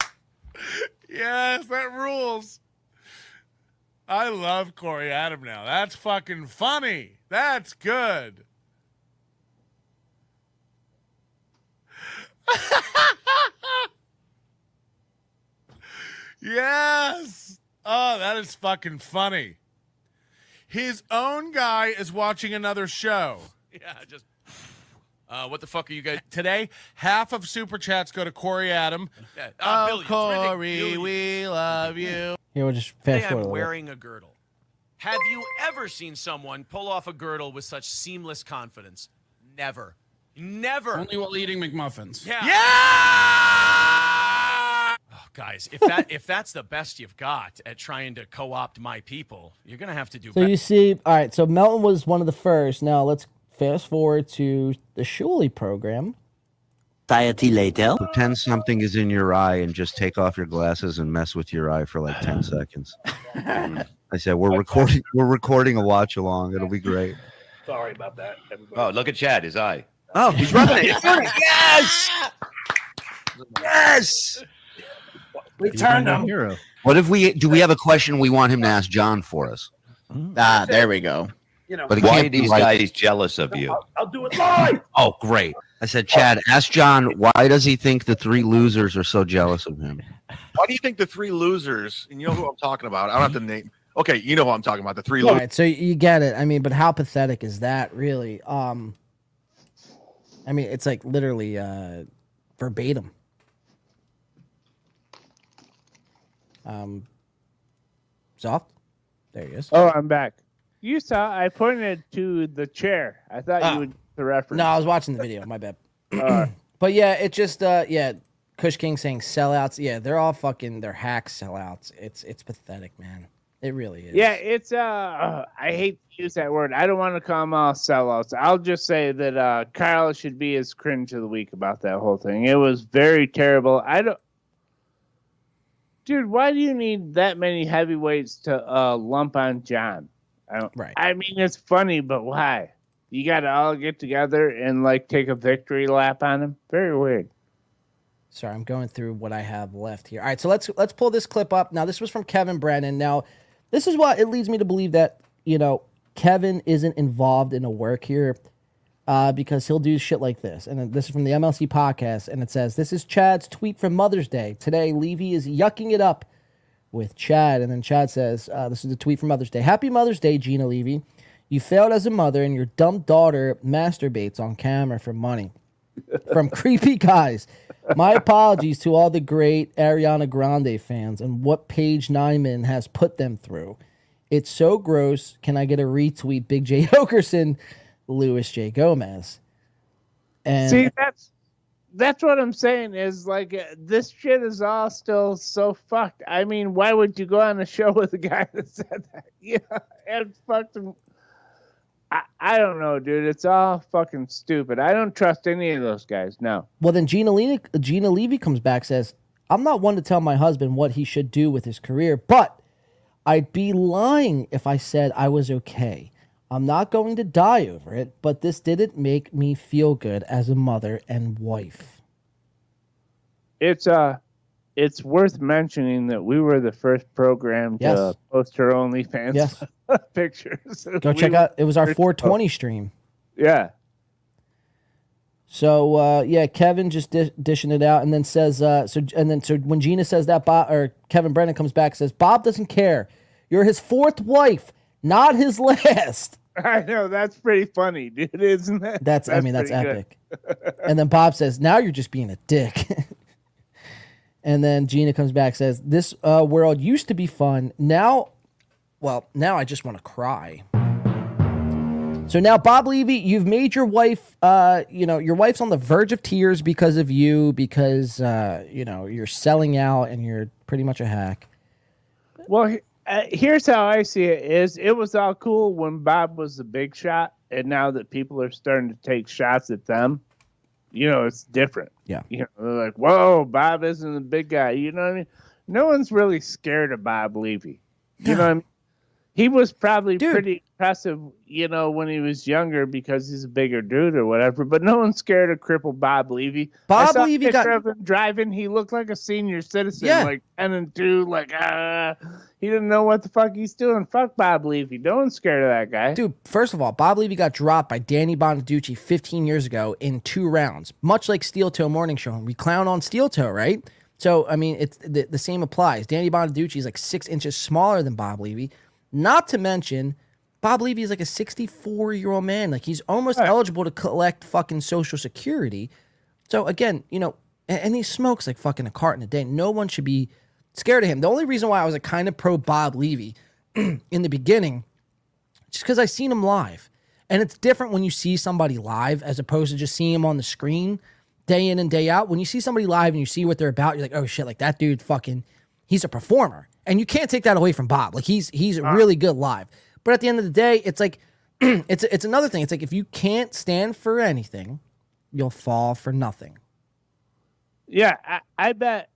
Yes, that rules. I love Corey Adam now. That's fucking funny. That's good. Yes. Oh, that is fucking funny. His own guy is watching another show. "Yeah, just uh, what the fuck are you guys?" Today, half of super chats go to Corey Adam. Yeah, uh, oh, Corey, billions. we love you. Here, we'll just Say fast I'm forward. a little. wearing a girdle. Have you ever seen someone pull off a girdle with such seamless confidence? Never. Never. Only while eating McMuffins. Yeah. Yeah. Oh, guys, if that if that's the best you've got at trying to co-opt my people, you're gonna have to do So better. you see, all right. So Melton was one of the first. Now let's fast forward to the Shuli program. Society later. Pretend something is in your eye and just take off your glasses and mess with your eye for like 10 seconds. I said, we're recording, we're recording a watch along. It'll be great. Sorry about that, everybody. Oh, look at Chad, his eye. Oh, he's rubbing it. He's doing it. Yes. Yes. We turned them. Hero. What if we, do we have a question we want him to ask John for us? Ah, there we go. You know, But Why are these like- guys jealous of you? I'll, I'll do it live. Oh, great. I said, Chad, ask John, why does he think the three losers are so jealous of him? Why do you think the three losers, and you know who I'm talking about? I don't have to name. Okay, you know who I'm talking about. The three All losers. right, so you get it. I mean, but how pathetic is that, really? Um, I mean, it's like literally uh, verbatim. Um, soft. There he is. Oh, I'm back. You saw I pointed to the chair. I thought Ah. you would the reference. No, I was watching the video. My bad. Uh, But yeah, it just uh yeah, Kush King saying sellouts. Yeah, they're all fucking they're hack sellouts. It's it's pathetic, man. It really is. yeah, it's uh, uh, I hate to use that word. I don't want to call them all sellouts. I'll just say that uh, Kyle should be his cringe of the week about that whole thing. It was very terrible. I don't. Dude, why do you need that many heavyweights to uh, lump on John? I don't. Right. I mean, it's funny, but why? You got to all get together and like take a victory lap on him. Very weird. Sorry, I'm going through what I have left here. All right, so let's let's pull this clip up. Now, this was from Kevin Brennan. Now, this is why it leads me to believe that you know Kevin isn't involved in a work here uh, because he'll do shit like this. And this is from the MLC podcast, and it says, "This is Chad's tweet from Mother's Day today. Levy is yucking it up with Chad." And then Chad says, uh, "This is a tweet from Mother's Day. Happy Mother's Day, Gina Levy. You failed as a mother, and your dumb daughter masturbates on camera for money." From creepy guys. My apologies to all the great Ariana Grande fans and what Paige Nyman has put them through. It's so gross. Can I get a retweet? Big Jay Oakerson, Louis J Gomez. And See, that's that's what I'm saying. Is like uh, this shit is all still so fucked. I mean, why would you go on a show with a guy that said that? Yeah, and fucked him. I, I don't know, dude. It's all fucking stupid. I don't trust any of those guys. No. well, then Gina, Le- Gina Levy comes back says, I'm not one to tell my husband what he should do with his career, but I'd be lying if I said I was okay. I'm not going to die over it, but this didn't make me feel good as a mother and wife. It's uh it's worth mentioning that we were the first program to Yes. post our OnlyFans Yes. pictures. Go We check out. It was our first- 420 stream. Yeah. So uh, yeah, Kevin just di- dishing it out, and then says uh, so. And then so when Gina says that, Bob or Kevin Brennan comes back says Bob doesn't care. You're his fourth wife, not his last. I know that's pretty funny, dude, isn't it? That's, I mean that's epic. and then Bob says now you're just being a dick. and then Gina comes back says this uh, world used to be fun. Now, well, now I just want to cry. So now, Bob Levy, you've made your wife, uh, you know, your wife's on the verge of tears because of you, because, uh, you know, you're selling out and you're pretty much a hack. Well, uh, here's how I see it: is it was all cool when Bob was the big shot, and now that people are starting to take shots at them, You know, it's different. Yeah. You know, they're like, whoa, Bob isn't the big guy. You know what I mean? No one's really scared of Bob Levy. You know what I mean? He was probably pretty impressive, you know, when he was younger because he's a bigger dude or whatever. But no one's scared of crippled Bob Levy. I Bob saw a Levy picture got- of him driving. He looked like a senior citizen, Yeah. like ten and two, like ah. he didn't know what the fuck he's doing. Fuck Bob Levy. No one's scared of that guy. Dude, first of all, Bob Levy got dropped by Danny Bonaduce 15 years ago in two rounds, much like Steel Toe Morning Show. And we clown on Steel Toe, right? So, I mean, it's the, the same applies. Danny Bonaduce is like six inches smaller than Bob Levy. Not to mention, Bob Levy is like a 64 year old man. Like, he's almost eligible to collect fucking Social Security. So, again, you know, and, and he smokes like fucking a carton a day. No one should be scared of him. The only reason why I was a kind of pro Bob Levy in the beginning just because I seen him live. And it's different when you see somebody live as opposed to just seeing him on the screen day in and day out. When you see somebody live and you see what they're about, you're like, oh shit, like that dude fucking he's a performer. And you can't take that away from Bob. Like he's he's really good live. But at the end of the day, it's like it's it's another thing. It's like if you can't stand for anything, you'll fall for nothing. Yeah, I, I bet.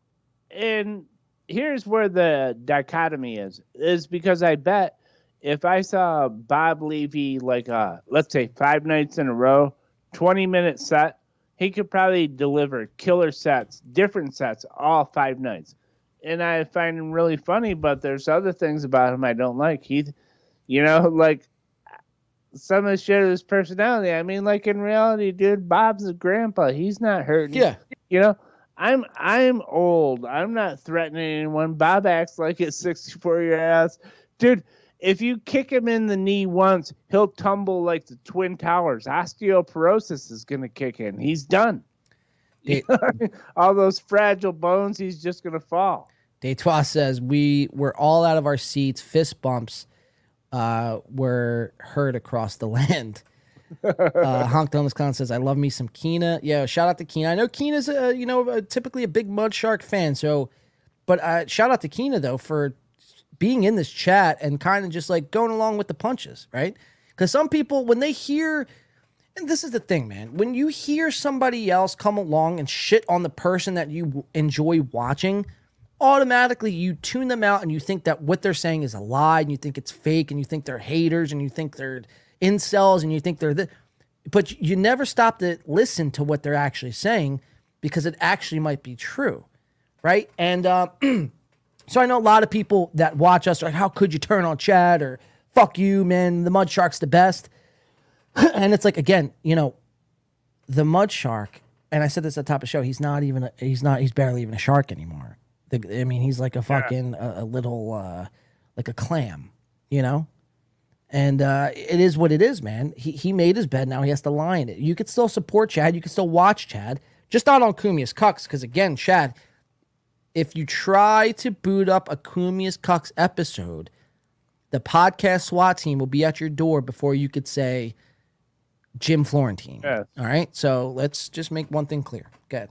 And here's where the dichotomy is: is because I bet if I saw Bob Levy like uh let's say five nights in a row, twenty minute set, he could probably deliver killer sets, different sets, all five nights. And I find him really funny, but there's other things about him I don't like. He, you know, like some of the shit of his personality. I mean, like in reality, dude, Bob's a grandpa. He's not hurting. Yeah. You know, I'm I'm old. I'm not threatening anyone. Bob acts like his 64 year ass. Dude, if you kick him in the knee once, he'll tumble like the Twin Towers. Osteoporosis is gonna kick in. He's done. All those fragile bones, he's just gonna fall. Detroit says we were all out of our seats. Fist bumps uh, were heard across the land. uh, Honk Thomas Khan says, "I love me some Keena." Yeah, shout out to Keena. I know Keena's a you know a, typically a big Mud Shark fan. So, but uh, shout out to Keena though for being in this chat and kind of just like going along with the punches, right? Because some people when they hear, and this is the thing, man, when you hear somebody else come along and shit on the person that you enjoy watching, automatically you tune them out and you think that what they're saying is a lie and you think it's fake and you think they're haters and you think they're incels and you think they're the but you never stop to listen to what they're actually saying because it actually might be true right? And uh, so i know a lot of people that watch us are like how could you turn on chad? or fuck you man. The mud shark's the best and it's like again you know the mud shark and i said this at the top of the show he's not even a, he's not he's barely even a shark anymore the, i mean he's like a fucking a, a little uh like a clam you know and uh, it is what it is, man. He, he made his bed. Now he has to lie in it. You could still support Chad. You can still watch Chad. Just not on Cumia's Cucks. Because again, Chad, if you try to boot up a Cumia's Cucks episode, the podcast SWAT team will be at your door before you could say Jim Florentine. Yes. All right. So let's just make one thing clear. Good.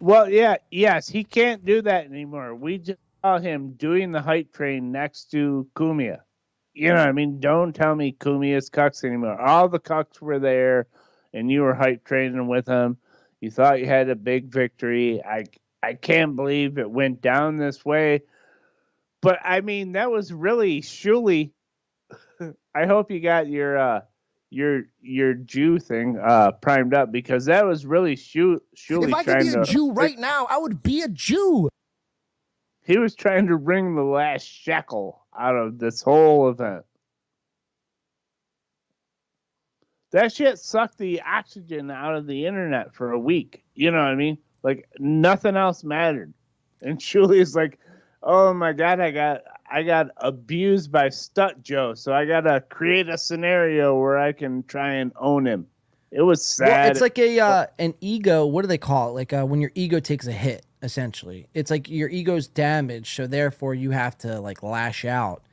Well, yeah, yes, he can't do that anymore. We just saw him doing the hype train next to Cumia. You know, I mean, don't tell me Cumia's cucks anymore. All the cucks were there, and you were hype training with him. You thought you had a big victory. I I can't believe it went down this way. But I mean, that was really Shuli. I hope you got your uh your your Jew thing uh primed up because that was really Shuli If I could be a to Jew right now, I would be a Jew. he was trying to wring the last shekel out of this whole event. That shit sucked the oxygen out of the internet for a week. You know what I mean? Like nothing else mattered. And Julia's like, "Oh my god, I got I got abused by Stut Joe, so I gotta create a scenario where I can try and own him." It was sad. Well, it's like a uh, an ego. What do they call it? Like uh, when your ego takes a hit. Essentially, it's like your ego's damaged, so therefore you have to like lash out.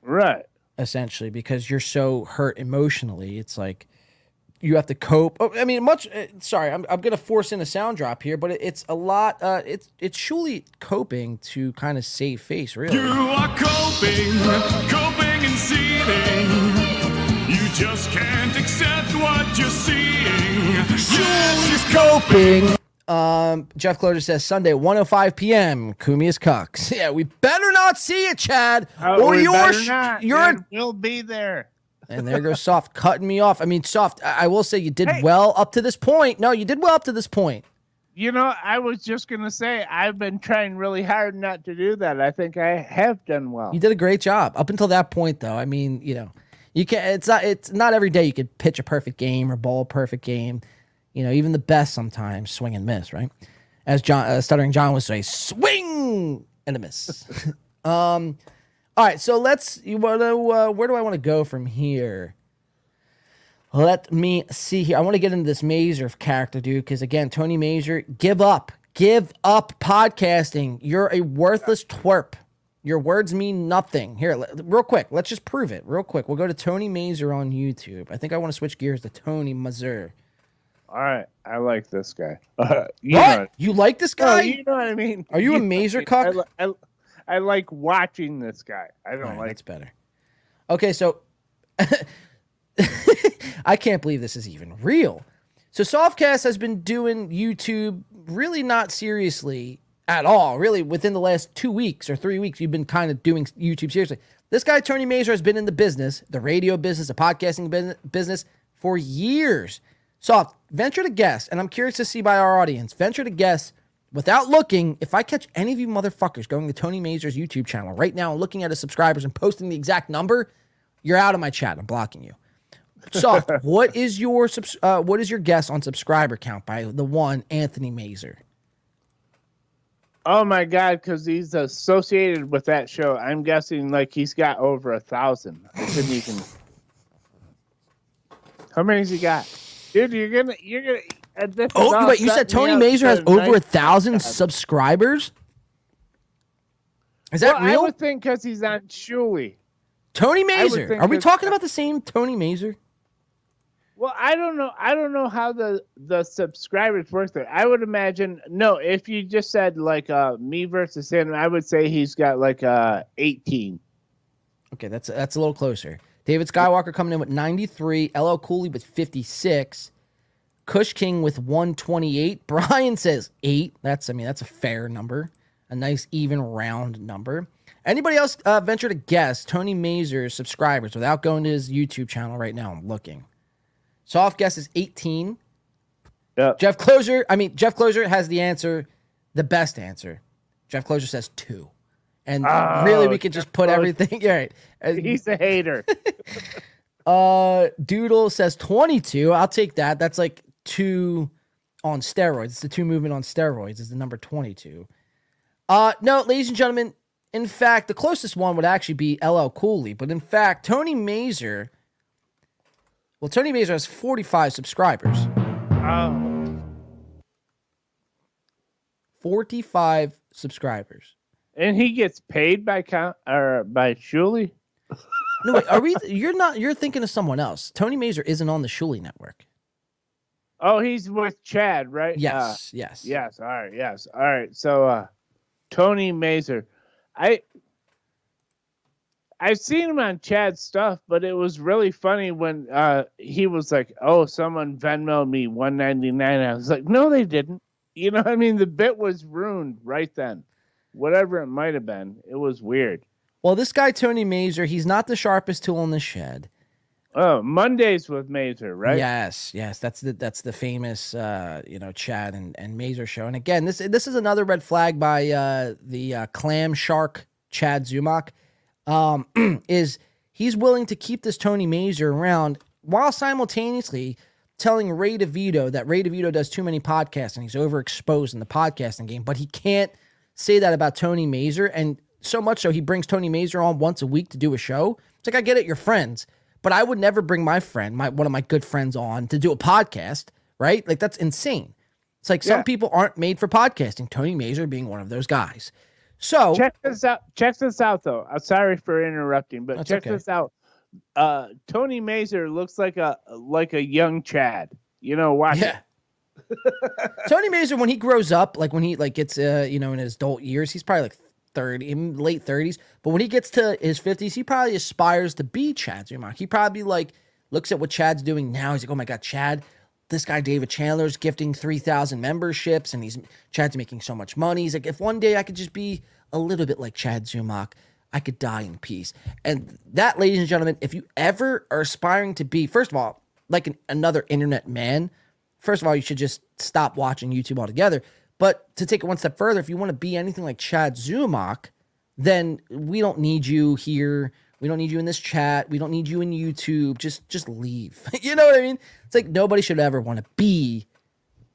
Right. Essentially, because you're so hurt emotionally, it's like you have to cope. Oh, I mean, much. Uh, sorry, I'm, I'm gonna force in a sound drop here, but it, it's a lot. Uh, it's it's surely coping to kind of save face, really. You are coping, coping and seething. You just can't accept what you're seeing. She's coping. Um, Jeff Closer says Sunday, 105 p.m. Cumia's Cucks. Yeah, we better not see it, Chad. Oh, or we you're better sh- not. you're Dad will be there. And there goes Soft cutting me off. I mean, Soft, I, I will say you did well up to this point. No, you did well up to this point. You know, I was just gonna say I've been trying really hard not to do that. I think I have done well. You did a great job up until that point, though. I mean, you know, you can not It's not. It's not every day you could pitch a perfect game or bowl a perfect game. You know, even the best sometimes swing and miss, right? As John, uh, stuttering John would say, swing and a miss. um, all right, so let's. You want to? Uh, where do I want to go from here? Let me see here. I want to get into this Mazur character, dude, because again, Tony Mazur, give up. Give up podcasting. You're a worthless twerp. Your words mean nothing. Here, real quick, let's just prove it. Real quick. We'll go to Tony Mazur on YouTube. I think I want to switch gears to Tony Mazur. All right, I like this guy. Uh, you What? know- You like this No, guy? you know what I mean. Are you a know Mazur what I mean. cuck? I, li- I, I like watching this guy. I don't right, like. that's better. Okay, so I can't believe this is even real. So Softcast has been doing YouTube really not seriously at all. Really, within the last two weeks or three weeks, you've been kind of doing YouTube seriously. This guy Tony Mazur has been in the business, the radio business, the podcasting business, business for years. Soft, venture to guess, and I'm curious to see by our audience. Venture to guess without looking, if I catch any of you motherfuckers going to Tony Mazur's YouTube channel right now and looking at his subscribers and posting the exact number, you're out of my chat. I'm blocking you. Soft, what is your subs- uh, what is your guess on subscriber count by the one Anthony Mazur? Oh my god, because he's associated with that show. I'm guessing like he's got over a thousand. I couldn't even. How many's he got, dude? You're gonna, you're gonna. Uh, Oh, wait, you said Tony Mazur has over a thousand subscribers? Is that well, I would think because he's on Shuli. Tony Mazur. Are we talking about the same Tony Mazur? Well, I don't know. I don't know how the the subscribers work there. I would imagine no. If you just said like uh me versus him, I would say he's got like uh 18. Okay, that's that's a little closer. David Skywalker coming in with 93, LL Cooley with 56, Kush King with 128. Brian says 8. That's I mean, that's a fair number. A nice even round number. Anybody else uh, venture to guess Tony Mazur's subscribers without going to his YouTube channel right now? I'm looking. Soft guess is 18. Jeff Closer, I mean, Jeff Closer has the answer, the best answer. Jeff Closer says 2. And Oh, really, we could Jeff just put Closer. everything. Yeah, right. He's a hater. uh, Doodle says 22. I'll take that. That's like two on steroids. It's the two movement on steroids is the number 22. Uh, no, ladies and gentlemen, in fact, the closest one would actually be LL Cooley. But in fact, Tony Mazur, well, Tony Mazur has 45 subscribers. Oh. 45 subscribers. And he gets paid by count or by Shuli. No, wait, are we? You're not. You're thinking of someone else. Tony Mazur isn't on the Shuli network. Oh, he's with Chad, right? Yes, Uh, yes. Yes. All right. Yes. All right. So, uh, Tony Mazur, I, I've seen him on Chad's stuff, but it was really funny when uh, he was like, "Oh, someone Venmoed me one ninety nine. I was like, "No, they didn't." You know, what I mean, the bit was ruined right then. Whatever it might have been, it was weird. Well, this guy Tony Mazur, he's not the sharpest tool in the shed. Oh, Mondays with Mazur, right? Yes, yes, that's the that's the famous uh, you know Chad and and Mazur show. And again, this this is another red flag by uh, the uh, clam shark Chad Zumock. Um, is he's willing to keep this Tony Mazur around while simultaneously telling Ray DeVito that Ray DeVito does too many podcasts and he's overexposed in the podcasting game, but he can't say that about Tony Mazur. And so much so he brings Tony Mazur on once a week to do a show. It's like I get it, you're friends, but I would never bring my friend, my one of my good friends, on to do a podcast, right? Like that's insane. It's like some Yeah. people aren't made for podcasting. Tony Mazur being one of those guys. So check this out. Check this out, though. I'm sorry for interrupting, but check okay. this out. Uh, Tony Mazur looks like a like a young Chad. You know, watch Yeah. Tony Mazur, when he grows up, like when he like gets uh, you know, in his adult years, he's probably like 30, in late 30s. But when he gets to his 50s, he probably aspires to be Chad Zumock. He probably like looks at what Chad's doing now. He's like, oh my God, Chad, this guy David Chandler's gifting 3,000 memberships and he's Chad's making so much money. He's like, if one day I could just be a little bit like Chad Zumock, I could die in peace. And that, ladies and gentlemen, if you ever are aspiring to be, first of all, like an, another internet man, first of all, you should just stop watching YouTube altogether. But to take it one step further, if you want to be anything like Chad Zumock, then we don't need you here. We don't need you in this chat. We don't need you in YouTube. Just just leave. you know what I mean? It's like nobody should ever want to be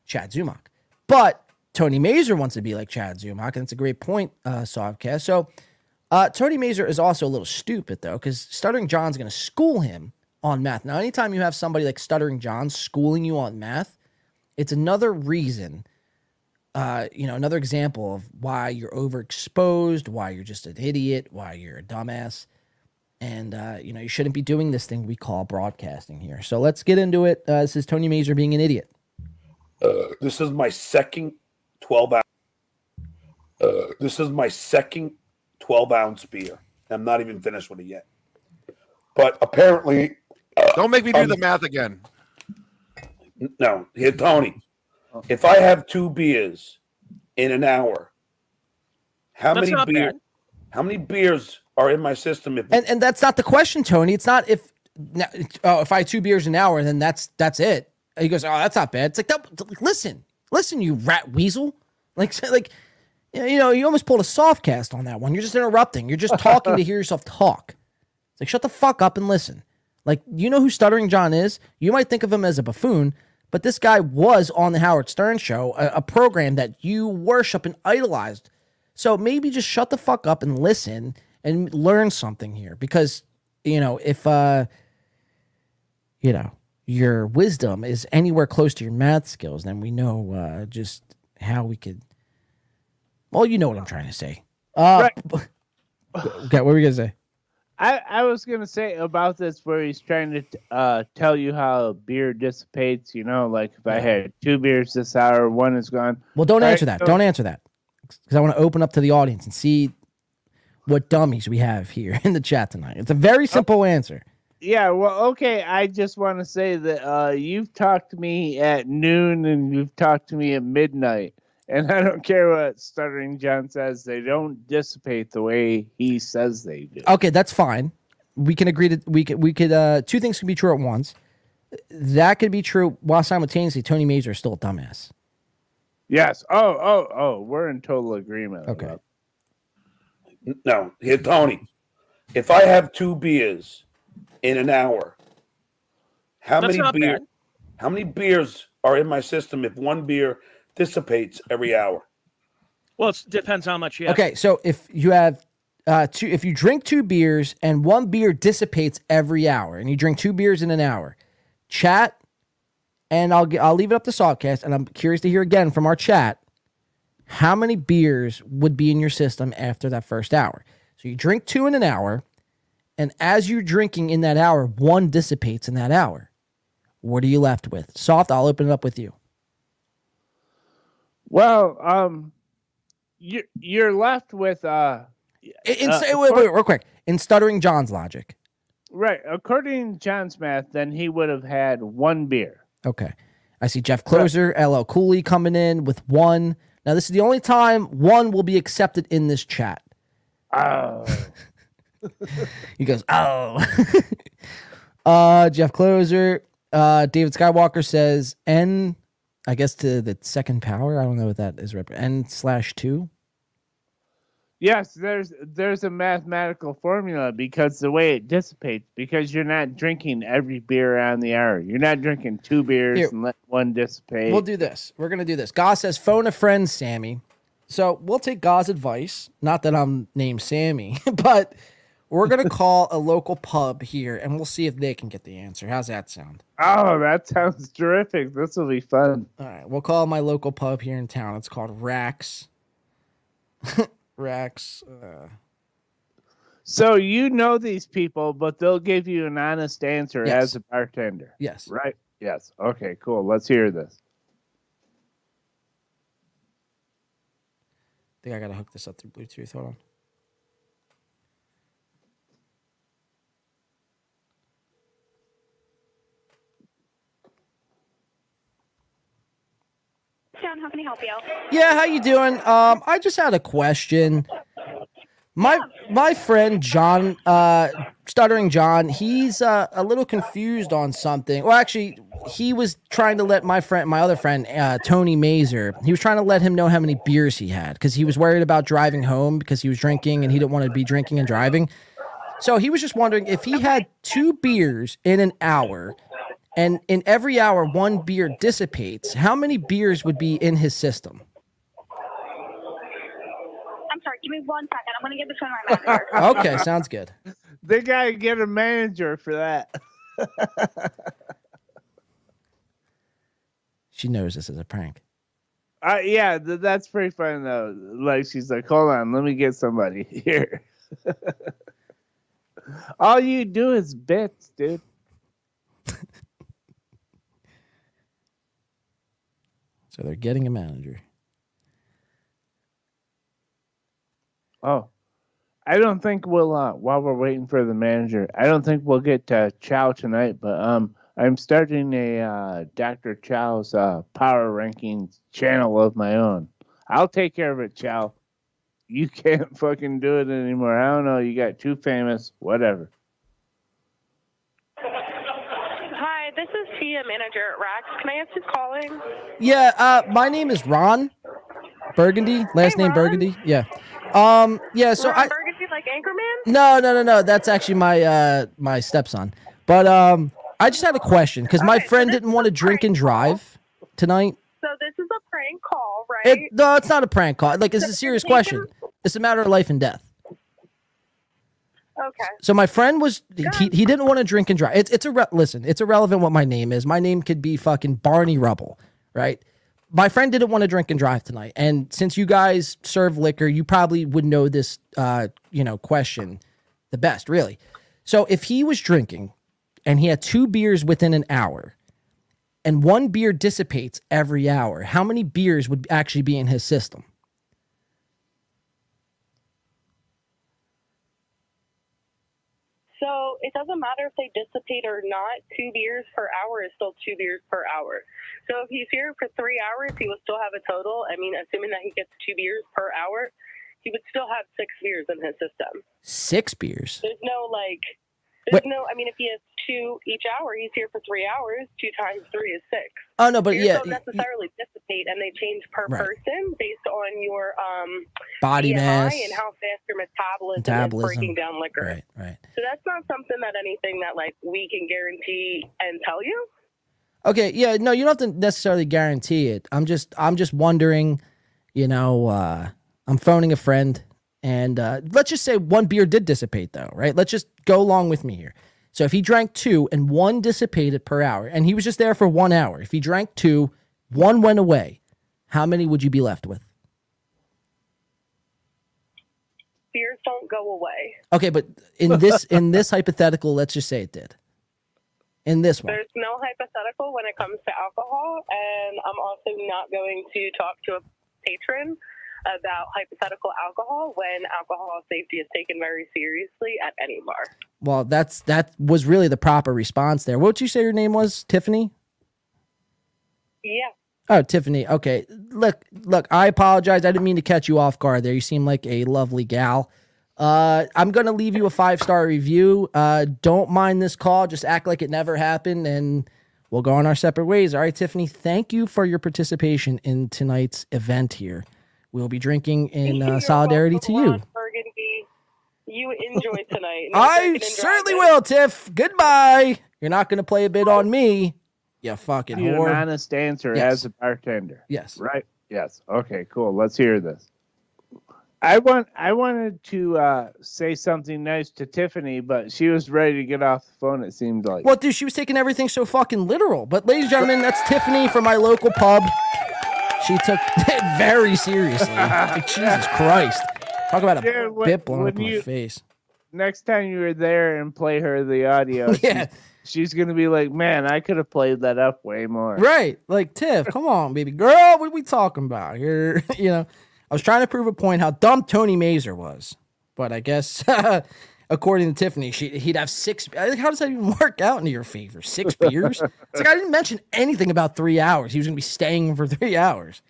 Chad Zumock. But Tony Mazur wants to be like Chad Zumock, and it's a great point, uh, Softcast. So uh, Tony Mazer is also a little stupid though, because Stuttering John's going to school him on math. Now, anytime you have somebody like Stuttering John schooling you on math, it's another reason, uh, you know, another example of why you're overexposed, why you're just an idiot, why you're a dumbass. And, uh, you know, you shouldn't be doing this thing we call broadcasting here. So let's get into it. Uh, this is Tony Mazur being an idiot. Uh, this is my second 12 ounce. Uh, this is my second 12 ounce beer. I'm not even finished with it yet. But apparently, Don't make me do um, the math again. no, here, Tony. If I have two beers in an hour, how That's many not beer, bad. How many beers are in my system? If And and that's not the question, Tony. It's not if now, oh, if I had two beers an hour, then that's that's it. He goes, oh, that's not bad. It's like, no, listen, listen, you rat weasel. Like, like, you know, you almost pulled a soft cast on that one. You're just interrupting. You're just talking to hear yourself talk. It's like, shut the fuck up and listen. Like, you know who Stuttering John is? You might think of him as a buffoon, but this guy was on the Howard Stern show, a, a program that you worship and idolized. So maybe just shut the fuck up and listen and learn something here because, you know, if, uh, you know, your wisdom is anywhere close to your math skills, then we know uh, just how we could. Well, you know what I'm trying to say. Uh, Okay, what were you gonna say? I, I was gonna say about this where he's trying to uh, tell you how beer dissipates. You know, like if I had two beers this hour, one is gone. Well, don't All answer right, that. so- Don't answer that because I want to open up to the audience and see what dummies we have here in the chat tonight. It's a very simple answer. Yeah, well, okay. I just want to say that uh, you've talked to me at noon and you've talked to me at midnight, and I don't care what Stuttering John says. They don't dissipate the way he says they do. Okay, that's fine. We can agree to we could we could uh two things can be true at once. That could be true while simultaneously Tony Mazur is still a dumbass. Yes. Oh, oh, oh. We're in total agreement. Okay. no, here, Tony. If I have two beers in an hour, how That's many not beer, how many beers are in my system if one beer dissipates every hour? Well, it depends how much you have. Okay, so if you have uh two if you drink two beers and one beer dissipates every hour and you drink two beers in an hour, chat and I'll get, I'll leave it up to Softcast and I'm curious to hear again from our chat how many beers would be in your system after that first hour. So you drink two in an hour and as you're drinking in that hour, one dissipates in that hour. What are you left with? Soft, I'll open it up with you. Well, um, you you're left with uh, In, uh, wait, wait, wait, real quick. In Stuttering John's logic. right. According to John's math, then he would have had one beer. Okay. I see Jeff Closer, LL Cooley coming in with one. Now, this is the only time one will be accepted in this chat. Oh. He goes, oh. uh, Jeff Closer. Uh, David Skywalker says N, I guess to the second power. I don't know what that is. rep- N slash two. Yes, there's there's a mathematical formula because the way it dissipates, because you're not drinking every beer on the hour. You're not drinking two beers Here. and let one dissipate. We'll do this. We're gonna do this. Goss says phone a friend, Sammy. So we'll take Goss advice. Not that I'm named Sammy, but we're gonna call a local pub here and we'll see if they can get the answer. How's that sound? Oh, that sounds terrific. This will be fun. All right, we'll call my local pub here in town. It's called Rax. Rax. Uh, So you know these people, but they'll give you an honest answer Yes. as a bartender. Yes. Right? Yes. Okay, cool. Let's hear this. I think I gotta hook this up through Bluetooth. Hold on. Uptown. How can I help you? Yeah, how you doing? Um, I just had a question. My my friend John, uh, stuttering John, he's uh, a little confused on something. Well, actually, he was trying to let my friend, my other friend, uh, Tony Mazur, he was trying to let him know how many beers he had because he was worried about driving home because he was drinking and he didn't want to be drinking and driving. So he was just wondering if he had two beers in an hour, and in every hour one beer dissipates, how many beers would be in his system? I'm sorry. Give me one second. I'm going to get this one to my manager. Okay, sounds good. They gotta get a manager for that. She knows this is a prank. Uh, yeah, th- that's pretty funny though. Like she's like, hold on, let me get somebody here. All you do is bits, dude. So they're getting a manager. Oh, I don't think we'll. Uh, while we're waiting for the manager, I don't think we'll get to Chow tonight. But um, I'm starting a uh, Dr. Chow's uh, power rankings channel of my own. I'll take care of it, Chow. You can't fucking do it anymore. I don't know. You got too famous. Whatever. Hi, this is Tia, manager at Rax. Can I ask who's calling? Yeah, uh, my name is Ron Burgundy. Last name Burgundy. Yeah. Um. Yeah. So Ron I. Burgundy, like Anchorman? No, no, no, no. That's actually my uh my stepson. But um, I just had a question because my friend didn't want to drink and drive tonight. So this is a prank call, right? It, no, it's not a prank call. Like it's a serious question. It's a matter of life and death. Okay. So my friend was he, he didn't want to drink and drive. It's it's a listen. It's irrelevant what my name is. My name could be fucking Barney Rubble, right? My friend didn't want to drink and drive tonight, and since you guys serve liquor, you probably would know this, uh, you know, question the best, really. So if he was drinking, and he had two beers within an hour, and one beer dissipates every hour, how many beers would actually be in his system? So it doesn't matter if they dissipate or not. Two beers per hour is still two beers per hour. So if he's here for three hours, he will still have a total. I mean, assuming that he gets two beers per hour, he would still have six beers in his system. Six beers. There's no like, there's Wait. no. I mean, if he has two each hour, he's here for three hours. Two times three is six. Oh no, but yeah, don't necessarily dissipate, and they change per Right. person based on your um Body BMI mass. and how fast your metabolism, Metabolism. is breaking down liquor. Right, right. So that's not something that anything that like we can guarantee and tell you. Okay, yeah, no, you don't have to necessarily guarantee it. I'm just I'm just wondering, you know, uh I'm phoning a friend and uh let's just say one beer did dissipate though, right? Let's just go along with me here. So if he drank two and one dissipated per hour and he was just there for 1 hour, if he drank two, one went away, how many would you be left with? Beers don't go away. Okay, but in this in this hypothetical, let's just say it did. In this one. There's no hypothetical when it comes to alcohol, and I'm also not going to talk to a patron about hypothetical alcohol when alcohol safety is taken very seriously at any bar. Well, that's that was really the proper response there. What would you say your name was? Tiffany? Yeah. Oh, Tiffany. Okay. Look, look, I apologize. I didn't mean to catch you off guard there. You seem like a lovely gal. Uh, I'm gonna leave you a five star review. Uh, don't mind this call. Just act like it never happened, and we'll go on our separate ways. All right, Tiffany. Thank you for your participation in tonight's event here. We'll be drinking in uh, solidarity to you. Burgundy, you enjoy tonight. No I certainly driving. will, Tiff. Goodbye. You're not gonna play a bit on me. You fucking You an honest answer Yes. as a bartender. Yes. Right. Yes. Okay. Cool. Let's hear this. I want. I wanted to uh, say something nice to Tiffany, but she was ready to get off the phone. It seemed like. Well, dude, she was taking everything so fucking literal. But, ladies and gentlemen, that's Tiffany from my local pub. She took it very seriously. Like, Jesus Christ. Talk about a Dude, when- bit blown up in my face. Next time you were there and play her the audio, Yeah. she's, she's gonna be like, "Man, I could have played that up way more." Right. Like, Tiff, come on, baby girl. What are we talking about here? you know, I was trying to prove a point how dumb Tony Mazur was. But I guess, according to Tiffany, she, he'd have six. How does that even work out into your favor? Six beers? it's like I didn't mention anything about three hours. He was going to be staying for three hours.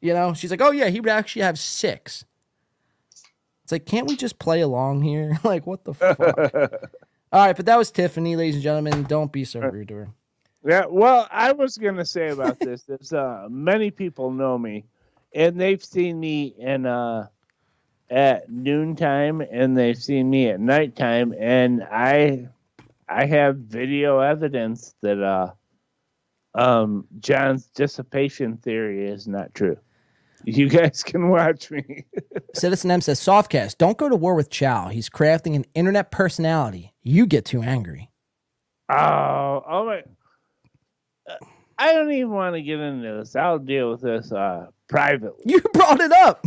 You know, she's like, oh yeah, he would actually have six. It's like, can't we just play along here? like, what the fuck? All right, but that was Tiffany, ladies and gentlemen. Don't be so rude to her. Yeah, well, I was gonna say about this is uh, many people know me, and they've seen me in uh, at noontime, and they've seen me at nighttime, and I I have video evidence that uh, um, John's dissipation theory is not true. You guys can watch me. Citizen M says, Softcast, don't go to war with Chow. He's crafting an internet personality. You get too angry. Oh, oh my! Uh, I don't even want to get into this. I'll deal with this uh, privately. You brought it up.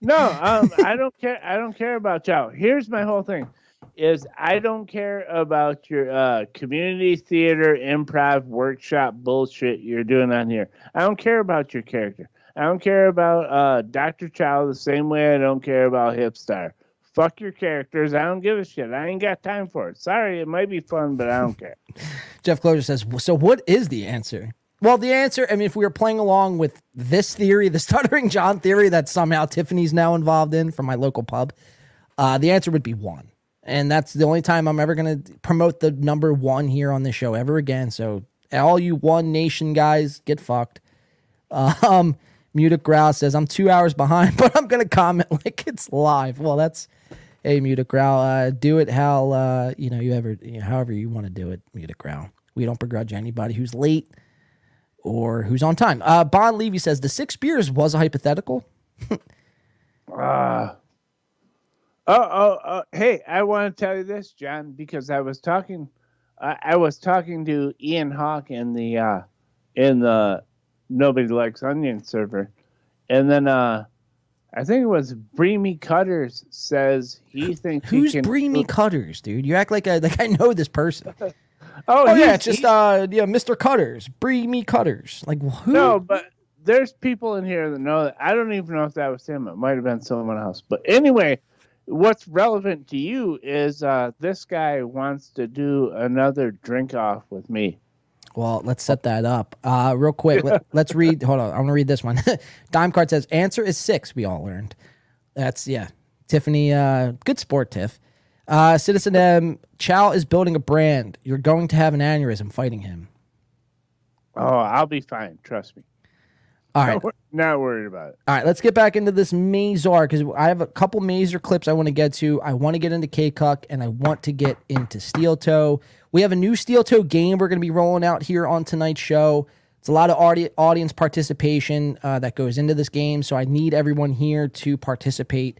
No, um, I don't care. I don't care about y'all. Here's my whole thing: is I don't care about your uh, community theater improv workshop bullshit you're doing on here. I don't care about your character. I don't care about uh, Dr. Chow the same way I don't care about Hipstar. Fuck your characters. I don't give a shit. I ain't got time for it. Sorry, it might be fun, but I don't care. Jeff Closure says, So what is the answer? Well, the answer, I mean, if we were playing along with this theory, the stuttering John theory that somehow Tiffany's now involved in from my local pub, uh, the answer would be one. And that's the only time I'm ever going to promote the number one here on this show ever again. So, all you One Nation guys, get fucked. Um, Mutic Growl says, I'm two hours behind, but I'm going to comment like it's live. Well, that's, hey, Mutic Growl, uh, do it how, uh, you know, you ever, you know, however you want to do it, Mutic Growl. We don't begrudge anybody who's late or who's on time. Uh, Bon Levy says, the six beers was a hypothetical. Uh, oh, oh, oh, hey, I want to tell you this, John, because I was talking, I I was talking to Ian Hawk in the, uh, in the Nobody Likes Onion server, and then uh, I think it was Breamy Cutters says he thinks Who's he can. Breamy Cutters, dude? You act like I, like I know this person. Oh, Oh, yeah, it's just uh, yeah, Mr. Cutters, Breamy Cutters. Like who? No, but there's people in here that know that. I don't even know if that was him. It might have been someone else. But anyway, what's relevant to you is uh, this guy wants to do another drink off with me. Well, let's set that up. Uh, real quick, let, us read. Hold on, I'm gonna read this one. Dime card says answer is six. We all learned. That's yeah. Tiffany, uh, good sport, Tiff. Uh, Citizen M, Chow is building a brand. You're going to have an aneurysm fighting him. Oh, I'll be fine. Trust me. All right. Not, not worried about it. All right, let's get back into this Mazur because I have a couple Mazur clips I want to get to. I want to get into K-Cuck and I want to get into Steel Toe. We have a new Steel Toe game we're going to be rolling out here on tonight's show. It's a lot of audi- audience participation uh, that goes into this game, so I need everyone here to participate.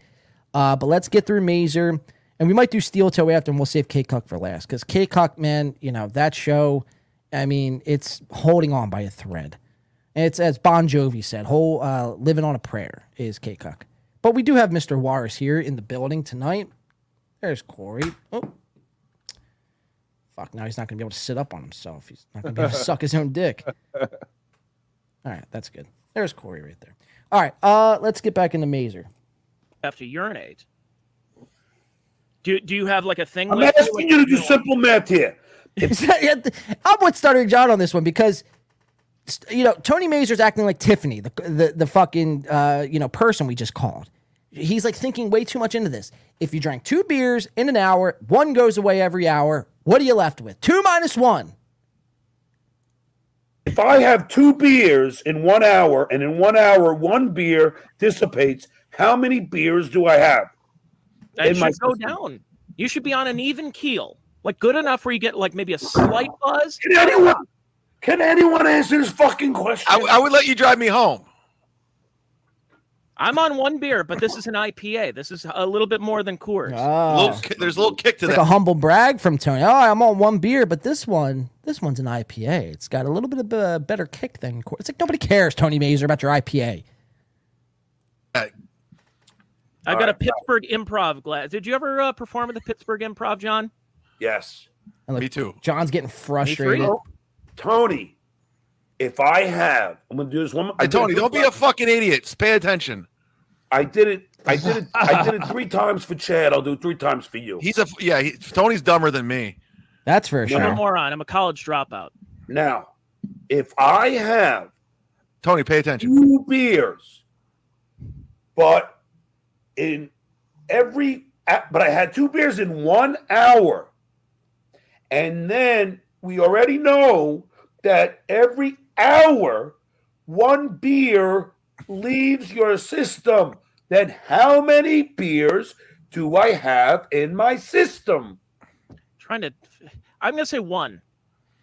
Uh, but let's get through Mazur, and we might do Steel Toe after, and we'll save K-Cuck for last because K-Cuck, man, you know that show. I mean, it's holding on by a thread. It's as Bon Jovi said, whole uh, living on a prayer is K-Cuck. But we do have Mr. Warris here in the building tonight. There's Corey. Oh. Fuck, now he's not going to be able to sit up on himself. He's not going to be able to suck his own dick. All right, that's good. There's Corey right there. All right, uh, let's get back into Mazur. have to urinate. Do, do you have like a thing? I'm asking you to do simple math here. I'm with Stuttering John on this one because you know Tony Mazur's acting like Tiffany, the the, the fucking uh, you know person we just called. He's like thinking way too much into this. If you drank two beers in an hour, one goes away every hour. What are you left with? Two minus one. If I have two beers in one hour, and in one hour one beer dissipates, how many beers do I have? That in should my go down. You should be on an even keel, like good enough where you get like maybe a slight buzz. Can anyone? Can anyone answer this fucking question? I, I would let you drive me home. I'm on one beer, but this is an IPA. This is a little bit more than Coors. Ah. Little there's a little kick to It's like that. a humble brag from Tony. Oh, I'm on one beer, but this one, this one's an IPA. It's got a little bit of a better kick than Coors. It's like nobody cares, Tony Mazur, about your IPA. I've got a Pittsburgh Improv glass. Did you ever uh, perform at the Pittsburgh Improv, John? Yes. Me too. John's getting frustrated. Oh, Tony, if I have, I'm gonna do this one. Hey, Tony, don't be a fucking idiot. Just pay attention. I did it. I did it. I did it three times for Chad. I'll do it three times for you. He's a yeah. He, Tony's dumber than me. That's for sure. I'm a moron. I'm a college dropout. Now, if I have Tony, pay attention. two beers, but in every but I had two beers in one hour, and then we already know that every hour one beer leaves your system. Then how many beers do I have in my system? Trying to, I'm gonna say one.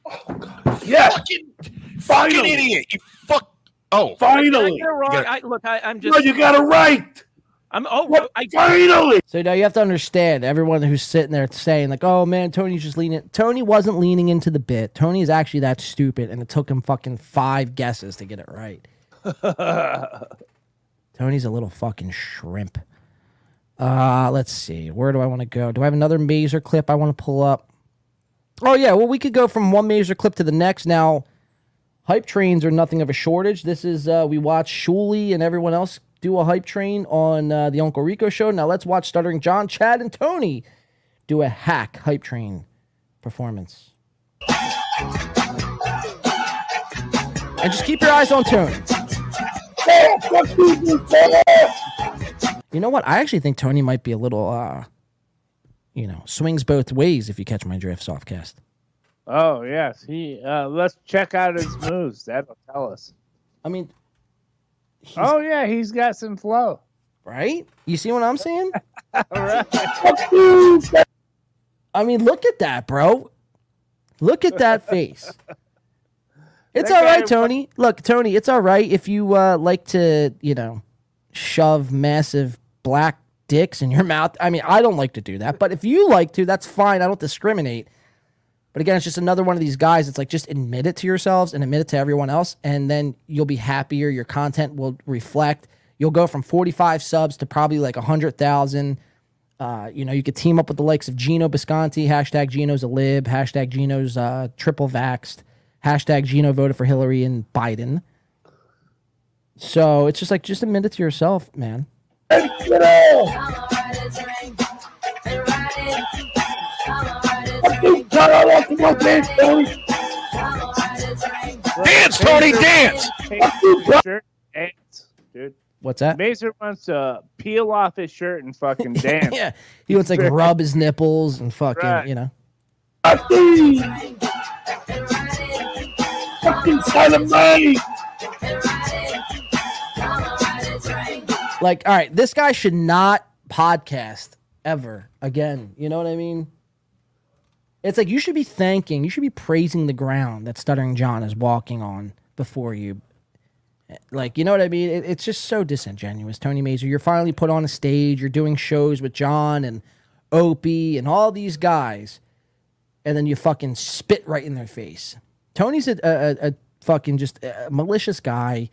Oh God! Yes, fucking finally, idiot! You fuck. Oh, Did I finally. get it wrong? You got- I, look, I, I'm just. No, you got it right. I'm. Oh, What? I, Finally. So now you have to understand everyone who's sitting there saying like, "Oh man, Tony's just leaning." Tony wasn't leaning into the bit. Tony is actually that stupid, and it took him fucking five guesses to get it right. Tony's a little fucking shrimp. Uh, let's see. Where do I want to go? Do I have another Mazur clip I want to pull up? Oh yeah, well we could go from one Mazur clip to the next. Now, hype trains are nothing of a shortage. This is uh, we watch Shuli and everyone else do a hype train on uh, the Uncle Rico show. Now let's watch Stuttering John, Chad, and Tony do a hack hype train performance. And just keep your eyes on Tony. You know what? I actually think Tony might be a little, uh, you know, swings both ways if you catch my drift, softcast. Oh yes, he. Uh, let's check out his moves. That'll tell us. I mean, oh yeah, he's got some flow. Right? You see what I'm saying? right. I mean, look at that, bro. Look at that face. It's That all right, Tony. Look, Tony, it's all right if you uh, like to, you know, shove massive black dicks in your mouth. I mean, I don't like to do that, but if you like to, that's fine. I don't discriminate. But again, it's just another one of these guys. It's like just admit it to yourselves and admit it to everyone else, and then you'll be happier. Your content will reflect. You'll go from 45 subs to probably like 100,000. Uh, you know, you could team up with the likes of Geno Bisconte, hashtag Geno's a lib, hashtag Geno's uh, triple vaxxed, hashtag Geno voted for Hillary and Biden. So it's just like, just admit it to yourself, man. Dance, Tony, dance. Dude. What's that? Mazur wants to peel off his shirt and fucking dance. yeah. He wants like rub his nipples and fucking, Right. you know. Fucking silent money. Like, all right, this guy should not podcast ever again. You know what I mean? It's like you should be thanking, you should be praising the ground that Stuttering John is walking on before you. Like, you know what I mean? It, it's just so disingenuous, Tony Mazur. You're finally put on a stage, you're doing shows with John and Opie and all these guys, and then you fucking spit right in their face. Tony's a, a, a- fucking just a malicious guy.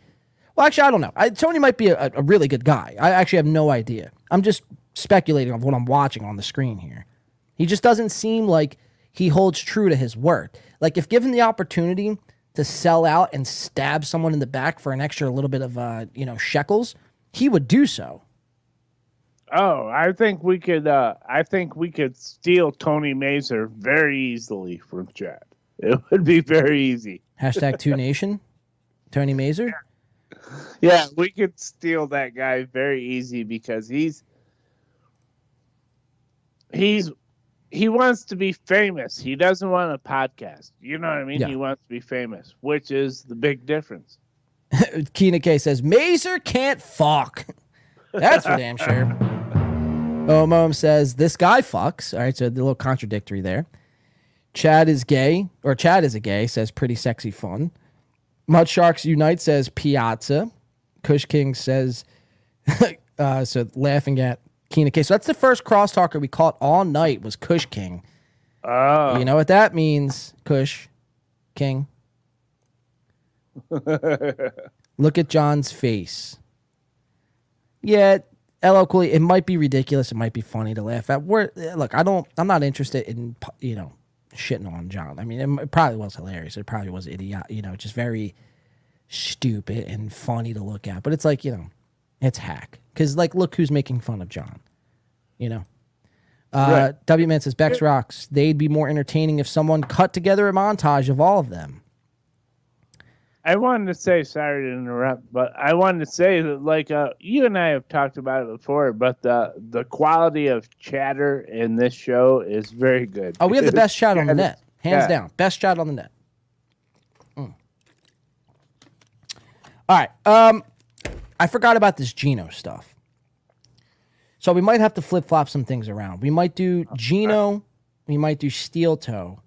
Well, actually, I don't know. I, Tony might be a, a really good guy. I actually have no idea. I'm just speculating on what I'm watching on the screen here. He just doesn't seem like he holds true to his word. Like if given the opportunity to sell out and stab someone in the back for an extra little bit of uh, you know, shekels, he would do so. Oh, I think we could. uh I think we could steal Tony Mazur very easily from Chad. It would be very easy. Hashtag two nation. Tony Mazur. Yeah, we could steal that guy very easy because he's he's he wants to be famous. He doesn't want a podcast. You know what I mean? Yeah. He wants to be famous, which is the big difference. Keena K says Mazur can't fuck. That's for damn sure. Omom says this guy fucks. All right, so a little contradictory there. Chad is gay, or Chad is a gay. Says pretty sexy fun. Mud Sharks Unite says Piazza. Kush King says, uh, so laughing at Keena K. So that's the first crosstalker we caught all night was Kush King. Oh. You know what that means, Kush King? Look at John's face. Yeah, LL Cooley, it might be ridiculous. It might be funny to laugh at. We're, look, I don't, I'm not interested in, you know, shitting on John. I mean, it probably was hilarious. It probably was idiot, you know, just very stupid and funny to look at. But it's like, you know, it's hack. Because, like, look who's making fun of John, you know? Uh, Right. W Man says, Bex rocks. They'd be more entertaining if someone cut together a montage of all of them. I wanted to say, sorry to interrupt, but I wanted to say that, like, uh, you and I have talked about it before, but the the quality of chatter in this show is very good. Oh, we have the best chat on the net, hands yeah. down. Best chat on the net. Mm. All right. Um, I forgot about this Geno stuff. So we might have to flip flop some things around. We might do Geno, we might do Steel Toe,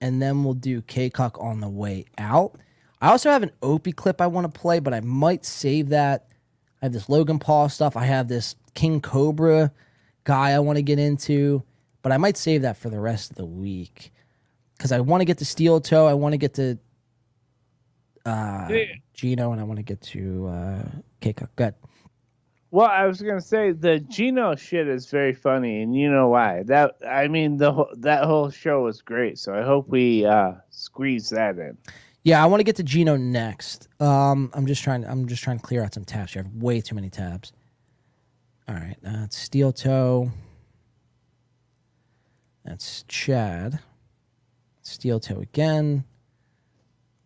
and then we'll do K Cuck on the way out. I also have an Opie clip I want to play, but I might save that. I have this Logan Paul stuff. I have this King Cobra guy I want to get into, but I might save that for the rest of the week because I want to get to Steel Toe. I want to get to uh. Geno, and I want to get to uh, K Cuck. Good. Well, I was gonna say the Geno shit is very funny, and you know why? That I mean, the that whole show was great. So I hope we uh, squeeze that in. Yeah, I want to get to Geno next. Um, I'm just trying. I'm just trying to clear out some tabs. You have way too many tabs. All right, that's Steel Toe. That's Chad. Steel Toe again.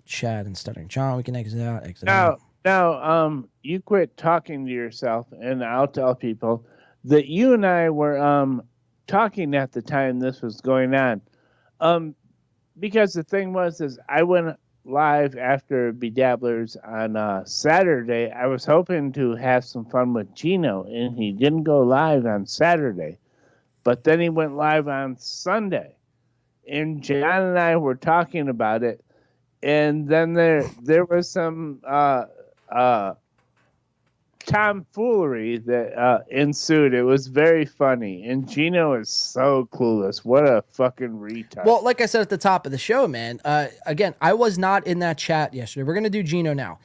Chad and Stuttering John. We can exit out. Exit out. Now, now, um, you quit talking to yourself, and I'll tell people that you and I were um talking at the time this was going on. Um, because the thing was, is I went live after Bedabblers on uh, Saturday. I was hoping to have some fun with Geno, and he didn't go live on Saturday, but then he went live on Sunday, and John and I were talking about it, and then there there was some uh, uh, tomfoolery that uh, ensued. It was very funny, and Geno is so clueless. What a fucking retard! Well, like I said at the top of the show, man. Uh, again, I was not in that chat yesterday. We're gonna do Geno now.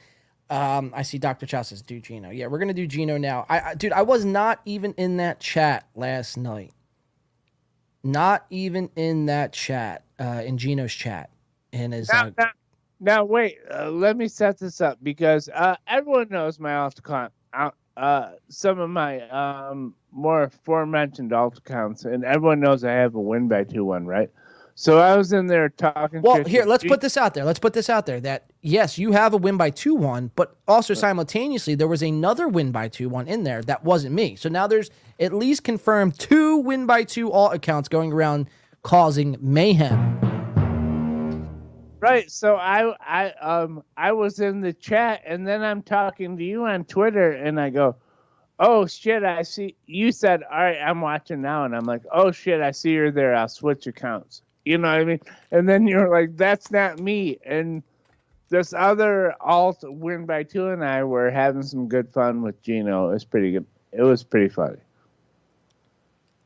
Um, I see Dr. Chow says do Geno. Yeah, we're gonna do Geno now. I, I dude, I was not even in that chat last night. Not even in that chat, uh, in Geno's chat, and his uh, now, wait, uh, let me set this up because uh, everyone knows my alt account. Uh, some of my um, more aforementioned alt accounts, and everyone knows I have a win by two one, right? So I was in there talking. Well, here, let's G- put this out there. Let's put this out there that yes, you have a win by 2 1, but also simultaneously, there was another win by 2 1 in there that wasn't me. So now there's at least confirmed two win by 2 alt accounts going around causing mayhem. Right. So I I um I was in the chat and then I'm talking to you on Twitter and I go, Oh shit, I see you said, All right, I'm watching now and I'm like, Oh shit, I see you're there, I'll switch accounts. You know what I mean? And then you're like, That's not me and this other alt win by two and I were having some good fun with Geno. It was pretty good. It was pretty funny.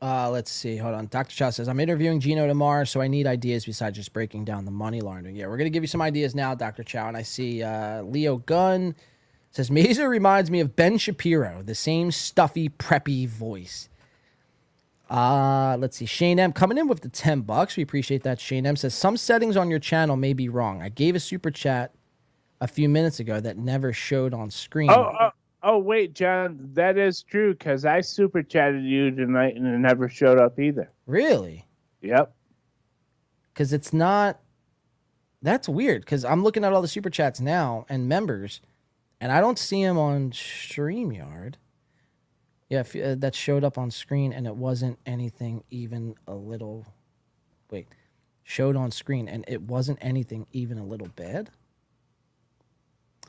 Uh, let's see. Hold on. Dr. Chow says, I'm interviewing Geno tomorrow, so I need ideas besides just breaking down the money laundering. Yeah, we're going to give you some ideas now, Dr. Chow. And I see uh, Leo Gunn says, Mazur reminds me of Ben Shapiro, the same stuffy, preppy voice. Uh, let's see. Shane M coming in with the 10 bucks. We appreciate that. Shane M says, Some settings on your channel may be wrong. I gave a super chat a few minutes ago that never showed on screen. Oh, oh, oh, wait, John, that is true because I super chatted you tonight and it never showed up either. Really? Yep. Because it's not. That's weird. Because I'm looking at all the super chats now and members, and I don't see them on Streamyard. Yeah, if, uh, that showed up on screen, and it wasn't anything even a little. Wait, showed on screen, and it wasn't anything even a little bad.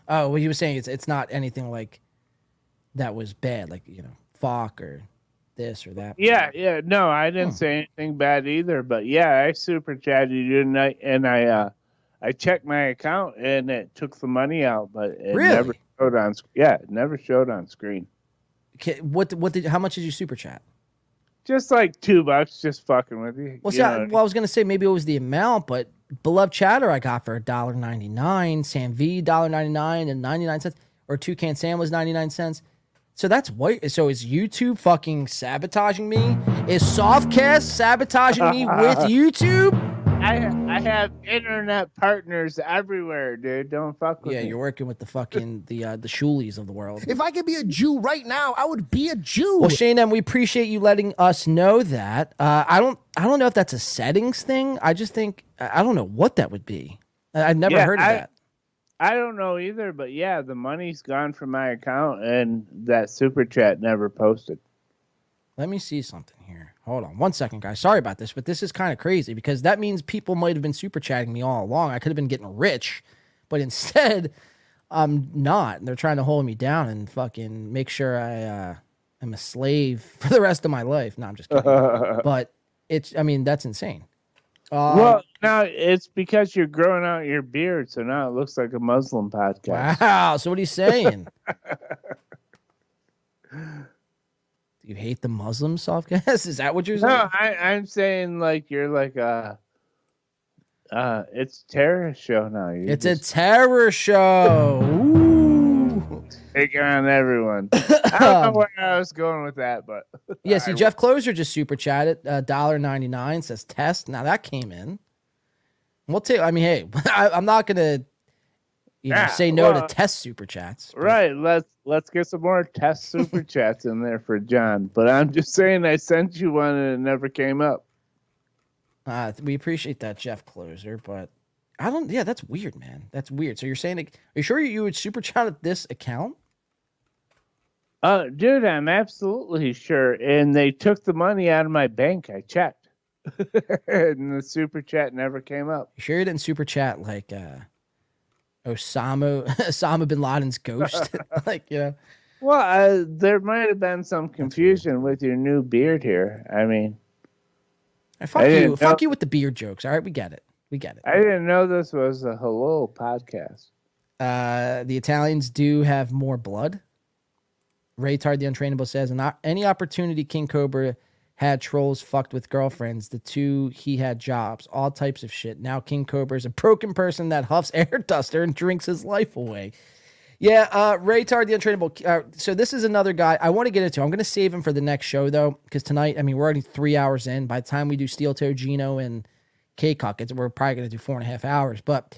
Oh, what you were saying it's it's not anything like that was bad, like you know, fuck or this or that. Yeah, yeah. No, I didn't say anything bad either. But yeah, I super chatted you tonight, and I uh, I checked my account and it took the money out, but it Really? never showed on. Yeah, it never showed on screen. Okay, what what did how much did you super chat? Just like two bucks, just fucking with you. Well, you see, I, well, I was gonna say maybe it was the amount, but beloved chatter I got for a dollar ninety nine, Sam V dollar ninety nine and ninety nine cents, or Toucan Sam was ninety nine cents. So that's what. So is YouTube fucking sabotaging me? Is Softcast sabotaging me with YouTube? I I have internet partners everywhere, dude. Don't fuck with Yeah, me. you're working with the fucking the uh, the Shulies of the world. If I could be a Jew right now, I would be a Jew. Well, Shane, M, we appreciate you letting us know that. Uh, I don't, I don't know if that's a settings thing. I just think I I don't know what that would be. I- I've never Yeah, heard of I- that. I don't know either, but yeah, the money's gone from my account, and that super chat never posted. Let me see something here. Hold on one second, guys. Sorry about this, but this is kind of crazy because that means people might have been super chatting me all along. I could have been getting rich, but instead, I'm not. They're trying to hold me down and fucking make sure I uh, am a slave for the rest of my life. No, I'm just kidding. but it's, I mean, that's insane. Uh, well, now it's because you're growing out your beard, so now it looks like a Muslim podcast. wow. So what are you saying? Do you hate the Muslims, Softcast? Is that what you're saying? No, I, I'm saying like you're like a. Uh, it's terror show now. You're It's a terror show. Ooh. Taking on everyone. I don't know where I was going with that, but Yeah, see, Jeff Closer just super chatted uh, dollar ninety nine says test. Now that came in. We'll take. I mean, hey, I, I'm not gonna, you know, Yeah, say no well, to test super chats. right. Let's let's get some more test super chats in there for John. But I'm just saying, I sent you one and it never came up. Uh, we appreciate that, Jeff Closer, but I don't. Yeah, that's weird, man. That's weird. So you're saying, are you sure you would super chat at this account? Uh, dude, I'm absolutely sure. And they took the money out of my bank. I checked, and the super chat never came up. You sure you didn't super chat like uh, Osama Osama bin Laden's ghost? like, you know. Well, uh, there might have been some confusion with your new beard here. I mean, Hey, fuck I you. didn't Fuck you with the beard jokes. All right, we get it. We get it. I didn't know this was a hello podcast. Uh, the Italians do have more blood. Ray Tard, the untrainable, says, "And any opportunity King Cobra had trolls fucked with girlfriends. The two he had jobs, all types of shit. Now King Cobra is a broken person that huffs air duster and drinks his life away." Yeah, uh, Ray Tard, the untrainable. Uh, so this is another guy I want to get into. I'm going to save him for the next show though, because tonight, I mean, we're already three hours in. By the time we do Steel Toe Geno and K Cock, we're probably going to do four and a half hours. But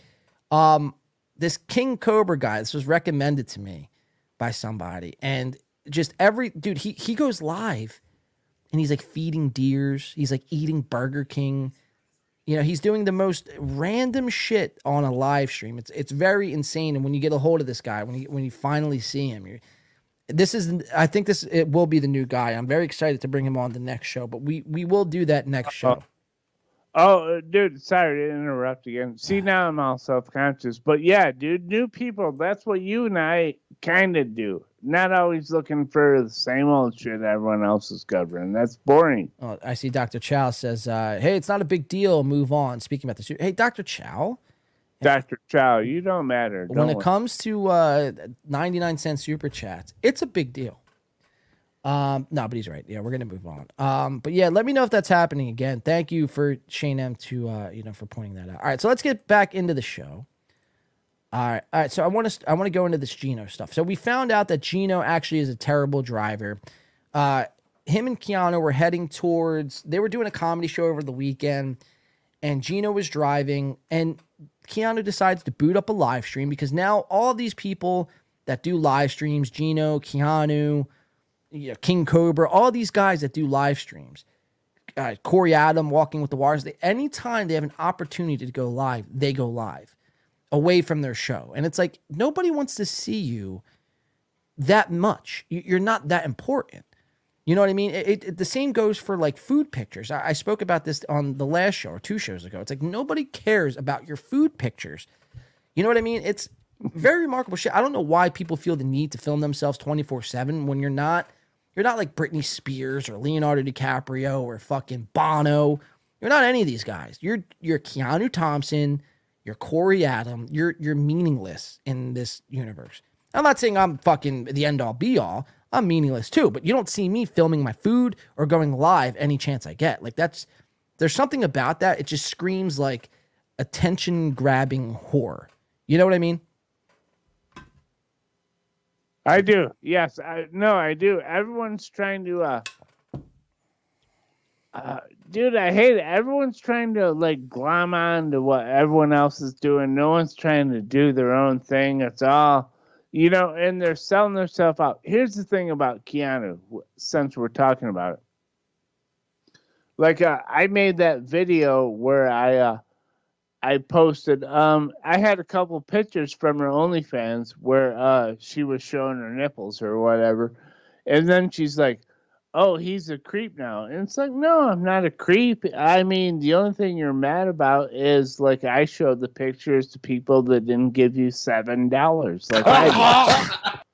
um, this King Cobra guy, this was recommended to me by somebody, and just every dude, he he goes live, and he's like feeding deers. He's like eating Burger King. You know, he's doing the most random shit on a live stream. It's it's very insane. And when you get a hold of this guy, when you when you finally see him, you're this is I think this it will be the new guy. I'm very excited to bring him on the next show, but we we will do that next show. Oh, uh, dude, sorry to interrupt again. See, now I'm all self conscious. But yeah, dude, new people, that's what you and I kind of do. Not always looking for the same old shit everyone else is covering. That's boring. Oh, I see Dr. Chow says, uh, hey, it's not a big deal. Move on. Speaking about the. Hey, Dr. Chow, Dr. Chow, you don't matter. when don't it worry. comes to uh, 99 cent super chats, it's a big deal. Um, no, but he's right. Yeah, we're gonna move on. Um, but yeah, let me know if that's happening again. Thank you for Shane M to uh, you know, for pointing that out. All right, so let's get back into the show. All right, all right. So I want to I want to go into this Geno stuff. So we found out that Geno actually is a terrible driver. Uh, him and Keanu were heading towards. They were doing a comedy show over the weekend, and Geno was driving, and Keanu decides to boot up a live stream because now all these people that do live streams, Geno, Keanu, you know, King Cobra, all these guys that do live streams, uh, Corey Adam walking with the wires. They, anytime they have an opportunity to go live, they go live away from their show. And it's like nobody wants to see you that much. You- You're not that important. You know what I mean? It, it- the same goes for like food pictures. I, I spoke about this on the last show or two shows ago. It's like nobody cares about your food pictures. You know what I mean? It's very remarkable shit. I don't know why people feel the need to film themselves 24 7 when you're not you're not like Britney Spears or Leonardo DiCaprio or fucking Bono. You're not any of these guys. You're you're Keanu Thompson, you're Corey Adam. You're you're meaningless in this universe. I'm not saying I'm fucking the end all be all. I'm meaningless too, but you don't see me filming my food or going live any chance I get. Like that's there's something about that. It just screams like attention grabbing whore. You know what I mean? I do. Yes, I no, I do. Everyone's trying to uh uh dude, I hate it. Everyone's trying to like glom on to what everyone else is doing. No one's trying to do their own thing. It's all you know, and they're selling themselves out. Here's the thing about Keanu, since we're talking about it. Like uh, I made that video where I uh I posted. Um, I had a couple pictures from her OnlyFans where uh she was showing her nipples or whatever, and then she's like, "Oh, he's a creep now," and it's like, "No, I'm not a creep. I mean, the only thing you're mad about is like I showed the pictures to people that didn't give you seven dollars, like I."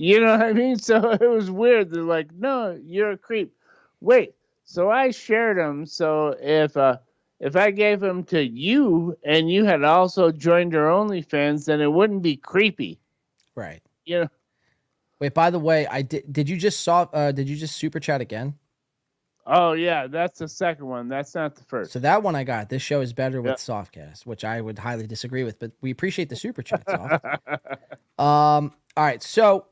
You know what I mean? So it was weird. They're like, "No, you're a creep." Wait, so I shared them. So if uh if I gave them to you and you had also joined your OnlyFans, then it wouldn't be creepy. Right. You know? Wait, by the way, I did. Did you just saw? Uh, did you just super chat again? Oh yeah, that's the second one. That's not the first. So that one I got. This show is better with Yep. softcast, which I would highly disagree with, but we appreciate the super chat. Um. All right. So,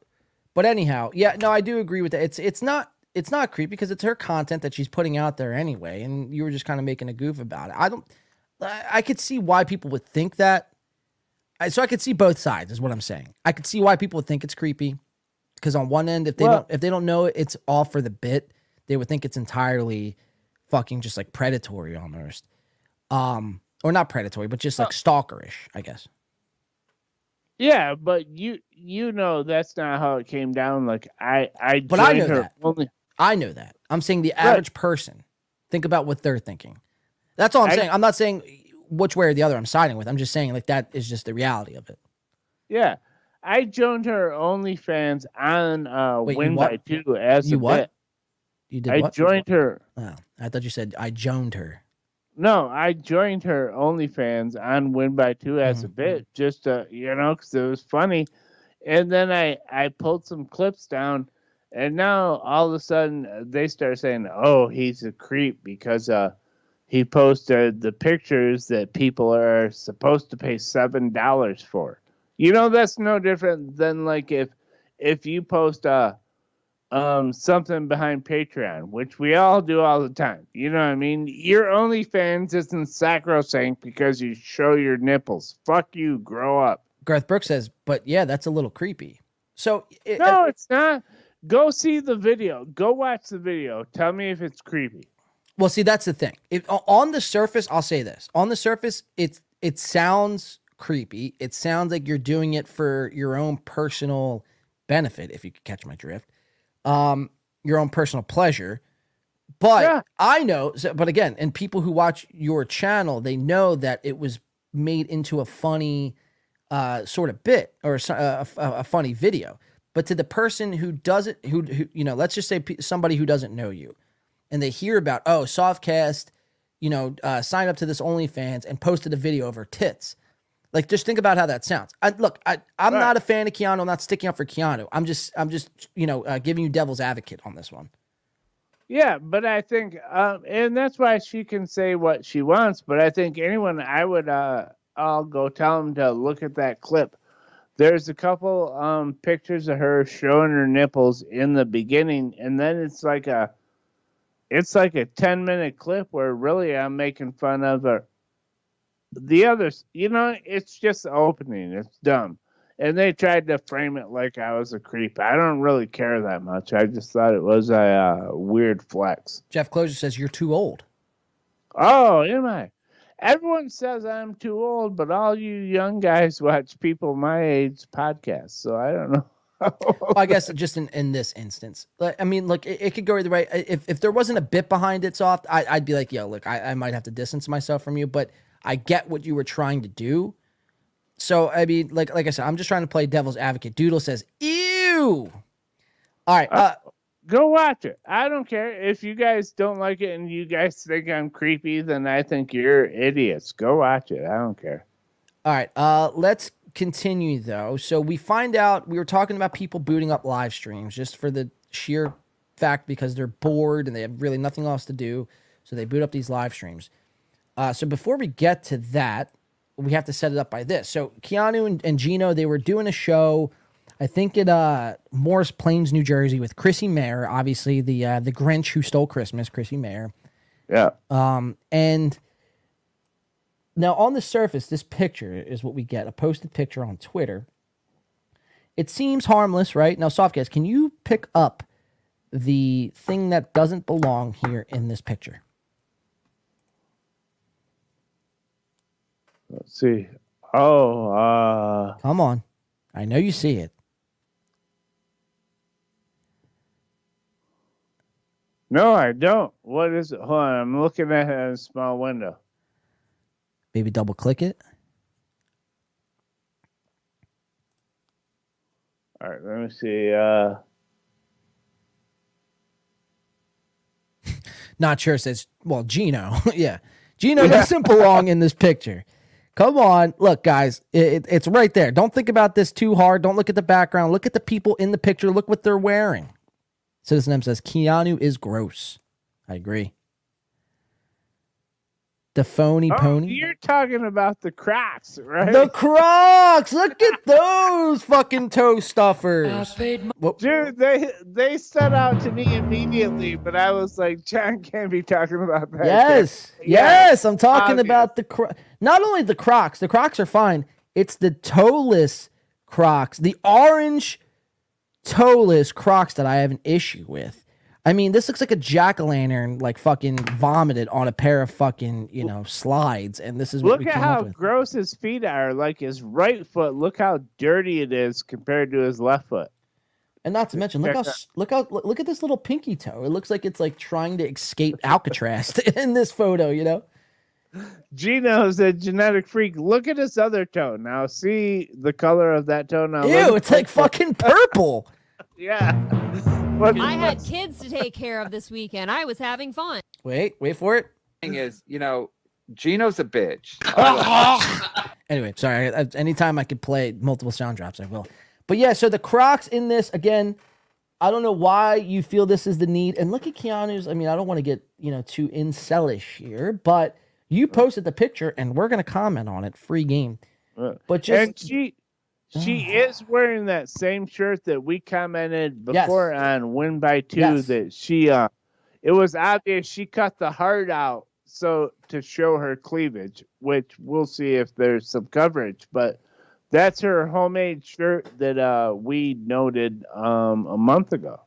but anyhow, yeah. No, I do agree with that. It's it's not it's not creepy because it's her content that she's putting out there anyway, and you were just kind of making a goof about it. I don't. I, I could see why people would think that. I, so I could see both sides, is what I'm saying. I could see why people would think it's creepy, because on one end, if they Well- don't if they don't know it, it's all for the bit, they would think it's entirely fucking just like predatory almost, um, or not predatory, but just like stalkerish, I guess. Yeah, but you you know that's not how it came down. Like I I But I know her that. only I know that. I'm saying the average person. Think about what they're thinking. That's all I'm I- saying. I'm not saying which way or the other I'm siding with. I'm just saying like that is just the reality of it. Yeah. I joined her OnlyFans on uh Wait, you Win what? by Two as You a what? bit. You did I what? joined her. Oh, I thought you said I joined her. No, I joined her OnlyFans on Win by Two as Mm-hmm. a bit, just to you know, because it was funny. And then I I pulled some clips down, and now all of a sudden uh, they start saying, "Oh, he's a creep because uh he posted the pictures that people are supposed to pay seven dollars for." You know, that's no different than like if if you post a um something behind Patreon, which we all do all the time. You know what I mean? Your OnlyFans isn't sacrosanct because you show your nipples. Fuck you, grow up. Garth Brooks says, but yeah, that's a little creepy. So it, No, it's not. Go see the video. Go watch the video. Tell me if it's creepy. Well, see, that's the thing. It, on the surface, I'll say this: on the surface, it it sounds creepy. It sounds like you're doing it for your own personal benefit, if you could catch my drift, um, your own personal pleasure. But I know, so, but again, and people who watch your channel, they know that it was made into a funny uh, sort of bit or a, a, a funny video. But to the person who doesn't, who, who you know, let's just say somebody who doesn't know you, and they hear about oh softcast you know uh, signed up to this onlyfans and posted a video of her tits like just think about how that sounds I, look I, i'm Right. not a fan of keanu i'm not sticking up for keanu i'm just i'm just you know uh, giving you devil's advocate on this one Yeah, but I think, um, and that's why she can say what she wants. But I think anyone, I would, uh, I'll go tell them to look at that clip. There's a couple um, pictures of her showing her nipples in the beginning, and then it's like a, it's like a ten minute clip where really I'm making fun of her. The others, you know, it's just opening. It's dumb. And they tried to frame it like I was a creep. I don't really care that much. I just thought it was a uh, weird flex. jeff closure says you're too old Oh, am I? Everyone says I'm too old, but all you young guys watch people my age podcasts, so I don't know. well, i guess just in, in this instance like, i mean look it, it could go either way if, if there wasn't a bit behind it soft I, i'd be like yo look I, I might have to distance myself from you but i get what you were trying to do so i mean like like i said i'm just trying to play devil's advocate doodle says ew all right uh, Go watch it. I don't care if you guys don't like it and you guys think I'm creepy. Then I think you're idiots. Go watch it. I don't care. All right, uh, let's continue though. So we find out we were talking about people booting up live streams just for the sheer fact because they're bored and they have really nothing else to do, so they boot up these live streams. Uh, so before we get to that, we have to set it up by this. So Keanu and, and Gino they were doing a show, I think at uh, Morris Plains, New Jersey, with Chrissy Mayr, obviously the uh, the Grinch who stole Christmas, Chrissy Mayr. Yeah. Um, and now on the surface, this picture is what we get a posted picture on Twitter. It seems harmless, right? Now, Softcast, can you pick up the thing that doesn't belong here in this picture? Let's see. Oh, uh, Come on. I know you see it. no, I don't. What is it? Hold on, I'm looking at it in a small window. Maybe double click it. All right, let me see. Uh, Not sure says, well, Geno. yeah. Geno doesn't belong in this picture. Come on. Look, guys, it, it's right there. Don't think about this too hard. Don't look at the background. Look at the people in the picture. Look what they're wearing. Citizen M says, Keanu is gross. I agree. The phony oh, pony. you're talking about the Crocs, right? The Crocs. Look at those fucking toe stuffers. Dude, they they stood out to me immediately, but I was like, John can't be talking about that. Yes, Yeah, yes. I'm talking obvious. about the cro- not only the Crocs. The Crocs are fine. It's the toeless Crocs, the orange toeless Crocs that I have an issue with. I mean, this looks like a jack o' lantern, like fucking vomited on a pair of fucking you know slides, and this is what Look at how gross his feet are. Like his right foot, look how dirty it is compared to his left foot. And not to mention, look how look how look at this little pinky toe. It looks like it's like trying to escape Alcatraz in this photo. You know. Geno's a genetic freak. Look at his other toe. Now see the color of that toe. Now Ew, it's like fucking purple. yeah. What- I had kids to take care of this weekend. I was having fun. Wait, wait for it. Thing is, you know, Geno's a bitch. Anyway, sorry. I, I- anytime I could play multiple sound drops, I will. But yeah, so the Crocs in this again. I don't know why you feel this is the need. And look at Keanu's. I mean, I don't want to get you know too incelish here, but you posted the picture, and we're gonna comment on it. Free game. But just and she she is wearing that same shirt that we commented Yes. before on win by two Yes. that she uh it was obvious she cut the heart out so to show her cleavage which we'll see if there's some coverage but that's her homemade shirt that uh we noted um a month ago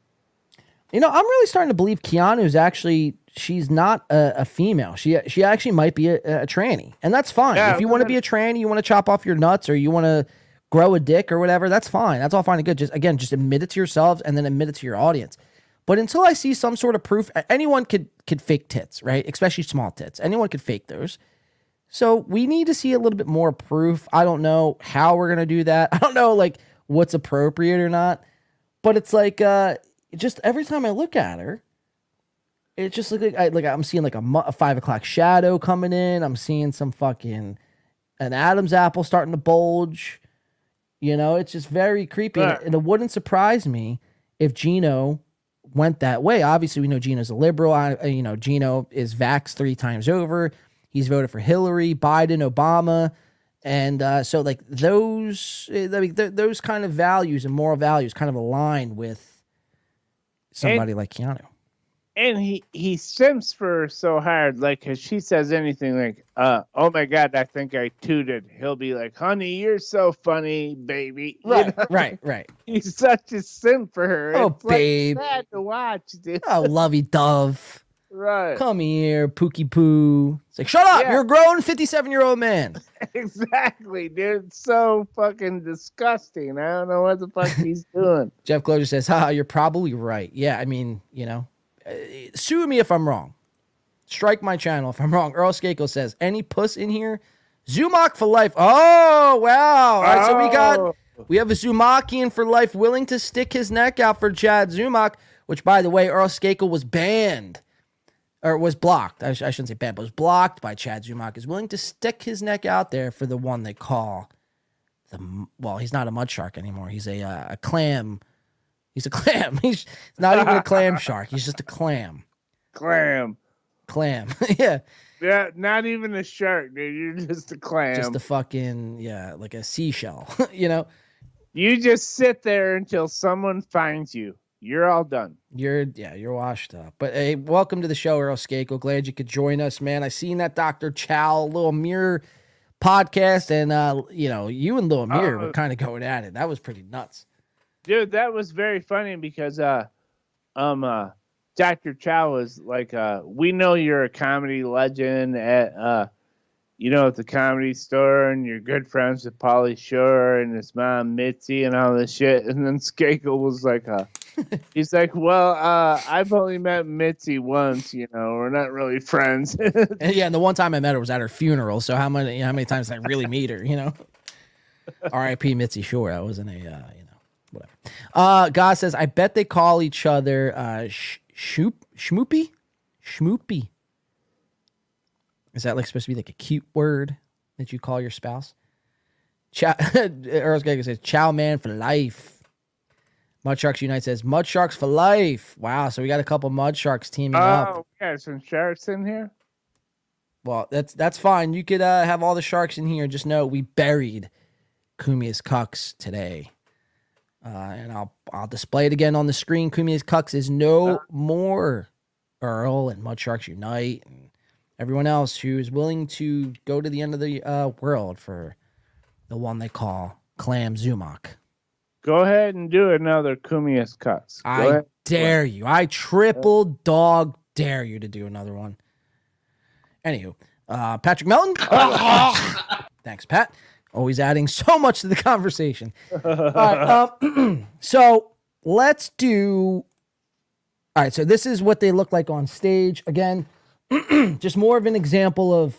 You know, I'm really starting to believe Keanu's actually she's not a, a female. She she actually might be a, a tranny, and that's fine. Yeah, if you want to be a tranny, you want to chop off your nuts, or you want to grow a dick or whatever, that's fine. That's all fine and good. Just again, just admit it to yourselves and then admit it to your audience. But until I see some sort of proof, anyone could could fake tits, right? Especially small tits. Anyone could fake those. So we need to see a little bit more proof. I don't know how we're gonna do that. I don't know like what's appropriate or not. But it's like uh just every time I look at her, it just look like I like I'm seeing like a, a five o'clock shadow coming in. I'm seeing some fucking an Adam's apple starting to bulge. You know, it's just very creepy, and, and it wouldn't surprise me if Geno went that way. Obviously, we know Geno's a liberal. I, I- you know, Geno is vaxxed three times over. He's voted for Hillary, Biden, Obama, and uh, so like those, eh, I mean, th- those kind of values and moral values kind of align with somebody like Keanu. and he he simps for her so hard like if she says anything like uh oh my god i think i tooted he'll be like honey you're so funny baby You Right, know? right, right. he's such a simp for her Oh, It's, like, babe. sad to watch dude Oh, lovey dove. right Come here, Pookie Poo. Like, shut up. Yeah. You're a grown 57 year old man. exactly dude so fucking disgusting i don't know what the fuck he's doing Jeff Closer says, haha, you're probably right. Yeah, I mean, you know, uh, sue me if I'm wrong. Strike my channel if I'm wrong. Earl Skakel says, any puss in here? Zumock for life. Oh, wow. All right, so we got, Oh. we have a Zumakian for life willing to stick his neck out for Chad Zumock, which, by the way, Earl Skakel was banned or was blocked. I, sh- I shouldn't say bad, but was blocked by Chad Zumock. Is willing to stick his neck out there for the one they call the well, he's not a mud shark anymore. He's a uh, a clam. He's a clam. He's not even a clam shark. He's just a clam. clam Clam. yeah, yeah not even a shark dude you're just a clam just a fucking yeah, like a seashell. you know, you just sit there until someone finds you you're all done you're yeah, you're washed up. But hey, welcome to the show, Earl Skakel. Glad you could join us, man. I seen that Dr. Chow Lil Amir podcast, and uh, you know, you and Lil Amir Uh, were kind of going at it. That was pretty nuts. dude that was very funny because uh um uh dr chow was like uh we know you're a comedy legend at uh you know, at the comedy store, and you're good friends with Pauly Shore and his mom Mitzi and all this shit. And then Skakel was like, uh, he's like, well, uh, I've only met Mitzi once. You know, we're not really friends. And yeah, and the one time I met her was at her funeral. So how many how many times did I really meet her? You know. R.I.P. Mitzi Shore. That wasn't a uh, you know whatever. Uh, God says I bet they call each other uh, sh- shoop schmoopy schmoopy. Is that like supposed to be like a cute word that you call your spouse? Chow, Earl's Geiger says chow man for life. Mud Sharks Unite says Mud Sharks for life. Wow, so we got a couple Mud Sharks teaming up. oh, yeah, some sharks in here. Well, that's that's fine. You could uh, have all the sharks in here. Just know we buried Cumia's Cucks today, uh, and I'll I'll display it again on the screen. Cumia's Cucks is no more. Earl and Mud Sharks Unite and everyone else who is willing to go to the end of the uh, world for the one they call Clam Zumock. Go ahead and do another Cumias cuts. Go I ahead. dare you. I triple dog dare you to do another one. Anywho, uh, Patrick Melton. Thanks, Pat. Always adding so much to the conversation. Right, um, so let's do. All right, so this is what they look like on stage. Again, just more of an example of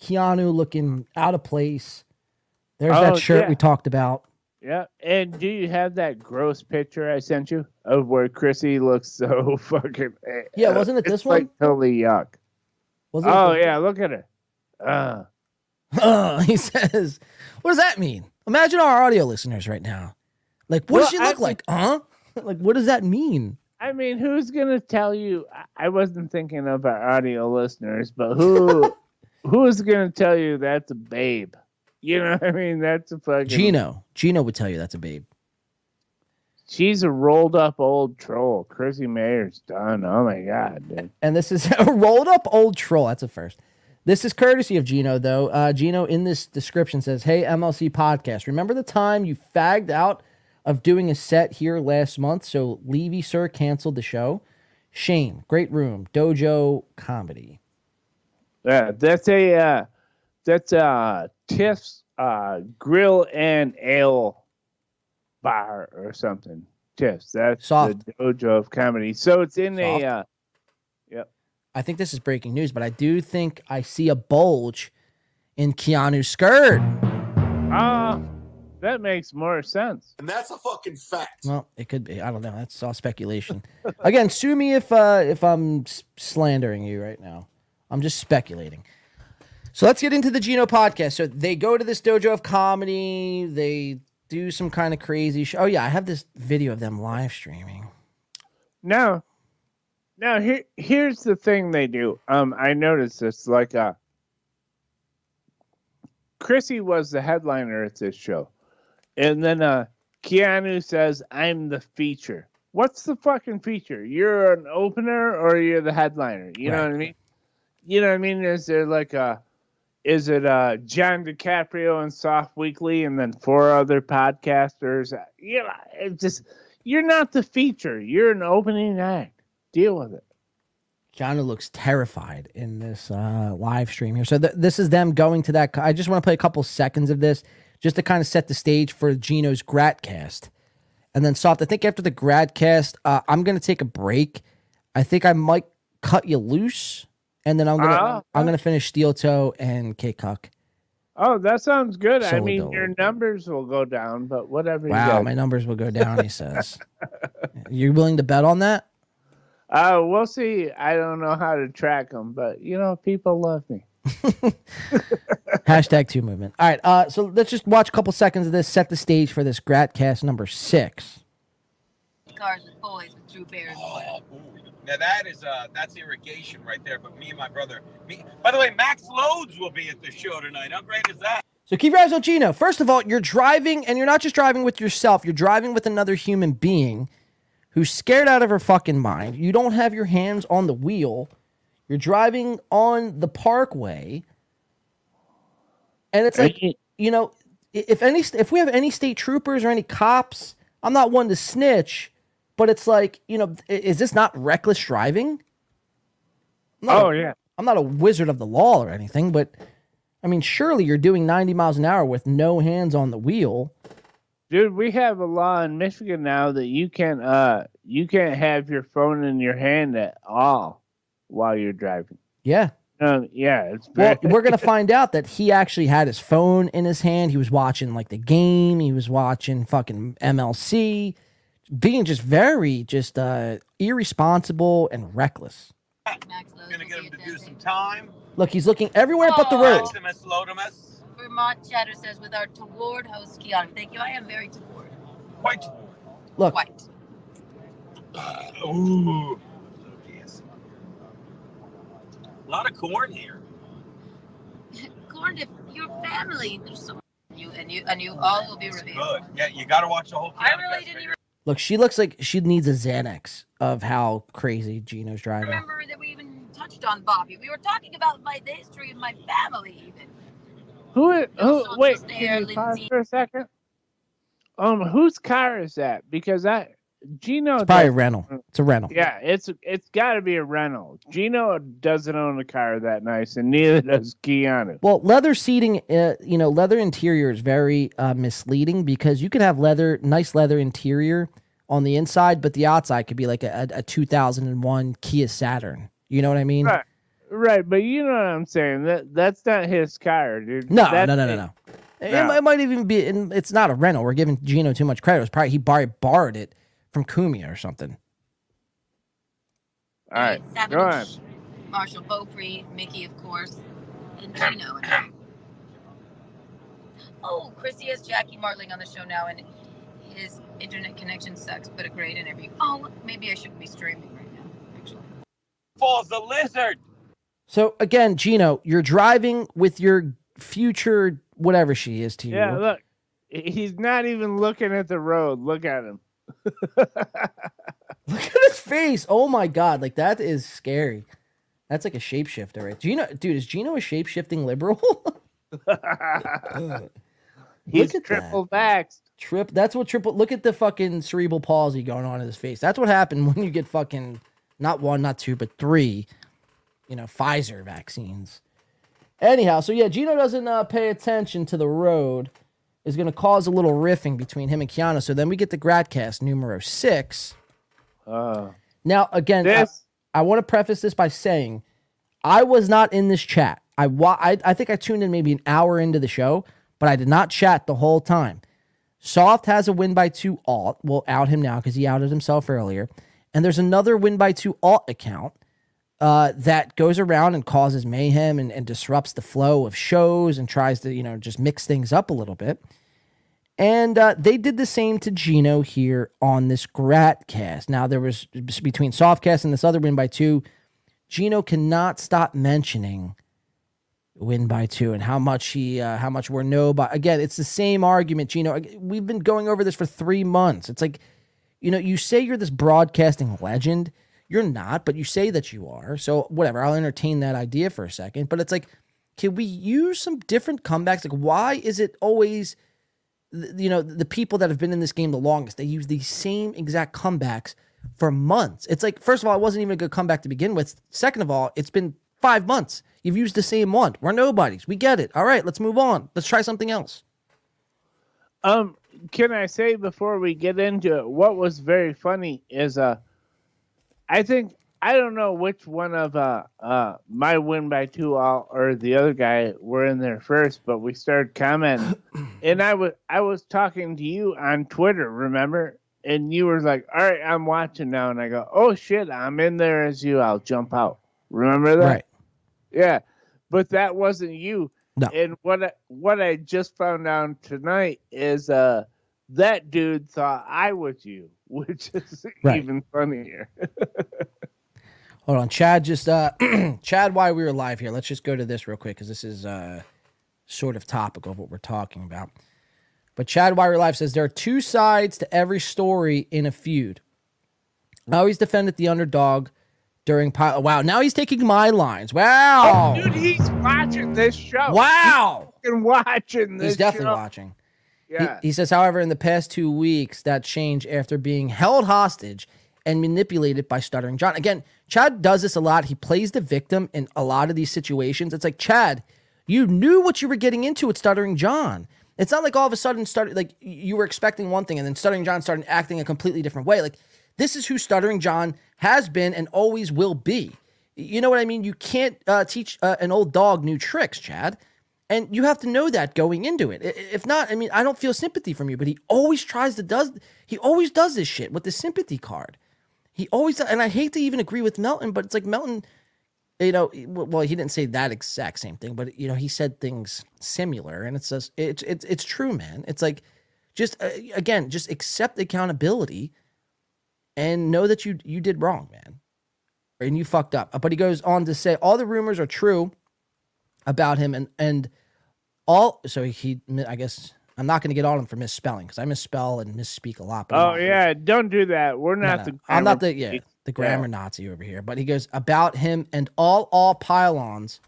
Keanu looking out of place. There's Oh, that shirt yeah. we talked about. Yeah, and do you have that gross picture I sent you of where Chrissy looks so fucking? Yeah, wasn't it it's this like one? totally yuck. Wasn't oh yeah, look at her. Uh, Uh, he says, "What does that mean?" Imagine our audio listeners right now. Like, what does Well, she I look like? Huh? Like, what does that mean? I mean, who's gonna tell you? I- I wasn't thinking of our audio listeners, but who who's gonna tell you that's a babe? You know what I mean? That's a fucking Geno. Geno would tell you that's a babe. She's a rolled up old troll. Chrissy Mayr's done. Oh my god, dude. And this is a rolled up old troll. That's a first. This is courtesy of Geno, though. Uh, Geno in this description says, Hey, MLC podcast, remember the time you fagged out of doing a set here last month? So Levy Sir canceled the show. Shame. Great room. Dojo comedy. Yeah, that's a uh, that's a Tiff's uh, grill and ale bar or something. Tiff's. That's Soft. the dojo of comedy. So it's in a Soft. uh, yep. I think this is breaking news, but I do think I see a bulge in Keanu's skirt. Ah, that makes more sense. And that's a fucking fact. Well, it could be. I don't know. That's all speculation. Again, sue me if uh, if I'm slandering you right now. I'm just speculating. So let's get into the Geno podcast. So they go to this dojo of comedy. They do some kind of crazy show. Oh yeah, I have this video of them live streaming. Now, now here here's the thing they do. Um, I noticed this. Like, uh, Chrissy was the headliner at this show, and then uh, Keanu says, "I'm the feature." What's the fucking feature? You're an opener or you're the headliner? You know what I mean? You know what I mean? Is there like a is it uh John DiCaprio and Soft Weekly and then four other podcasters? You know, it's just you're not the feature. You're an opening act. Deal with it. Keanu looks terrified in this uh, live stream here. So th- this is them going to that. I just want to play a couple seconds of this just to kind of set the stage for Geno's Gradcast. And then soft. I think after the Gradcast, uh, I'm going to take a break. I think I might cut you loose, and then I'm gonna Ah, I'm gonna finish Steel Toe and K Cuck. Oh, that sounds good. I So mean, dull. your numbers will go down, but whatever. you Wow, got. my numbers will go down. He says. "You're willing to bet on that? Uh, we'll see. I don't know how to track them, but you know, people love me. Hashtag two movement. All right. Uh, so let's just watch a couple seconds of this. Set the stage for this Gradcast number six. Cars with boys with Drew Bear. Now that is uh that's irrigation right there. But me and my brother, me. By the way, Max Loads will be at the show tonight. How great is that? So keep your eyes on Geno. First of all, you're driving, and you're not just driving with yourself. You're driving with another human being who's scared out of her fucking mind. You don't have your hands on the wheel. You're driving on the parkway, and it's like you know, if any, if we have any state troopers or any cops, I'm not one to snitch, but it's like you know, is this not reckless driving? Oh, a- yeah. I'm not a wizard of the law or anything, but I mean, surely you're doing 90 miles an hour with no hands on the wheel. Dude, we have a law in Michigan now that you can uh you can't have your phone in your hand at all while you're driving. Yeah. Um, yeah, it's Well, we're gonna find out that he actually had his phone in his hand. He was watching like the game. He was watching fucking MLC, being just very just uh irresponsible and reckless. Gonna get him to do some time. Look, he's looking everywhere but the road. Maximus Lotimus. Vermont Chatter says, with our toward host Keanu. Thank you. I am very toward. Quite. Look, White. Ooh. Yes. A lot of corn here. Corn dip, your family. There's so you and you and you all will be revealed. Good. Yeah, you got to watch the whole. I really didn't even look, she looks like she needs a Xanax of how crazy Geno's driving. I remember that we even touched on Bobby. We were talking about my the history of my family even. who is, who social wait, can you pause for a second? Um whose car is that? Because that Geno It's probably a rental. It's a rental. Yeah, it's it's got to be a rental. Geno doesn't own a car that nice, and neither does Keanu. Well, leather seating, uh, you know, leather interior is very uh, misleading because you could have leather, nice leather interior on the inside, but the outside could be like a, a, a 2001 Kia Saturn. You know what I mean? Right, right. But you know what I'm saying. That that's not his car, dude. No, That's no, no, no, no. It, No. might- it might even be. It's not a rental. We're giving Geno too much credit. It was probably he borrowed it from Cumia or something. All right, Savage, go on. Marshall Beaupre, Mickey, of course, and Geno. And Oh, Chrissy has Jackie Martling on the show now, and his internet connection sucks, but a great interview. Oh, maybe I shouldn't be streaming right now. Actually, Falls the lizard. So again, Geno, you're driving with your future whatever she is to you. Yeah, look, he's not even looking at the road. Look at him. Look at his face. Oh my god, like that is scary. That's like a shapeshifter, right? Geno, dude, is Geno a shapeshifting liberal? He's at triple vaxxed. Trip. That's what triple. Look at the fucking cerebral palsy going on in his face. That's what happened when you get fucking not one, not two, but three. You know, Pfizer vaccines. Anyhow, so yeah, Geno doesn't uh, pay attention to the road. Is going to cause a little riffing between him and Keanu. So then we get the Gradcast numero six. Uh, Now, again, I- I, want to preface this by saying I was not in this chat. I, wa- I I think I tuned in maybe an hour into the show, but I did not chat the whole time. Soft has a win by two alt. We'll out him now because he outed himself earlier. And there's another win by two alt account uh, that goes around and causes mayhem and, and disrupts the flow of shows and tries to, you know, just mix things up a little bit. And uh, they did the same to Geno here on this Gratcast. Now there was between Softcast and this other win by two. Geno cannot stop mentioning win by two and how much he, uh, how much we're no by. Again, it's the same argument, Geno. We've been going over this for three months. It's like, you know, you say you're this broadcasting legend. You're not, but you say that you are. So whatever, I'll entertain that idea for a second. But it's like, can we use some different comebacks? Like, why is it always you know the people that have been in this game the longest they use these same exact comebacks for months. It's like first of all it wasn't even a good comeback to begin with. Second of all it's been five months. You've used the same one. We're nobodies. We get it. All right let's move on. Let's try something else. Um, can I say before we get into it, what was very funny is uh, I think I don't know which one of uh uh my win by two all or the other guy were in there first, but we started commenting, and I was I was talking to you on Twitter, remember? And you were like, "All right, I'm watching now," and I go, "Oh shit, I'm in there as you. I'll jump out." Remember that? Right. Yeah, but that wasn't you. No. And what I, what I just found out tonight is uh that dude thought I was you, which is Right. even funnier. hold on chad just uh chad why we were live here let's just go to this real quick because this is uh sort of topical of what we're talking about but chad why we're live says there are two sides to every story in a feud i always defended the underdog during pi- wow now he's taking my lines wow Oh, dude, he's watching this show. Wow. He's watching this. He's definitely show. watching. He- He, says, however, in the past two weeks, that changed after being held hostage and manipulated by Stuttering John. Again, Chad does this a lot. He plays the victim in a lot of these situations. It's like, Chad, You knew what you were getting into with Stuttering John. It's not like all of a sudden started like you were expecting one thing and then Stuttering John started acting a completely different way. Like this is who Stuttering John has been and always will be. You know what I mean? You can't uh, teach uh, an old dog new tricks, Chad. And you have to know that going into it. If not, I mean, I don't feel sympathy from you, but he always tries to does he always does this shit with the sympathy card. He always and I hate to even agree with Melton, but it's like Melton, you know, well, he didn't say that exact same thing, but you know, he said things similar, and it's just it's it's it's true, man. It's like just uh, again, just accept accountability and know that you you did wrong, man, and you fucked up. But he goes on to say all the rumors are true about him, and and all so he I guess I'm not going to get on him for misspelling because I misspell and misspeak a lot. Oh yeah, don't do that. We're not no, the. I'm not the yeah the grammar Nazi over here. But he goes about him and all all pylons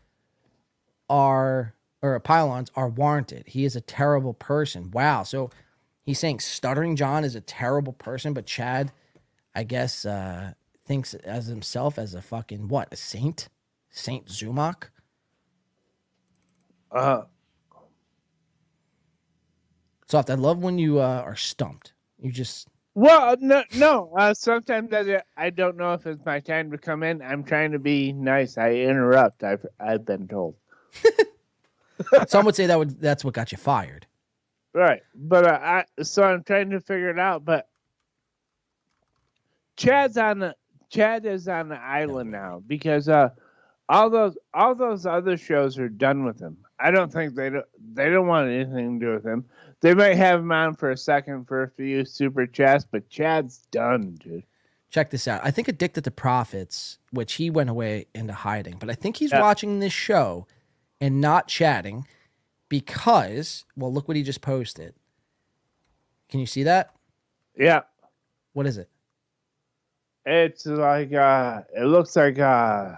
are or pylons are warranted. He is a terrible person. Wow. So he's saying stuttering John is a terrible person, but Chad, I guess, uh thinks as himself as a fucking what a saint, Saint Zumock. Uh, Soft. I love when you uh, are stumped. You just Well, no, no. Uh, sometimes I, I don't know if it's my time to come in. I'm trying to be nice. I interrupt. I've I've been told. some would say that would that's what got you fired. Right, but uh, I so I'm trying to figure it out. But Chad's on the Chad is on the island now because uh, all those all those other shows are done with him. I don't think they don't they don't want anything to do with him. They might have him on for a second for a few super chats, but Chad's done, dude. Check this out. I think Addicted to Profits, which he went away into hiding, but I think he's Yeah. watching this show and not chatting because, well, look what he just posted. Can you see that? Yeah. What is it? It's like uh, it looks like uh,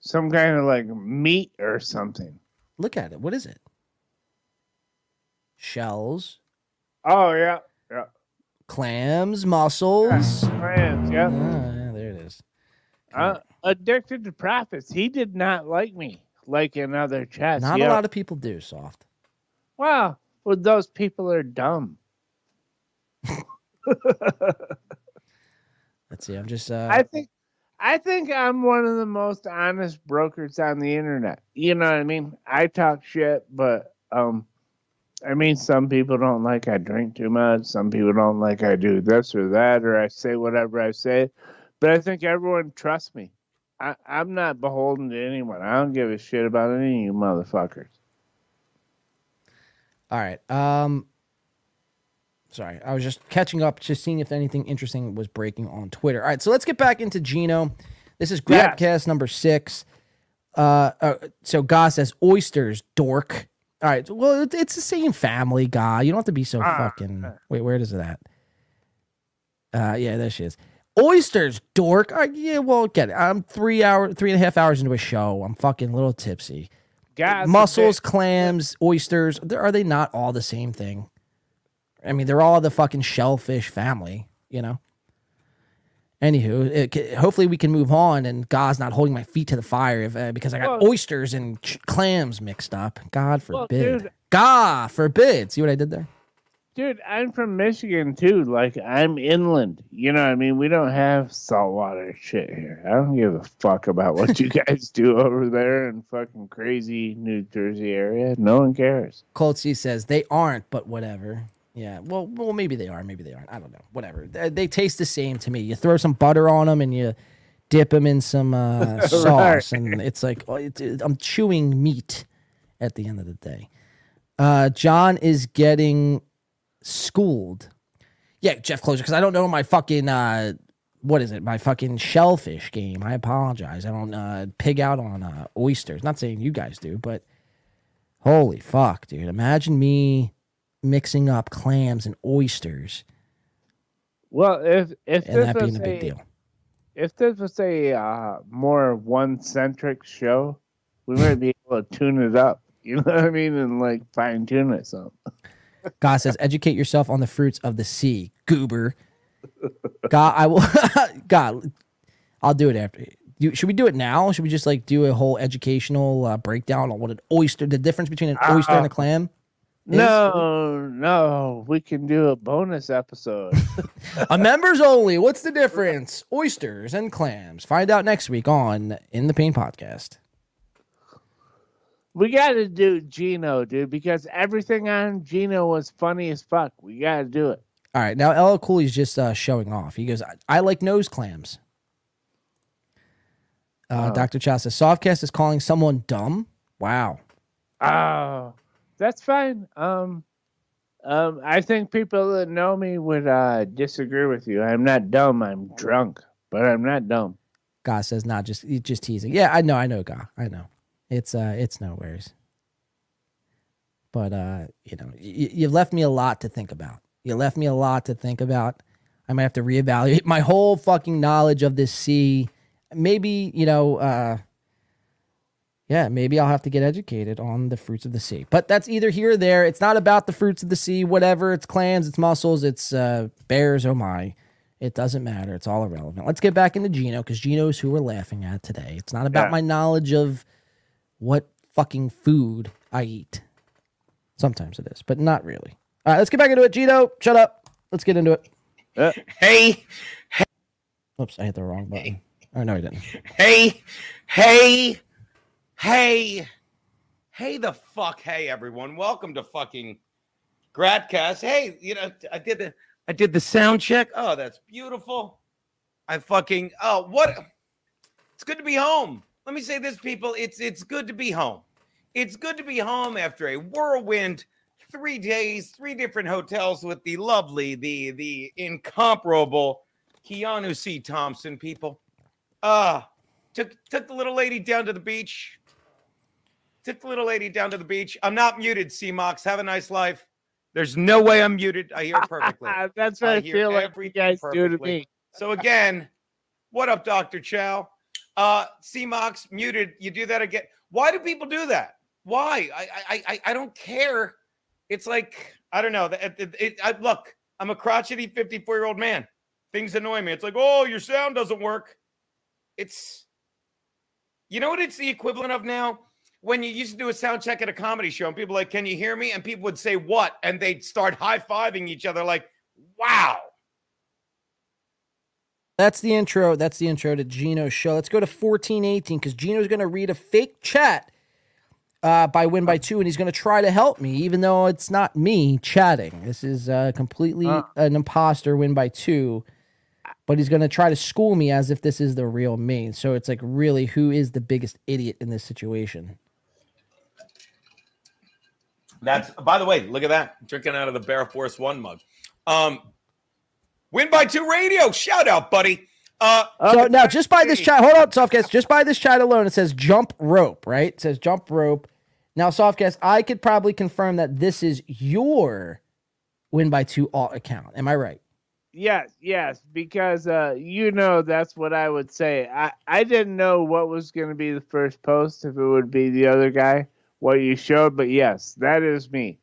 some kind of like meat or something. Look at it. What is it? Shells, Oh yeah, yeah. clams, mussels. Clams, yeah. Ah, yeah, there it is. Uh, addicted to profits. He did not like me like in other chats. Not yeah. a lot of people do, Soft. Wow. Well, those people are dumb. Let's see. I'm just. Uh, I think, I think I'm one of the most honest brokers on the internet. You know what I mean? I talk shit, but um, I mean, some people don't like I drink too much. Some people don't like I do this or that, or I say whatever I say. But I think everyone trusts me. I, I'm not beholden to anyone. I don't give a shit about any of you motherfuckers. All right. Um sorry. I was just catching up, just seeing if anything interesting was breaking on Twitter. All right, so let's get back into Geno. This is Yes. Grabcast number six. Uh, uh so Goss says oysters, dork. All right. Well, it- it's the same family, guy. You don't have to be so Ah. fucking. Wait, where is it at? Uh, yeah, there she is. Oysters, dork. All right, yeah, well, get it. I'm three hour, three and a half hours into a show. I'm fucking a little tipsy. Guys, Mussels, clams, oysters. Are they not all the same thing? I mean, they're all the fucking shellfish family, you know. Anywho, it, hopefully we can move on, and God's not holding my feet to the fire if, uh, because I got Well- oysters and ch- clams mixed up. God forbid. dude- God forbid. See what I did there? Dude, I'm from Michigan too. Like I'm inland. You know what I mean? We don't have saltwater shit here. I don't give a fuck about what you guys do over there in fucking crazy New Jersey area. No one cares. Cold C says they aren't, but whatever. Yeah, well, well, maybe they are, maybe they aren't. I don't know. Whatever. They, they taste the same to me. You throw some butter on them and you dip them in some uh, sauce, and it's like oh, it, it- I'm chewing meat at the end of the day. Uh, John is getting schooled. Yeah, Jeff Closer, because I don't know my fucking uh, what is it? My fucking shellfish game. I apologize. I don't uh, pig out on uh, oysters. Not saying you guys do, but holy fuck, dude! Imagine me mixing up clams and oysters, Well, if if and this that was being a big a- deal. if this was a uh, more one centric show, we might be able to tune it up. You know what I mean? And like fine tune it some. God says, educate yourself on the fruits of the sea, goober. God, I will. God, I'll do it after. You, should we do it now? Should we just like do a whole educational uh, breakdown on what an oyster, the difference between an oyster and a Uh, clam? Is? No, no, we can do a bonus episode. a members only. What's the difference? Oysters and clams. Find out next week on In the Paint podcast. we got to do Geno, dude, because everything on Geno was funny as fuck. We got to do it. All right, now Ella Cooley's just uh, showing off. He goes, I, I like nose clams. Uh, Oh. Dr. Chow says, Softcast is calling someone dumb. Wow. Oh, that's fine. Um, um, I think people that know me would uh, disagree with you. I'm not dumb. I'm drunk, but I'm not dumb. God says, not just just teasing. Yeah, I know, I know, God, I know. It's uh it's no worries. But uh, you know, y- you've left me a lot to think about. You left me a lot to think about. I might have to reevaluate my whole fucking knowledge of this sea. Maybe, you know, uh yeah, maybe I'll have to get educated on the fruits of the sea. But that's either here or there. It's not about the fruits of the sea, whatever. It's clams, it's mussels, it's uh bears, oh my. It doesn't matter. It's all irrelevant. Let's get back into Geno because Geno's who we're laughing at today. It's not about Yeah. my knowledge of what fucking food I eat. Sometimes it is, but not really. All right, let's get back into it. Geno, shut up. Let's get into it. Hey, Oops, I hit the wrong button. Oh no, I didn't. hey, hey, hey, hey, the fuck, hey, everyone. Welcome to fucking Gradcast. Hey, you know, I did the, I did the sound check. Oh, that's beautiful. I fucking, oh, what? It's good to be home. Let me say this, people. It's it's good to be home. It's good to be home after a whirlwind three days, three different hotels with the lovely, the the incomparable Keanu C. Thompson. People, uh took took the little lady down to the beach. Took the little lady down to the beach. I'm not muted, C. Mox. Have a nice life. There's no way I'm muted. I hear it perfectly. That's what I, hear feel like you guys do to me. So again, what up, Dr. Chow? Uh CMOX muted. You do that again. Why do people do that? Why? I I I, I don't care. It's like I don't know. It, it, it- I, look, I'm a crotchety 54 year old man. Things annoy me. It's like, oh, your sound doesn't work. It's you know what it's the equivalent of now? When you used to do a sound check at a comedy show and people like, Can you hear me? And people would say what? And they'd start high-fiving each other like, wow. That's the intro. That's the intro to Geno's show. Let's go to 1418 because Geno's going to read a fake chat uh, by Win by Two, and he's going to try to help me, even though it's not me chatting. This is uh, completely an imposter Win by Two, but he's going to try to school me as if this is the real me. So it's like, really, who is the biggest idiot in this situation? That's by the way, look at that. Drinking out of the Bear Force One mug. Um win by two radio. Shout out, buddy. Uh so now, just by this chat, hold on, Softcast. Just by this chat alone, it says jump rope, right? It says jump rope. Now, Softcast, I could probably confirm that this is your win by two alt account. Am I right? Yes, yes, because uh, you know that's what I would say. I I didn't know what was going to be the first post if it would be the other guy what you showed, but yes, that is me.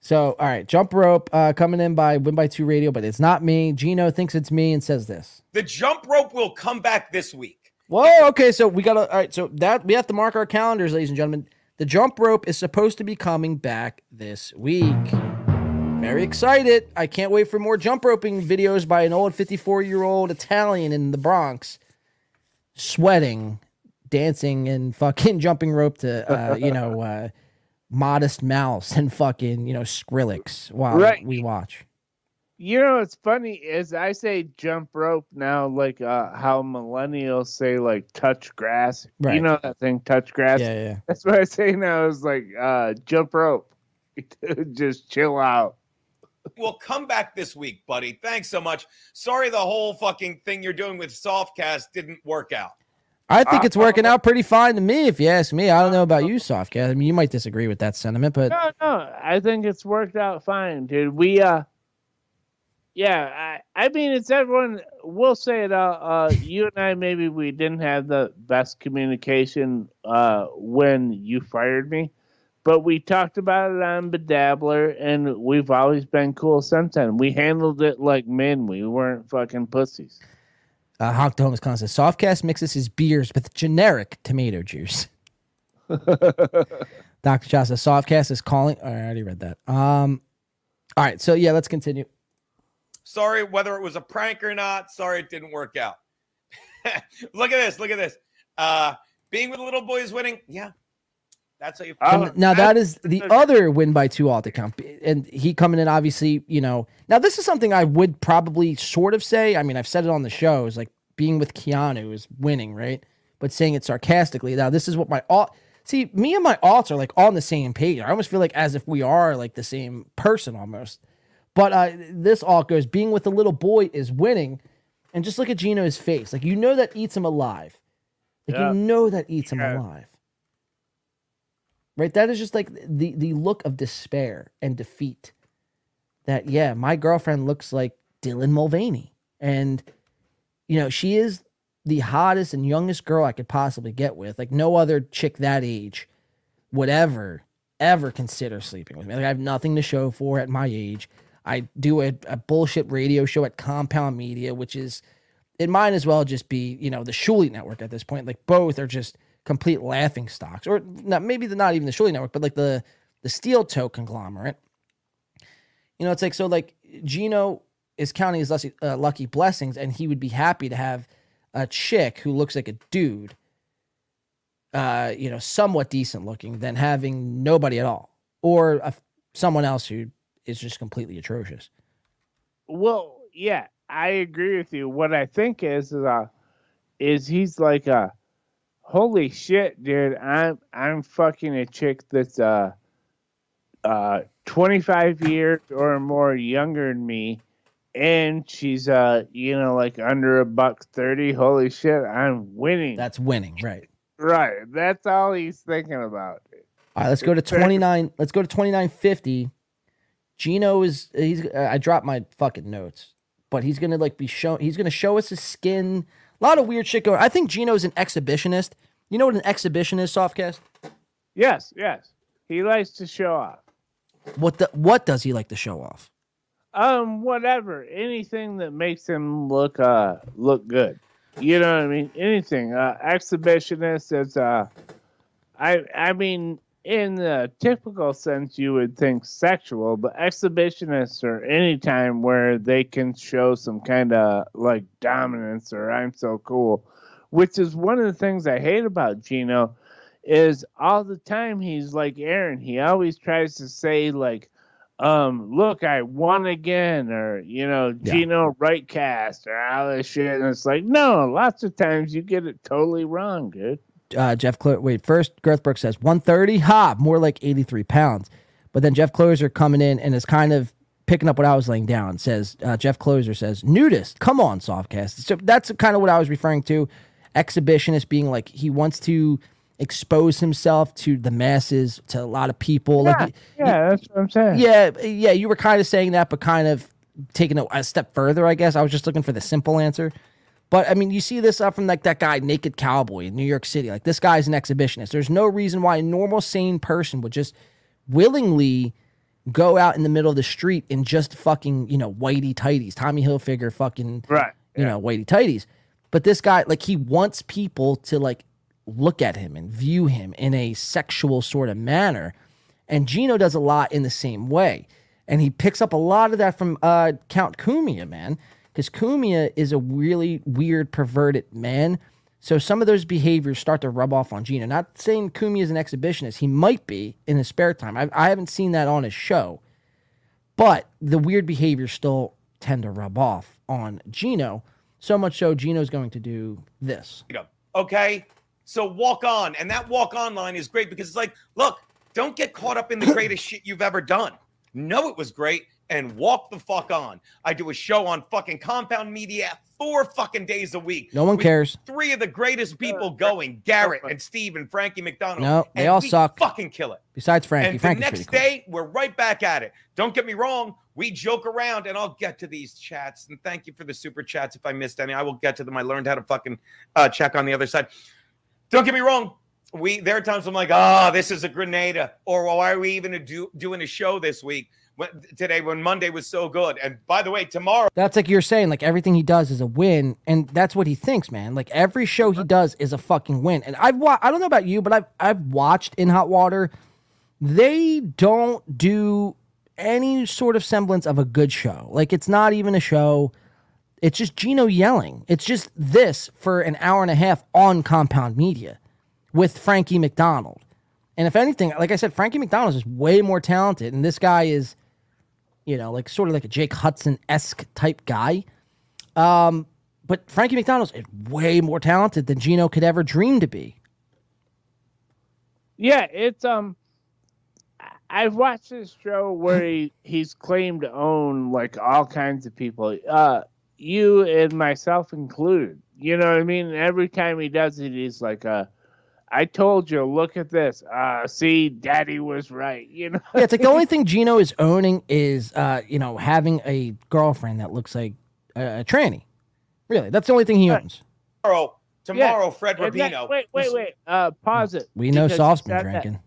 So, all right, jump rope uh, coming in by win by two radio, but it's not me. Geno thinks it's me and says this. the jump rope will come back this week. Whoa, okay, so we got to, all right, so that we have to mark our calendars, ladies and gentlemen. The jump rope is supposed to be coming back this week. Very excited. I can't wait for more jump roping videos by an old 54 year old Italian in the Bronx sweating, dancing, and fucking jumping rope to, uh, you know, uh, Modest Mouse and fucking, you know, Skrillex while Right. we watch. You know what's funny is I say jump rope now, like uh, how millennials say like touch grass. You know that thing, touch grass. Yeah, yeah. That's what I say now. Is like uh, jump rope. Just chill out. Well, come back this week, buddy. Thanks so much. Sorry the whole fucking thing you're doing with Softcast didn't work out. I think it's working out pretty fine to me, if you ask me. I don't know about you, Softcat. I mean, you might disagree with that sentiment, but No, no, I think it's worked out fine, dude. We uh yeah, I I mean it's everyone we'll say it uh, uh you and I maybe we didn't have the best communication uh when you fired me. But we talked about it on Bedabbler and we've always been cool since then. We handled it like men. We weren't fucking pussies. Uh, Honk the Homeless says Softcast mixes his beers with generic tomato juice. Dr. Cha says Softcast is calling. I already read that. Um, all right, so yeah, let's continue. Sorry whether it was a prank or not. Sorry it didn't work out. look at this. Look at this. Uh, being with the little boy is winning. Yeah. That's how you. And now that is the other win by two alt account, and he coming in obviously. You know, now this is something I would probably sort of say. I mean, I've said it on the show. Is like being with Keanu is winning, right? But saying it sarcastically. Now this is what my alt. See, me and my alts are like on the same page. I almost feel like as if we are like the same person almost. But uh, this alt goes being with the little boy is winning, and just look at Geno's face. Like you know that eats him alive. Like Yeah. you know that eats him alive. Right? That is just like the the look of despair and defeat. That yeah, my girlfriend looks like Dylan Mulvaney. And you know, she is the hottest and youngest girl I could possibly get with. Like no other chick that age would ever, ever consider sleeping with me. Like I have nothing to show for at my age. I do a, a bullshit radio show at Compound Media, which is it might as well just be, you know, the Shuli network at this point. Like both are just complete laughing stocks. Or not maybe the not even the Shuli network, but like the the steel toe conglomerate. You know, it's like so like Geno is counting his lucky, uh, lucky blessings, and he would be happy to have a chick who looks like a dude, uh, you know, somewhat decent looking, than having nobody at all, or a, someone else who is just completely atrocious. Well, yeah, I agree with you. What I think is is uh is he's like uh holy shit, dude, I'm I'm fucking a chick that's uh uh 25 years or more younger than me and she's uh you know like under a buck 30 holy shit i'm winning That's winning, right? right that's all he's thinking about All right, let's go to 29. Let's go to 2950. Geno is he's uh, I dropped my fucking notes, but he's to like be show he's going to show us his skin. A lot of weird shit going. I think Geno's an exhibitionist. You know what an exhibition is, Softcast? yes yes he likes to show off What the what does he like to show off? Um, whatever, anything that makes him look uh look good. You know what I mean? Anything. Uh, exhibitionist is uh, I I mean, in the typical sense, you would think sexual, but exhibitionists are any time where they can show some kind of like dominance or I'm so cool, which is one of the things I hate about Geno. Is all the time he's like Aaron. He always tries to say like, um, look, I won again, or you know, Yeah. Geno right cast, or all this shit. And it's like, no, lots of times you get it totally wrong, dude. Uh, Jeff Clo- wait, first Girthbrook says 130, ha, more like 83 pounds. But then Jeff Closer coming in and is kind of picking up what I was laying down. Says uh, Jeff Closer says nudist. Come on, softcast. So that's kind of what I was referring to. Exhibitionist being like he wants to expose himself to the masses, to a lot of people. Yeah, like yeah, that's what I'm saying. yeah, yeah, you were kind of saying that, but kind of taking it a step further, I guess. I was just looking for the simple answer. But I mean, you see this up from like that guy, Naked Cowboy in New York City. Like this guy's an exhibitionist. There's no reason why a normal, sane person would just willingly go out in the middle of the street in just fucking, you know, whitey tighties, Tommy Hilfiger fucking, right, you know, whitey tighties. But this guy, like, he wants people to like look at him and view him in a sexual sort of manner. And Geno does a lot in the same way. And he picks up a lot of that from uh, Count Cumia, man. Because Cumia is a really weird, perverted man. So some of those behaviors start to rub off on Geno. Not saying Cumia is an exhibitionist. He might be in his spare time. I, I haven't seen that on his show. But the weird behaviors still tend to rub off on Geno. So much so, Geno's going to do this. Okay. So walk on. And that walk on line is great because it's like, look, don't get caught up in the greatest shit you've ever done. Know it was great and walk the fuck on. I do a show on fucking compound media four fucking days a week. No one cares. Three of the greatest people going, Garrett and Steve and Frankie McDonald. No, they and all we suck. Fucking kill it. Besides Frankie, and Frankie's the next cool. day, we're right back at it. Don't get me wrong. We joke around, and I'll get to these chats. And thank you for the super chats. If I missed any, I will get to them. I learned how to fucking uh, check on the other side. Don't get me wrong. We there are times I'm like, ah, this is a grenada, or why are we even do, doing a show this week when, today when Monday was so good. And by the way, tomorrow That's like you're saying, like everything he does is a win, and that's what he thinks, man. Like every show he does is a fucking win. And I've wa- I don't know about you, but I've I've watched in hot water. They don't do any sort of semblance of a good show. Like it's not even a show. It's just Geno yelling. It's just this for an hour and a half on compound media with Frankie McDonald. And if anything, like I said, Frankie McDonald is way more talented, and this guy is, you know, like sort of like a Jake Hudson esque type guy. Um, but Frankie McDonald is way more talented than Geno could ever dream to be. Yeah, it's um. I've watched this show where he, he's claimed to own like all kinds of people, uh, you and myself included. You know what I mean? Every time he does it, he's like, uh, "I told you, look at this. Uh, see, Daddy was right." You know? Yeah, it's like the only thing Geno is owning is, uh, you know, having a girlfriend that looks like a, a tranny. Really, that's the only thing he owns. tomorrow, tomorrow, Yeah, Fred and that- Rubino. wait, wait, wait. Uh, pause it. We know Soft's been said that- drinking.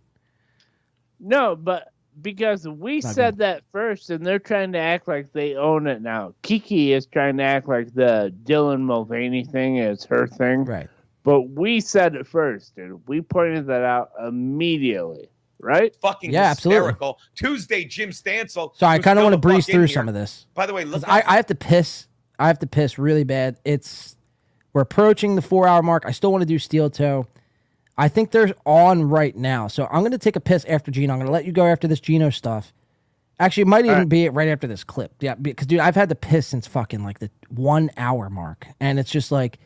No, but because we Not said that first, and they're trying to act like they own it now. Kiki is trying to act like the Dylan Mulvaney thing is her thing. Right. But we said it first, dude. We pointed that out immediately, right? Fucking Yeah, absolutely. hysterical. Tuesday, Jim Stansel. So I kind of want to breeze through some of this. By the way, look. I, I have to piss. I have to piss really bad. It's we're approaching the four hour mark. I still want to do steel toe. I think they're on right now. So I'm gonna take a piss after Geno. I'm gonna let you go after this Geno stuff. Actually, it might even right. be right after this clip. Yeah, because dude, I've had to piss since fucking like the one hour mark, and it's just like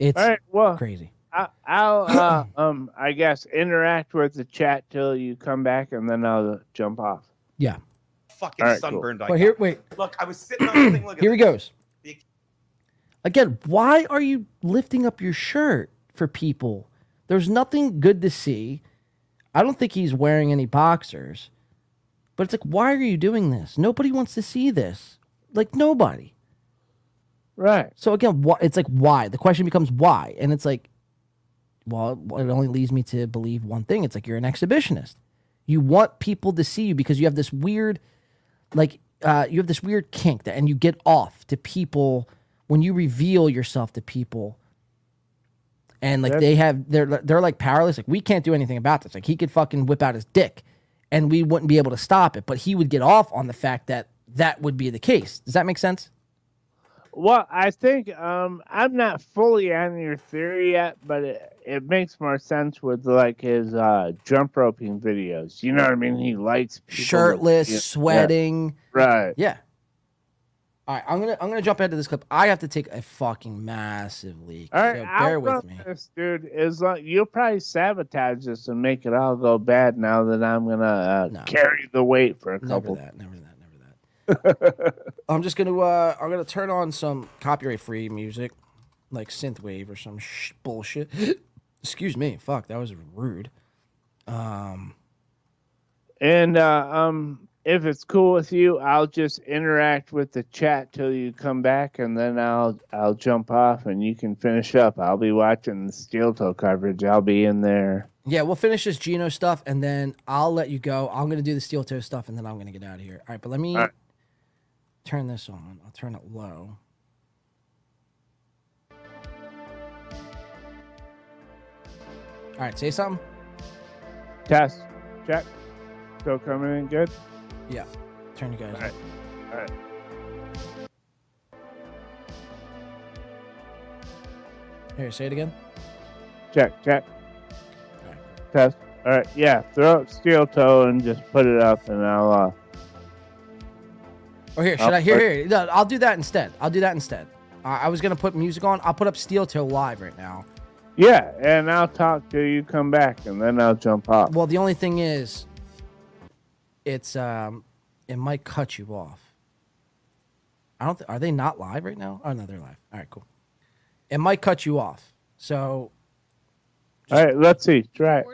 it's All right, well, crazy. I, I'll uh, um, I guess interact with the chat till you come back, and then I'll jump off. Yeah. fucking All right, cool. sunburned. I But here, wait. Look, I was sitting on the thing. Look Here he goes. Again, why are you lifting up your shirt for people? There's nothing good to see. I don't think he's wearing any boxers. But it's like, why are you doing this? Nobody wants to see this. Like nobody. Right. So again, why, it's like why? The question becomes why, and it's like, well, it only leads me to believe one thing. It's like you're an exhibitionist. You want people to see you because you have this weird, like, uh, you have this weird kink that, and you get off to people when you reveal yourself to people. And like That's- they have, they're they're like powerless. Like we can't do anything about this. Like he could fucking whip out his dick, and we wouldn't be able to stop it. But he would get off on the fact that that would be the case. Does that make sense? Well, I think um, I'm not fully on your theory yet, but it, it makes more sense with like his uh, jump roping videos. You know what I mean? He likes shirtless, yeah, sweating. Right. Yeah. All right, I'm gonna I'm gonna jump ahead to this clip. I have to take a fucking massive leak. All right, so I'll bear with me. this, dude. Is like you'll probably sabotage this and make it all go bad. Now that I'm gonna uh, carry the weight for a Never couple. that, never that. I'm just gonna uh I'm gonna turn on some copyright free music, like synthwave or some sh- bullshit. Excuse me. Fuck, that was rude. Um, And uh, um, if it's cool with you, I'll just interact with the chat till you come back, and then I'll I'll jump off, and you can finish up. I'll be watching the steel toe coverage. I'll be in there. yeah, we'll finish this Geno stuff and then I'll let you go. I'm gonna do the steel toe stuff and then I'm gonna get out of here. All right, but let me right. Turn this on. I'll turn it low. All right, say something. Test, check. Still coming in good. Yeah, turn you guys. On. All right. All right. Here, say it again. Check, check. Test. All right. Yeah. Throw up steel toe and just put it up, and I'll. Uh, Or here, should I'll I? Here, here. No, I'll do that instead. I'll do that instead. Uh, I was gonna put music on. I'll put up Steel Toe live right now. yeah, and I'll talk till you come back, and then I'll jump off. Well, the only thing is, it's um, it might cut you off. I don't. Th- are they not live right now? Oh no, they're live. All right, cool. It might cut you off. So All right. Let's see. Try. it.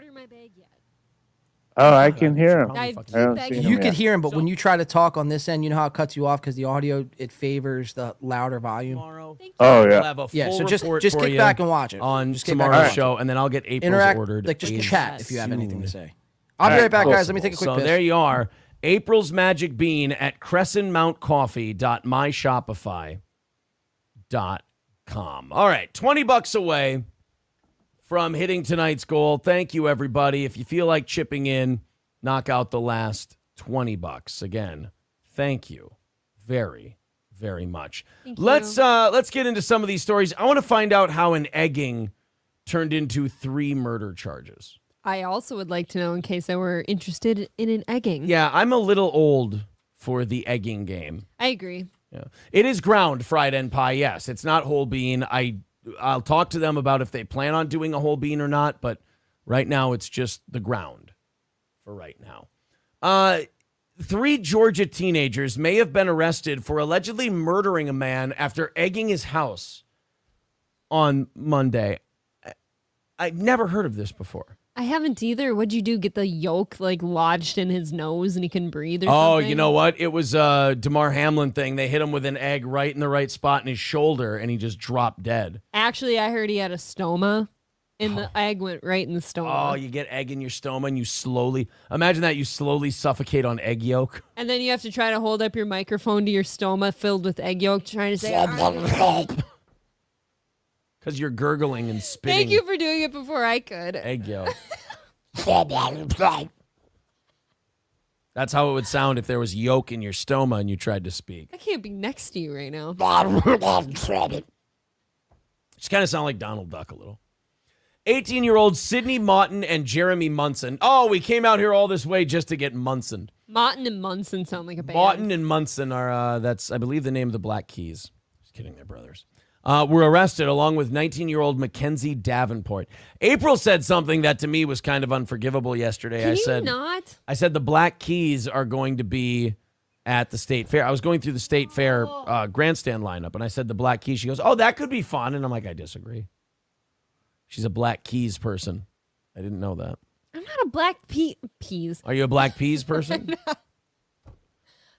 Oh, I can hear him. I don't see him you could yet. hear him, but when you try to talk on this end, you know how it cuts you off because the audio it favors the louder volume. Oh, yeah. We'll have a yeah. So just just kick back and watch it on Just kick back and tomorrow's watch it. show, and then I'll get April's Interact, ordered. like just in chat if you have anything to say. I'll be right back, guys. Let me take a quick So piss. there you are. April's Magic Bean at crescentmountcoffee.myshopify.com. All right, 20 bucks away from hitting tonight's goal. Thank you, everybody. If you feel like chipping in, knock out the last 20 bucks. Again, thank you very, very much. Thank let's you. uh let's get into some of these stories. I want to find out how an egging turned into three murder charges. I also would like to know in case I were interested in an egging. Yeah, I'm a little old for the egging game. I agree. Yeah. It is ground fried end pie, yes. It's not whole bean. I I'll talk to them about if they plan on doing a whole bean or not, but right now it's just the ground for right now. Uh three Georgia teenagers may have been arrested for allegedly murdering a man after egging his house on Monday. I- I've never heard of this before. I haven't either. What'd you do? Get the yolk like lodged in his nose and he can breathe or Oh, something? you know what? It was a Damar Hamlin thing. They hit him with an egg right in the right spot in his shoulder, and he just dropped dead. Actually, I heard he had a stoma and the oh. egg went right in the stoma. Oh, you get egg in your stoma, and you slowly imagine that you slowly suffocate on egg yolk. And then you have to try to hold up your microphone to your stoma filled with egg yolk, trying to say, Because you're gurgling and spitting Thank you for doing it before I could. egg yolk. That's how it would sound if there was yolk in your stoma and you tried to speak. I can't be next to you right now. Just kind of sound like Donald Duck a little. 18 year old Sidney Moughton and Jeremy Munson. Oh, we came out here all this way just to get Munson. Martin and Munson sound like a band. Moughton and Munson are, uh, that's, I believe, the name of the Black Keys. Just kidding, they're brothers. Uh, were arrested along with 19 year old Mackenzie Davenport. April said something that to me was kind of unforgivable yesterday. Can I you said, not? I said the Black Keys are going to be at the state fair. I was going through the state fair uh, grandstand lineup, and I said the Black Keys. She goes, "Oh, that could be fun," and I'm like, "I disagree." She's a Black Keys person. I didn't know that. I'm not a black pea peas. Are you a Black Peas person? I'm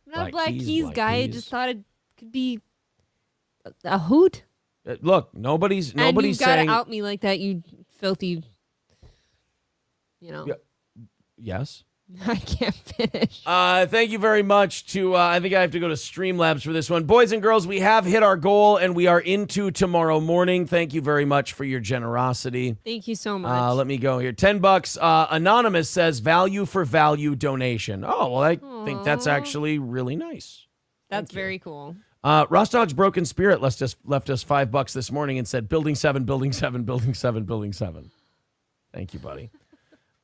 not Black a black Keys, keys, Black guy. I just thought it could be a hoot. Uh, Look, nobody's and nobody's you've got saying to out me like that, you filthy. You know, Yeah. yes. I can't finish. Uh, thank you very much to, uh, I think I have to go to Streamlabs for this one. Boys and girls, we have hit our goal and we are into tomorrow morning. Thank you very much for your generosity. Thank you so much. Uh, let me go here. 10 bucks. Uh, Anonymous says value for value donation. Oh, well, I think that's actually really nice. That's very cool. Uh, Rostog's Broken Spirit left us, left us five bucks this morning and said building seven, building seven, building seven, building seven. Thank you, buddy.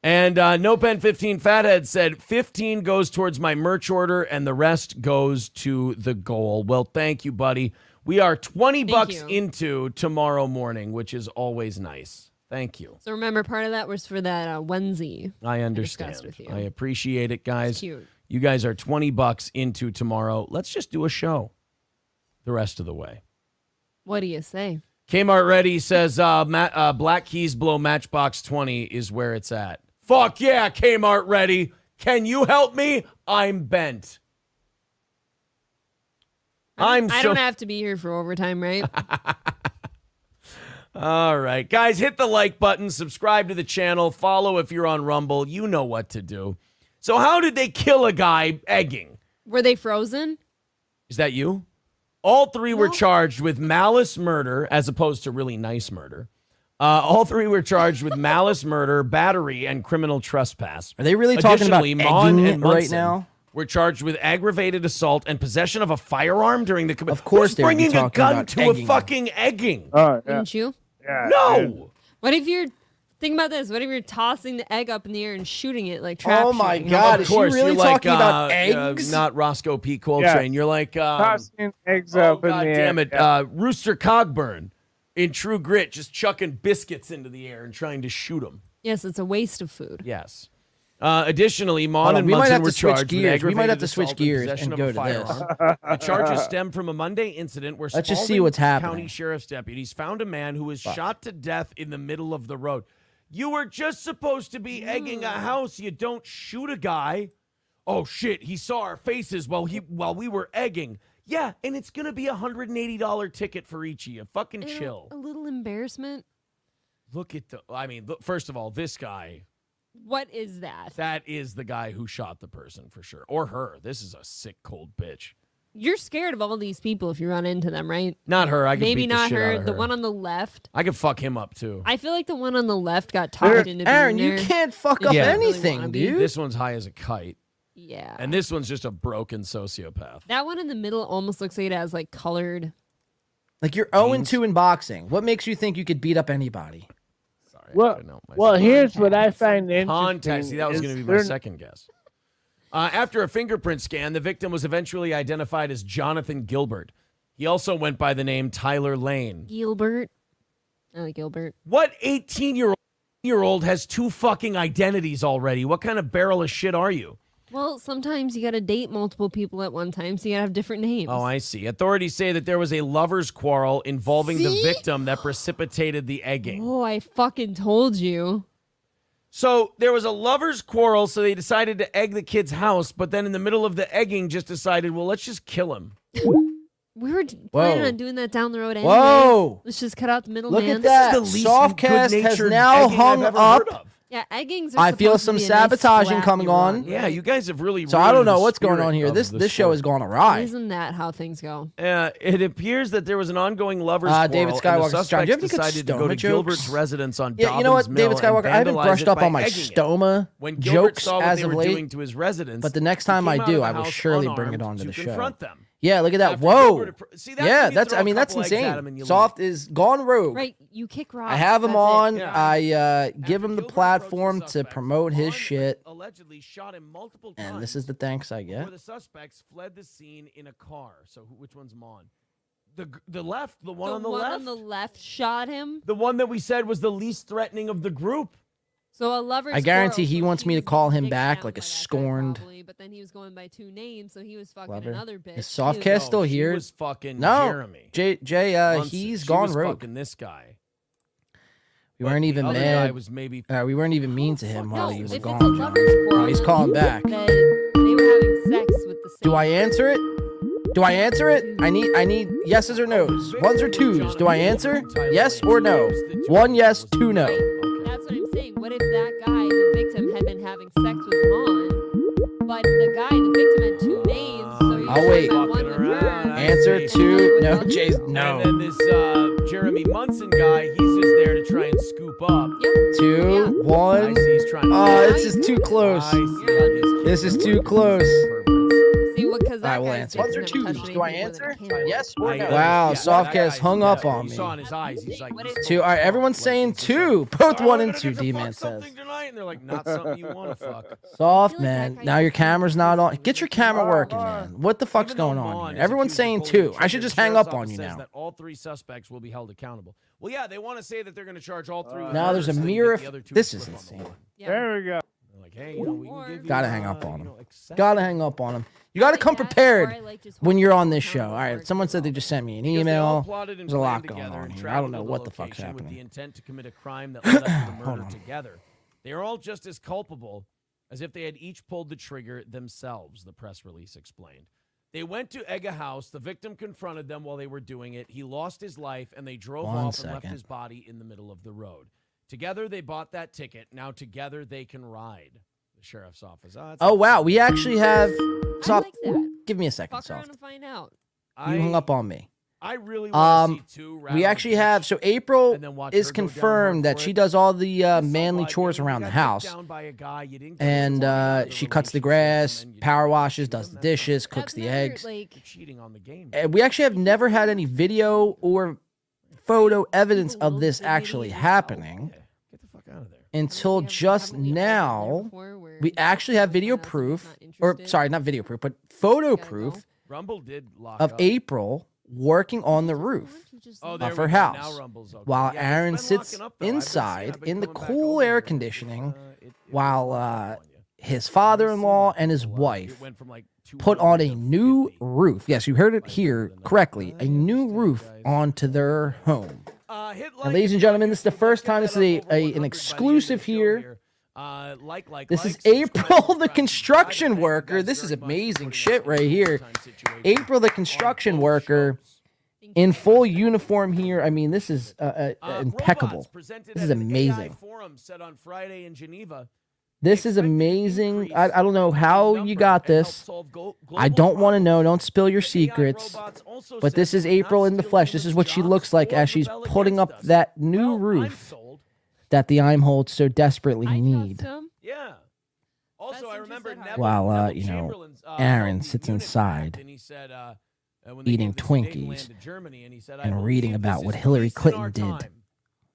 And uh, No Pen 15 Fathead said 15 goes towards my merch order and the rest goes to the goal. Well, thank you, buddy. We are 20 bucks you. into tomorrow morning, which is always nice. Thank you. So remember, part of that was for that uh, onesie. I understand. with you. I appreciate it, guys. cute. You guys are 20 bucks into tomorrow. Let's just do a show the rest of the way. What do you say? Kmart Ready says uh, Ma- uh, Black Keys Blow Matchbox 20 is where it's at. Fuck yeah, Kmart Ready. Can you help me? I'm bent. I'm I so. don't have to be here for overtime, right? All right, guys, hit the like button, subscribe to the channel, follow if you're on Rumble. You know what to do. So, how did they kill a guy egging? Were they frozen? Is that you? All three were charged with malice murder as opposed to really nice murder. Uh, all three were charged with malice murder, battery, and criminal trespass. Are they really talking about Mon egging and right Munson now? Were charged with aggravated assault and possession of a firearm during the. commission. Of course Who's they would be bringing a gun about to a fucking egging. Oh, Wouldn't you? Yeah. no. What if you're think about this? What if you're tossing the egg up in the air and shooting it like trap Oh my shooting? God, of is she course, really you're like, talking about uh, eggs? Uh, not Roscoe P. Yeah. Coltrane. You're like. Um, Tossing eggs oh, up in God the damn air. it. Uh, Rooster Cogburn in True Grit just chucking biscuits into the air and trying to shoot them. Yes, it's a waste of food. Yes. Uh, additionally, Mon and we might Munson have were to switch charged with gears. We might have to switch assault and gears possession and go to this. the charges stem from a Monday incident where Let's just see what's happening. County Sheriff's deputies found a man who was shot to death in the middle of the road. You were just supposed to be egging a mm. house. You don't shoot a guy. Oh shit! He saw our faces while he while we were egging. Yeah, and it's gonna be a hundred and eighty dollar ticket for each of you. Fucking chill. A little embarrassment. Look at the. I mean, look, first of all, this guy What is that? That is the guy who shot the person for sure, or her. This is a sick, cold bitch. You're scared of all these people if you run into them, right? Not her. I could Maybe beat the not shit her. out of The one on the left. I could fuck him up too. I feel like the one on the left got talked into Aaron, being you there. can't fuck Did up you really anything, wanna dude. This one's high as a kite, Yeah. and this one's just a broken sociopath. That one in the middle almost looks like it has like colored. Like you're 0 and 2 in boxing. What makes you think you could beat up anybody? Well, well, here's what I find interesting. Context. See, that was going to be my second guess. Uh, after a fingerprint scan, the victim was eventually identified as Jonathan Gilbert. He also went by the name Tyler Lane. Gilbert. Like Gilbert. What 18 year old year old has two fucking identities already? What kind of barrel of shit are you? Well, sometimes you got to date multiple people at one time, so you got to have different names. Oh, I see. Authorities say that there was a lover's quarrel involving the victim that precipitated the egging. Oh, I fucking told you. So there was a lover's quarrel, so they decided to egg the kid's house, but then in the middle of the egging, just decided, well, let's just kill him. We were d- planning on doing that down the road anyway. Whoa. Let's just cut out the middle Look man. at that. Softcast has now hung up. Yeah, eggings are I feel supposed to some be a nice sabotaging coming on. Yeah, you guys have really. So I don't know what's going on here. This this show sport. has gone awry. Isn't that how things go? Uh, it appears that there was an ongoing lovers Uh, quarrel. David Skywalker, do you have any suspects good decided to go to stoma Gilbert's residence on Yeah, you know what, Dobbins David Skywalker, I haven't brushed up on my stoma When Gilbert jokes saw what as they of were late. doing to his residence, But the next time I do, I will surely bring it unarmed onto to the show. confront them. Yeah, look at that. After Whoa. Gilbert See, that's yeah, that's. I mean, that's couple eggs at insane. him and you Soft is gone rogue. Right, you kick rock. I have him that's on. Yeah. I uh, give him the platform to promote his shit, allegedly shot him multiple times. and this is the thanks I get. the suspects fled the scene in a car. So who, which one's Mon? The the left, the one the on the one left, on the left shot him. the one that we said was the least threatening of the group. So a lover's I guarantee quarrel, he wants me to call him back like a by that guy scorned probably, but then he was going by two names, so he was fucking lover. another bitch. Is too. Softcast still she here? was fucking no, Jeremy. Jay. Jay. Uh, Munson. he's She gone was rogue. Fucking this guy. We weren't even mad. was maybe- uh, we weren't even mean to him while No, he was gone. it's a John. lover's quarrel, Oh, he's calling back. They were having sex with the Do I answer it? Do I answer it? I need I need yeses or nos. Ones or twos. Do I answer? Yes or no? One yes, two no. That's what saying. What if that guy, the victim, had been having sex with Mon, but the guy, the victim, had two names, so you're I'll wait. that one with her. Answer two. No, Jay's no. And then this uh, Jeremy Munson guy, he's just there to try and scoop up. Yep. Two, one. I see he's trying to- Oh, this is too close. I see how this This is too close. See, what? Because that I will answer. victim Ones or touched twos. Do I anything more than a answer? Yes or no? Wow, Yeah, Softcast that guy- hung yeah, up on You me. saw in his eyes. He's like, Two. All right, everyone's saying two. Both one and two. D man says. tonight, and they're like, not something you want to fuck. Soft man. Now your camera's not on. Get your camera working, man. What the fuck's going on here? Everyone's saying two. I should just hang up on you now. That all three suspects will be held accountable. Well, yeah, they want to say that they're going to charge all three. with Now there's a murder so they can mirror. the This is slip the insane. line. There we go. Like, hey, you know, we can give you. Gotta uh, hang up on you him. know, Gotta hang up on him. You gotta come prepared when you're on this show. All right. Someone said they just sent me an Because they all email. There's a lot going on here. I don't know what the fuck's location With the happening. intent to commit a crime that led to the murder together. They are all just as culpable as if they had each pulled the trigger themselves, the press release explained. They went to egg a house. The victim confronted them while they were doing it. He lost his life, and they drove One off and left his body in the middle of the road. Together, they bought that ticket. Now, together, they can ride. The sheriff's office. Oh, Oh wow, we actually have. Soft. like. Give me a second, Fuck around soft. and find out. You hung up on me. I really want to Um, see two. we actually have so April and then watch is her go down hard confirmed that she does all the uh, manly chores around the house, down by a guy, you didn't get and uh, she cuts the grass, power washes, does the dishes, cooks the eggs. Like, cheating on the game. And we actually have never had any video or photo evidence of this actually happening until just now. We actually have video proof, or sorry, not video proof, but photo proof Rumble did lock of up. April working on the roof Oh, of her go. Now house Rumble's okay. while Yeah, Aaron sits up, though. I've been seeing- inside in the cool air there. conditioning Uh, while uh, his father-in-law and his wife went from like put on a new roof. Yes, you heard it here correctly. A new roof onto their home. Uh, And ladies and gentlemen, this is the first time this is a, a an exclusive here. Uh, like, like, This like, is April, the construction worker. This is amazing shit right here. April, the construction worker, in full uniform here. I mean, this is uh, uh, impeccable. This is amazing. Forum said on Friday in Geneva This is amazing. I, I don't know how you got this. I don't want to know. Don't spill your secrets. But this is April in the flesh. This is what she looks like as she's putting up that new roof that the Imholtes so desperately need. Yeah. Also, I remember Neville, While uh, you know, Chamberlain's, uh, Aaron sits inside and he said, uh, uh, when they eating gave the Sudetenland Twinkies to Germany, and he said, and reading about what Hillary Clinton did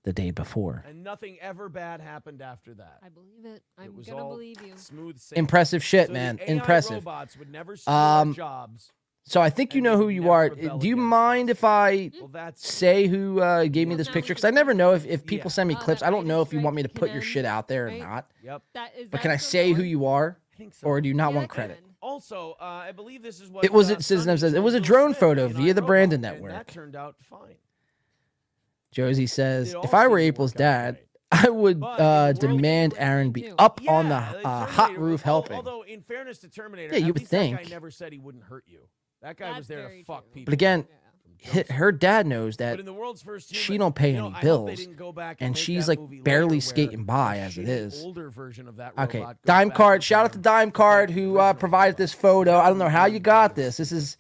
the day before. And nothing ever bad happened after that. I believe it. I'm was gonna believe you. Smooth sailing. Impressive shit, So the man. AI Impressive. robots would never steal our Um, jobs. So I think you know who you are. Do you mind if I say who uh, gave me this picture? Because I never know if, if people send me clips. I don't know if you want me to put your shit out there or not. Yep. But can I say who you are, or do you not want credit? Also, uh, I believe this is what It was. uh, It says says it was a drone photo via the Brandon Network. That turned out fine. Josie says, if I were April's dad, I would uh, demand Aaron be up on the uh, hot roof helping. Although, in fairness to Terminator, Yeah, you at would least that guy think. never said he wouldn't hurt you. That guy was there to fuck people. But again, hi- her dad knows that But in the world's first she don't pay you know, any I hope they bills, go back and and she's like barely skating by as it is. older version of that Okay, Dime Card. Shout out to Dime Card who uh, provided this photo. I don't know how you got this. This is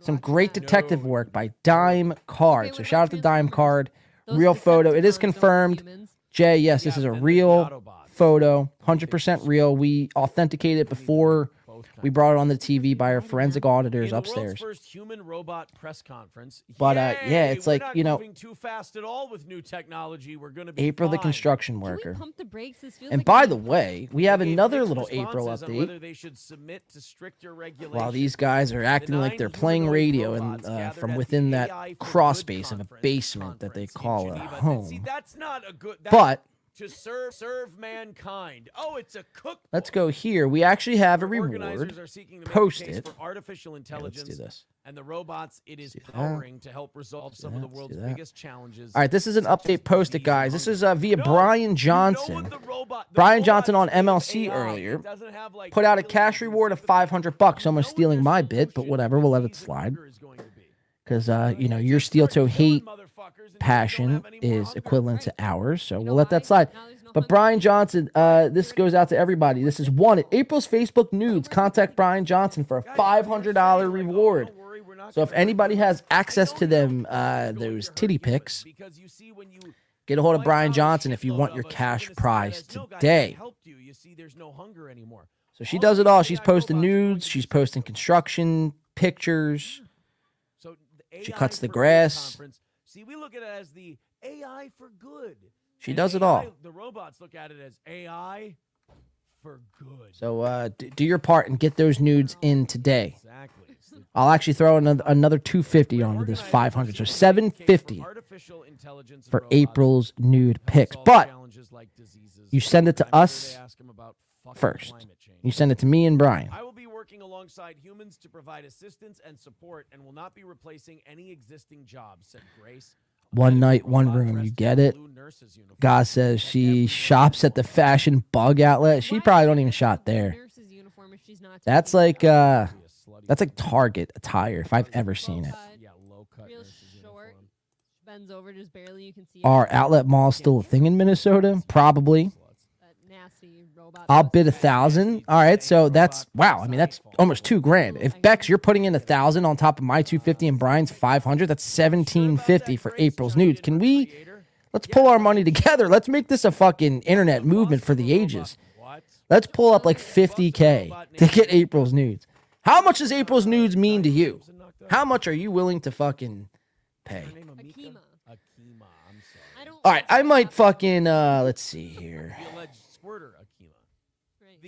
some great detective work by Dime Card. So shout out to Dime Card. Real photo. It is confirmed. Jay, yes, this is a real photo, 100% real. We authenticated it before we brought it on the TV by our forensic auditors In the upstairs. first human robot press conference. But, uh, Yay! yeah, it's We're like, not you know- moving too fast at all with new technology. We're going to be April, the fine. construction worker. Pump the brakes. This feels And like by the way, we have another Mixed little April responses on whether update. they should submit to stricter regulations. While these guys are acting like they're playing radio and uh, from within that crawl space of a basement that they call a home. That's not a good. That, But to serve serve mankind. Oh, it's a cook. let's go here. We actually have a reward Organizers are seeking to case posted. for artificial Here, let's do this. and the robots it is powering to help resolve some of the that, world's biggest challenges. All right, this is an update posted, guys. This is uh, via Brian Johnson. Brian Johnson on MLC earlier put out a cash reward of 500 bucks, almost stealing my bit, but whatever, we'll let it slide. Because uh, you know your steel toe hate passion is equivalent to ours, so we'll let that slide. But Brian Johnson, uh, this goes out to everybody. This is one April's Facebook nudes. Contact Brian Johnson for a $500 reward. So if anybody has access to them, uh, those titty pics, get a hold of Brian Johnson if you want your cash prize today. You see, there's no hunger anymore. So she does it all. She's posting nudes. She's posting construction pictures. She cuts the grass. See, we look at it as the AI for good. She And does it all. The robots look at it as AI for good. So uh, d- do your part and get those nudes in today. Exactly. I'll actually throw another another 250 onto this 500, so 750 for April's nude pics. But you send it to us first. You send it to me and Brian. I will be working alongside humans to provide assistance and support and will not be replacing any existing jobs, said Grace. One night, one room. You get it? God says she shops at the fashion bug outlet. She probably don't even shop there. That's like uh that's like Target attire if I've ever seen it. real short. Bends over just barely. You can see. Are outlet malls still a thing in Minnesota? Probably. I'll bid a thousand. All right, so that's wow. I mean, that's almost two grand. If Bex, you're putting in a thousand on top of my two fifty and Brian's five hundred, that's seventeen fifty for April's nudes. Can we? Let's pull our money together. Let's make this a fucking internet movement for the ages. Let's pull up like fifty k to get April's nudes. How much does April's nudes mean to you? How much are you willing to fucking pay? All right, I might fucking uh let's see here. The alleged squirter Akima. The bust of a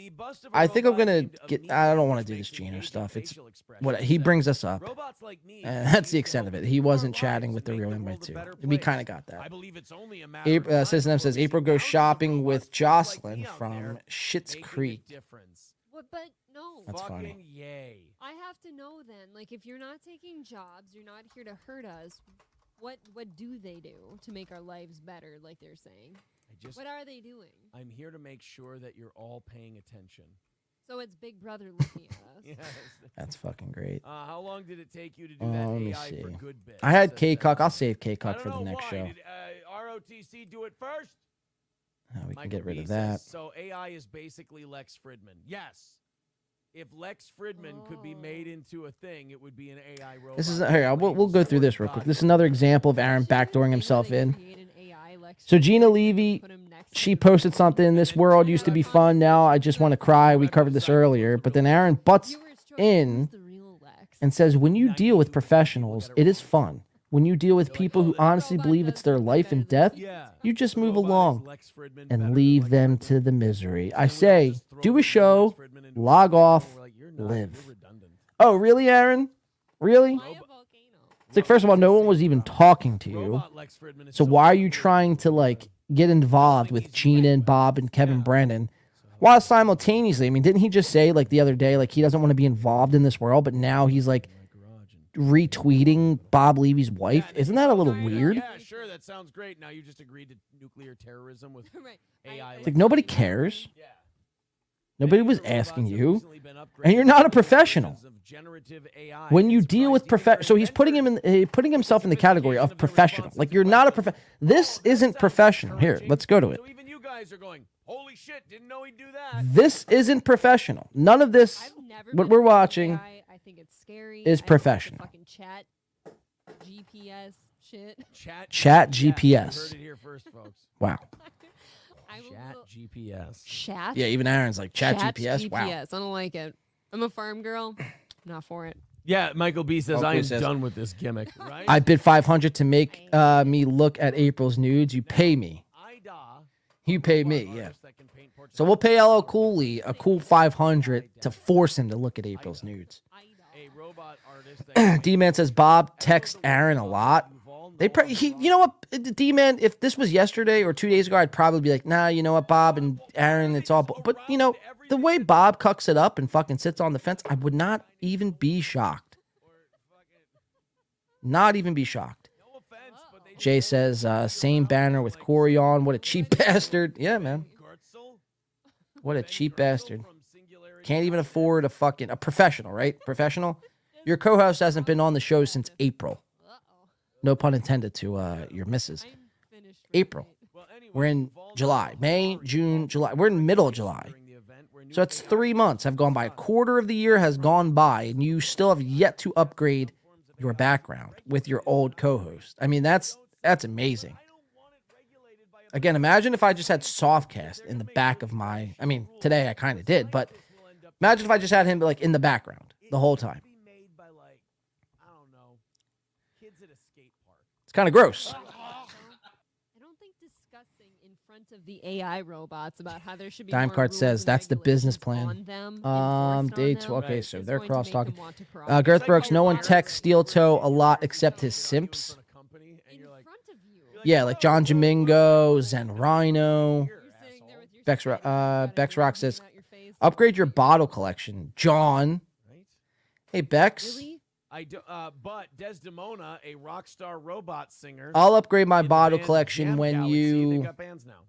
I think I'm gonna get. I don't want to do this the Geno stuff. It's what he brings us up. Robots like me And that's the extent of it. He wasn't chatting with the real invite too. We kind of got that. I believe it's only a matter April, uh, Citizen M says April goes shopping with robots just like Jocelyn from there Schitt's Creek. difference. What? But no. That's funny. Fucking yay. I have to know then. Like, if you're not taking jobs, you're not here to hurt us. What What do they do to make our lives better? Like they're saying. I just What are they doing? I'm here to make sure that you're all paying attention. So it's Big Brother looking at us. Yes. That's fucking great. Uh, how long did it take you to do Uh, that let me AI see. for good bit? I had Says K that. Cuck. I'll save K I Cuck don't for the know next why. show. Did uh, ROTC do it first? Uh, we can Michael get rid B of says, that. So AI is basically Lex Fridman. Yes. If Lex Fridman could be made into a thing, it would be an AI robot. This is here. We'll, we'll go through this real quick. This is another example of Aaron backdooring himself in. So Gina Levy, she posted something. This world used to be fun. Now I just want to cry. We covered this earlier, but then Aaron butts in and says, "When you deal with professionals, it is fun. When you deal with people who honestly believe it's their life and death, you just move along and leave them to the misery." I say, do a show, log off, live. Oh, really, Aaron? Really? It's like, first of all, no one was even talking to you. So why are you trying to like get involved with Gina and Bob and Kevin Brennan? While simultaneously, I mean, didn't he just say like the other day, like he doesn't want to be involved in this world, but now he's like retweeting Bob Levy's wife? Isn't that a little weird? Yeah, sure. That sounds great. Now you just agreed to nuclear terrorism with AI. It's like nobody cares. Yeah. Nobody was asking you, and you're not a professional. When you deal with prof, so he's putting him in, uh, putting himself in the category of professional. Like you're not a prof. This isn't professional. Here, let's go to it. Even you guys are going, holy shit! Didn't know he'd do that. This isn't professional. None of this, what we're watching, I think it's scary. is I think the professional. Fucking chat, GPS shit. Chat. Chat You GPS. heard it here first, folks. Wow. Chat GPS. Chat. Yeah, even Aaron's like chat, GPS. Wow. GPS. I don't like it. I'm a farm girl. Not for it. Yeah, Michael B says Okay, I am says- done with this gimmick. Right? I bid 500 to make uh, me look at April's nudes. You pay me. You pay me, yeah. So we'll pay LL Cooley a cool 500 to force him to look at April's nudes. D-Man says Bob text Aaron a lot. They he, you know what, D-Man, if this was yesterday or two days ago, I'd probably be like, nah, you know what, Bob and Aaron, it's all, bu-" but you know, the way Bob cucks it up and fucking sits on the fence, I would not even be shocked. Not even be shocked. Jay says, uh, same banner with Corey on. What a cheap bastard. Yeah, man. What a cheap bastard. Can't even afford a fucking a professional, right? Professional. Your co-host hasn't been on the show since April. No pun intended to uh your missus. April. We're in July, May, June, July. We're in middle of July. So it's three months have gone by. A quarter of the year has gone by, and you still have yet to upgrade your background with your old co-host. I mean, that's that's amazing. Again, imagine if I just had Softcast in the back of my. I mean, today I kind of did, but imagine if I just had him like in the background the whole time. It's kind of gross. I don't think discussing in front of the AI robots about how there should be Time more card rules says that's the business plan. Um, enforced on dates. Okay, so they're cross make talking. them want to Uh, Girth Brooks. No one texts Steel Toe a lot except his simps. Yeah, like John Domingo, Zen Rhino. Bex, Ro- uh, Bex Rock says, upgrade your bottle collection. John. Hey, Bex. I do, uh, but Desdemona, a rock star robot singer. I'll upgrade my bottle collection when Galaxy, you They've got bands now.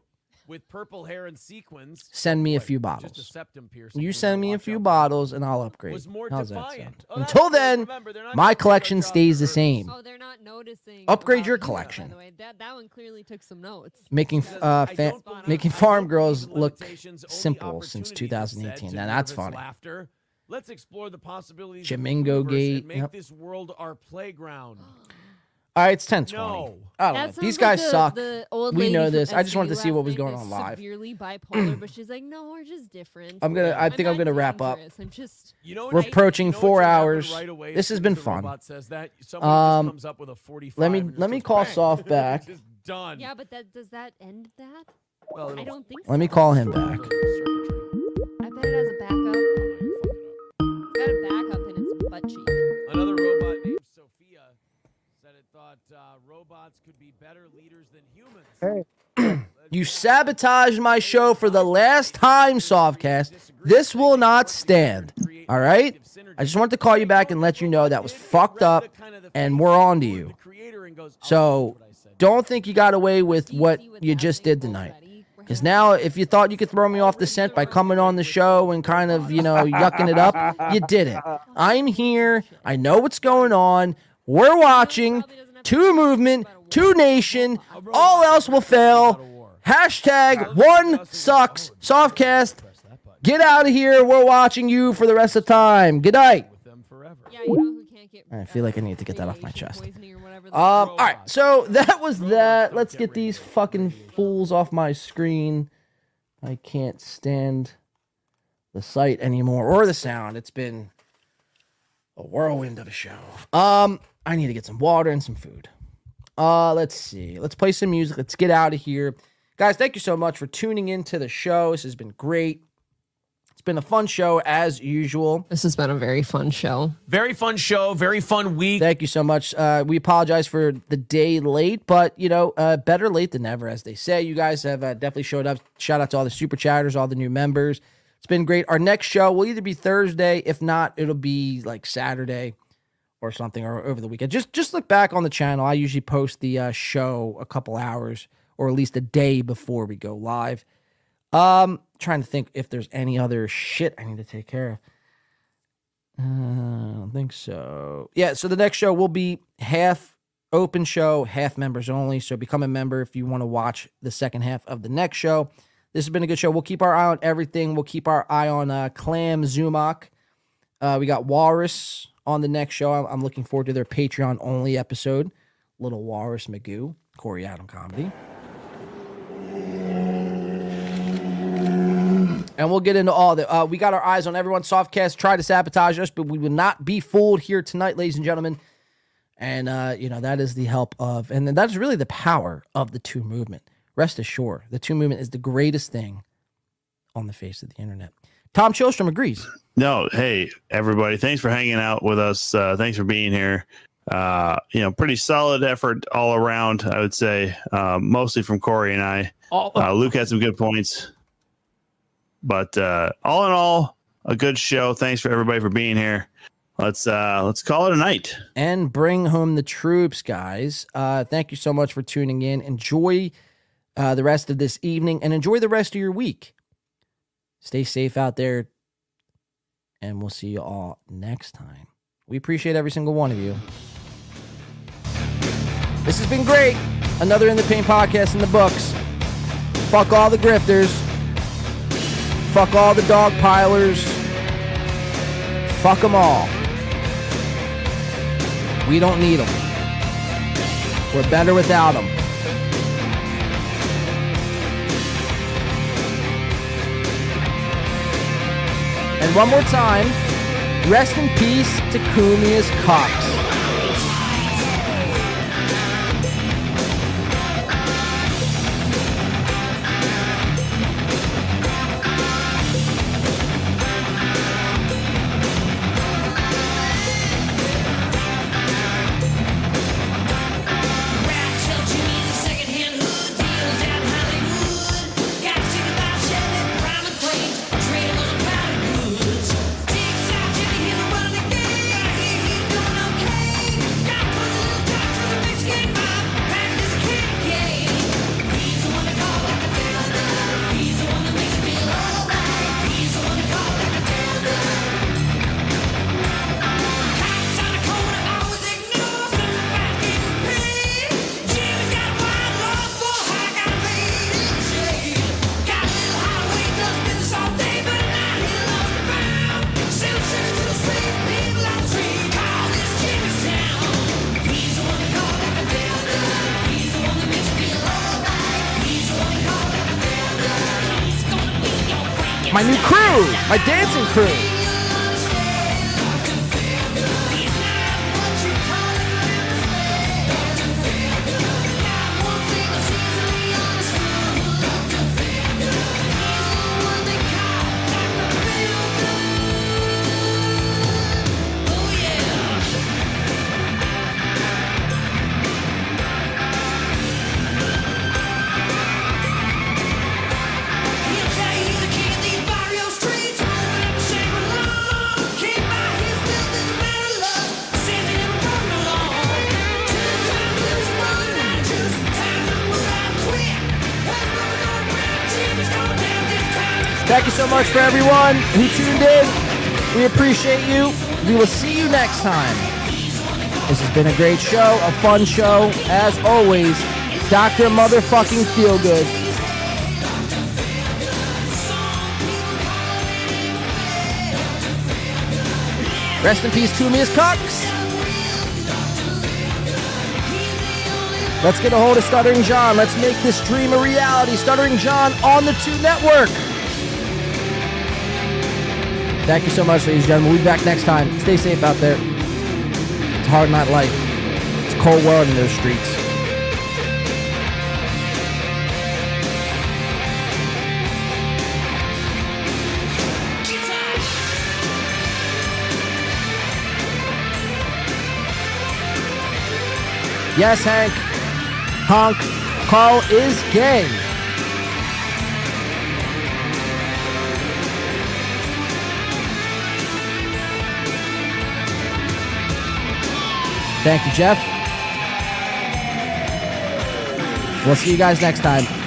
With purple hair and sequins. send me a What, few just bottles. septum piercing. You send me a few out bottles and I'll upgrade. Was more How's that defiant. sound? Oh, Until then, Remember, my gonna take our collection stays the same. Oh, they're not noticing. Upgrade about your you, By collection. the way, that that one clearly took some notes. Making uh, fa- making farm girls look simple since 2018. Now that's funny. Laughter. Let's explore the possibilities Jamingo of the Gate, and make yep. this world our playground. All right, it's 10:20. No. I don't That know. sounds These like guys the- suck. the old we know this. I just wanted to see what was going on live. Severely bipolar, but she's like, no, we're just different. I'm gonna. I think I'm, not gonna wrap up. I'm just. You know what- We're you approaching know four hours. right away this has been fun. says that? Um, comes up with a let me let me call bang. Soft back. Done. Yeah, but that does that end that? Well, I don't think so. Let me call him back. Thought uh, robots could be better leaders than humans. Hey. You sabotaged my show for the last time, Softcast. This will not stand. All right? I just wanted to call you back and let you know that was fucked up and we're on to you. So don't think you got away with what you just did tonight. Because now, if you thought you could throw me off the scent by coming on the show and kind of, you know, yucking it up, you did it. I'm here. I know what's going on. We're watching. Two movement, two nation. All else will fail. Hashtag one sucks softcast. Get out of here. We're watching you for the rest of time. Good night. I feel like I need to get that off my chest. Um, all right, so that was that. Let's get these fucking fools off my screen. I can't stand the sight anymore or the sound. It's been a whirlwind of a show. Um, I need to get some water and some food. Uh, let's see. Let's play some music. Let's get out of here. Guys, thank you so much for tuning into the show. This has been great. It's been a fun show as usual. This has been a very fun show. Very fun show. Very fun week. Thank you so much. Uh, we apologize for the day late, but you know, uh, better late than never, as they say. You guys have uh, definitely showed up. Shout out to all the super chatters, all the new members. It's been great. Our next show will either be Thursday, if not, it'll be like Saturday or something, or over the weekend. Just just look back on the channel. I usually post the uh, show a couple hours or at least a day before we go live. Um, trying to think if there's any other shit I need to take care of. Uh, I don't think so. Yeah, so the next show will be half open show, half members only. So become a member if you want to watch the second half of the next show. This has been a good show. We'll keep our eye on everything. We'll keep our eye on uh, Clam Zumock. Uh, we got Walrus on the next show. I'm, I'm looking forward to their Patreon only episode. Little Walrus Magoo, Corey Adam comedy. And we'll get into all that. Uh, we got our eyes on everyone. Softcast tried to sabotage us, but we will not be fooled here tonight, ladies and gentlemen. And uh, you know that is the help of, and then that is really the power of the two movement. Rest assured, the two movement is the greatest thing on the face of the internet. Tom Chilstrom agrees. No, hey everybody, thanks for hanging out with us. Uh, thanks for being here. Uh, you know, pretty solid effort all around. I would say, uh, mostly from Corey and I. All- uh, Luke had some good points, but uh, all in all, a good show. Thanks for everybody for being here. Let's uh, let's call it a night. and bring home the troops, guys. Uh, thank you so much for tuning in. Enjoy uh, the rest of this evening and enjoy the rest of your week. Stay safe out there, and we'll see you all next time. We appreciate every single one of you. This has been great. Another In the Paint podcast in the books. Fuck all the grifters. Fuck all the dog pilers. Fuck them all. We don't need them. We're better without them. And one more time, rest in peace to Cumia's Cox. Crew. so much for everyone who tuned in. We appreciate you. We will see you next time. This has been a great show, a fun show, as always. Dr. Motherfucking Feelgood. Rest in peace, Cumia's Cox. Let's get a hold of Stuttering John. Let's make this dream a reality. Stuttering John on the 2 Network. Thank you so much, ladies and gentlemen. We'll be back next time. Stay safe out there. It's hard night life. It's a cold world in those streets. Yes, Hank. Honk. Carl is gay. Thank you, Jeff. We'll see you guys next time.